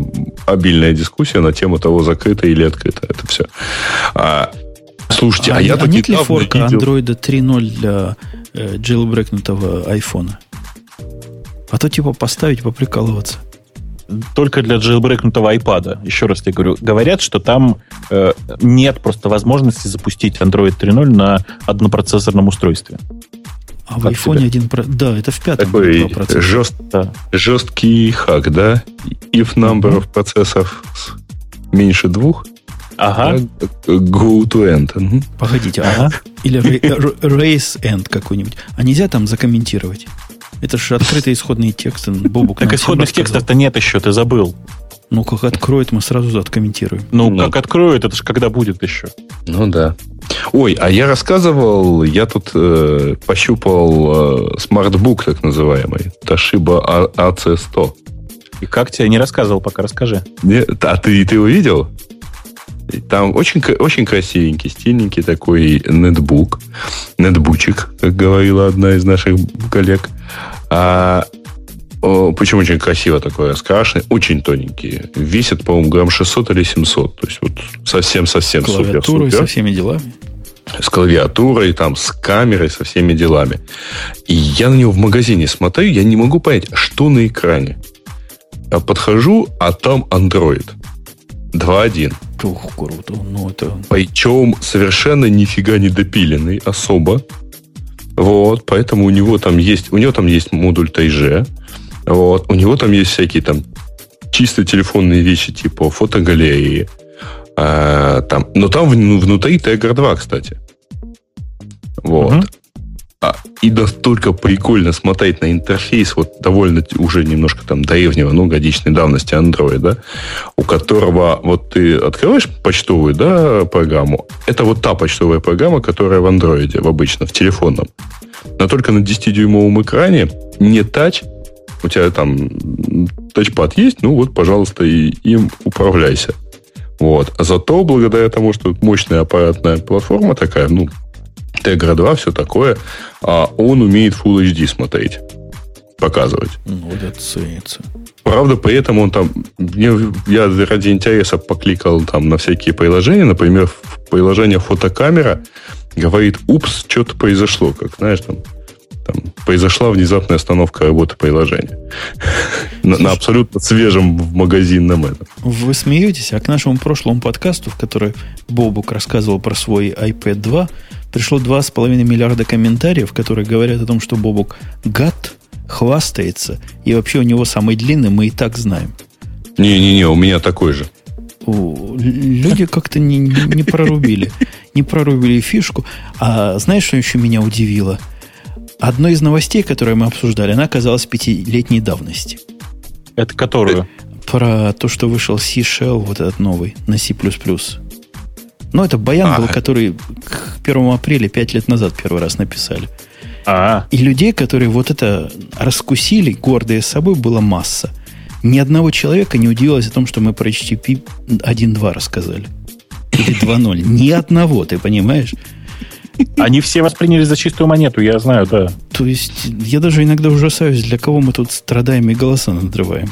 S2: обильная дискуссия на тему того, закрыто или открыто. Это все. А, слушайте, а, а я а
S1: нет ли форка видел... Android 3.0 для э, jailbreakнутого айфона? А то типа поставить, поприкалываться
S3: только для jailbreakнутого iPad. Еще раз тебе говорю, говорят, что там э, нет просто возможности запустить Android 3.0 на однопроцессорном устройстве.
S1: А в iPhone один про... Да, это в пятом
S2: Такой жест... да. жесткий хак, да? If number of процессов меньше двух,
S3: Ага.
S2: Go to end.
S1: Погодите, ага. Или raise end какой-нибудь. А нельзя там закомментировать? Это же открытые исходные тексты. Бобук
S3: так исходных текстов-то нет еще, ты забыл.
S1: Ну, как откроет, мы сразу откомментируем.
S3: Ну, ну, как откроет, это же когда будет еще.
S2: Ну, да. Ой, а я рассказывал, я тут э, пощупал э, смартбук так называемый, Toshiba AC100.
S3: И как тебе? Не рассказывал пока, расскажи.
S2: Нет, а ты, ты его видел? Там очень, очень красивенький, стильненький такой нетбук, нетбучик, как говорила одна из наших коллег. А, о, почему очень красиво такой раскрашенный, очень тоненький. Весит, по-моему, грамм 600 или 700. То есть вот совсем-совсем
S1: супер. супер. со всеми делами.
S2: С клавиатурой, там, с камерой, со всеми делами. И я на него в магазине смотрю, я не могу понять, что на экране. Я подхожу, а там Android. 2.1.
S1: Ух, круто. Ну, это...
S2: Причем совершенно нифига не допиленный особо. Вот, поэтому у него там есть, у него там есть модуль Тайже. Вот, у него там есть всякие там чисто телефонные вещи типа фотогалереи. А, там, но там внутри Tiger 2, кстати. Вот. Угу. А, и настолько прикольно смотреть на интерфейс вот довольно уже немножко там древнего, ну, годичной давности Android, да, у которого вот ты открываешь почтовую, да, программу, это вот та почтовая программа, которая в Android, в обычно, в телефонном. Но только на 10-дюймовом экране не тач, у тебя там тачпад есть, ну вот, пожалуйста, и им управляйся. Вот. А зато благодаря тому, что мощная аппаратная платформа такая, ну, Tegra 2, все такое, а он умеет Full HD смотреть, показывать.
S1: Ну, это ценится.
S2: Правда, при этом он там... Мне, я ради интереса покликал там на всякие приложения. Например, приложение фотокамера говорит, упс, что-то произошло. Как, знаешь, там, там произошла внезапная остановка работы приложения. <laughs> на, на абсолютно свежем в магазинном этом.
S1: Вы смеетесь, а к нашему прошлому подкасту, в который Бобук рассказывал про свой iPad 2, пришло 2,5 миллиарда комментариев, которые говорят о том, что Бобук гад, хвастается, и вообще у него самый длинный, мы и так знаем.
S2: Не-не-не, у меня такой же.
S1: люди как-то не, не прорубили. Не прорубили фишку. А знаешь, что еще меня удивило? Одной из новостей, которые мы обсуждали, она оказалась пятилетней давности.
S3: Это которую?
S1: Про то, что вышел C-Shell, вот этот новый, на C++. Ну, это баян а, был, который к 1 апреля 5 лет назад первый раз написали. А. И людей, которые вот это раскусили, гордые собой, была масса. Ни одного человека не удивилось о том, что мы про HTTP 1.2 рассказали. Или 2.0. Ни одного, ты понимаешь?
S3: Они все восприняли за чистую монету, я знаю, да.
S1: То есть, я даже иногда ужасаюсь, для кого мы тут страдаем и голоса надрываем.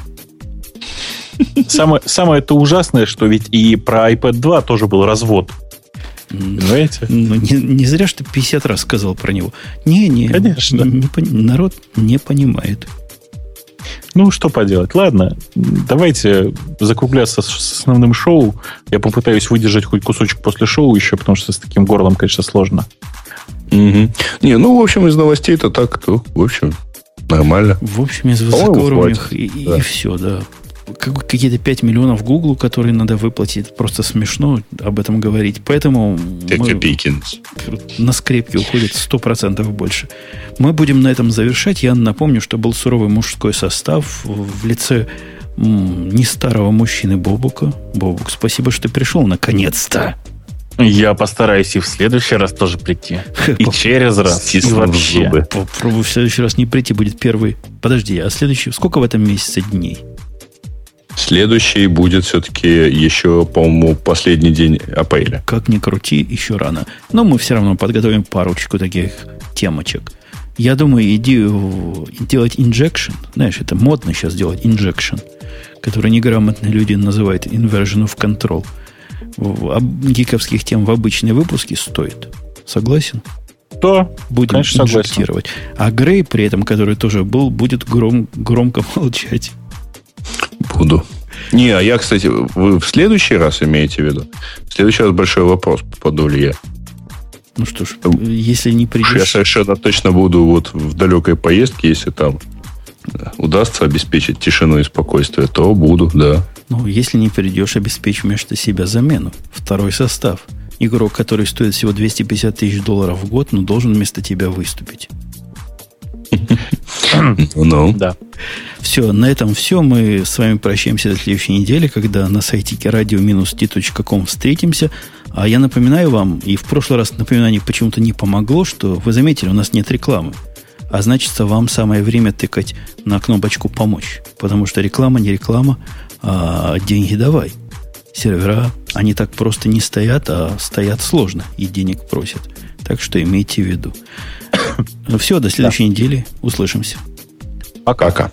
S3: Самое, самое это ужасное, что ведь и про iPad 2 тоже был развод.
S1: Понимаете? Ну, не, не зря, что 50 раз сказал про него. Не, не,
S3: Конечно.
S1: Не, не, народ не понимает.
S3: Ну, что поделать. Ладно, давайте закругляться с, с основным шоу. Я попытаюсь выдержать хоть кусочек после шоу еще, потому что с таким горлом, конечно, сложно.
S2: Угу. Не, ну, в общем, из новостей это так, то, в общем, нормально.
S1: В общем, из высокоуровневых и, да. и все, да какие-то 5 миллионов Гуглу, которые надо выплатить. Просто смешно об этом говорить. Поэтому мы, на скрепки уходит 100% больше. Мы будем на этом завершать. Я напомню, что был суровый мужской состав в лице не старого мужчины Бобука. Бобук, спасибо, что ты пришел наконец-то.
S3: Я постараюсь и в следующий раз тоже прийти. И через раз. И вообще.
S1: Попробую в следующий раз не прийти, будет первый. Подожди, а следующий... Сколько в этом месяце дней?
S2: Следующий будет все-таки еще, по-моему, последний день апреля.
S1: Как ни крути, еще рано. Но мы все равно подготовим парочку таких темочек. Я думаю, идею делать injection, знаешь, это модно сейчас делать injection, который неграмотные люди называют inversion of control, гиковских тем в обычные выпуски стоит. Согласен?
S3: То,
S1: Будем конечно, инжектировать. Согласен. А Грей при этом, который тоже был, будет гром, громко <laughs> молчать.
S2: Буду. Не, а я, кстати, вы в следующий раз имеете в виду? В следующий раз большой вопрос, попаду ли я.
S1: Ну что ж, если не придешь...
S2: Я совершенно точно буду вот в далекой поездке, если там удастся обеспечить тишину и спокойствие, то буду, да.
S1: Ну, если не придешь, обеспечь вместо себя замену. Второй состав. Игрок, который стоит всего 250 тысяч долларов в год, но должен вместо тебя выступить. <clears throat>
S2: Ну,
S1: да. Все, на этом все. Мы с вами прощаемся до следующей недели, когда на сайте radio-t.com встретимся. А я напоминаю вам, и в прошлый раз напоминание почему-то не помогло, что вы заметили, у нас нет рекламы. А значит, вам самое время тыкать на кнопочку «Помочь». Потому что реклама не реклама, а деньги давай. Сервера, они так просто не стоят, а стоят сложно и денег просят. Так что имейте в виду. Все, до следующей недели. Услышимся.
S2: Пока-пока.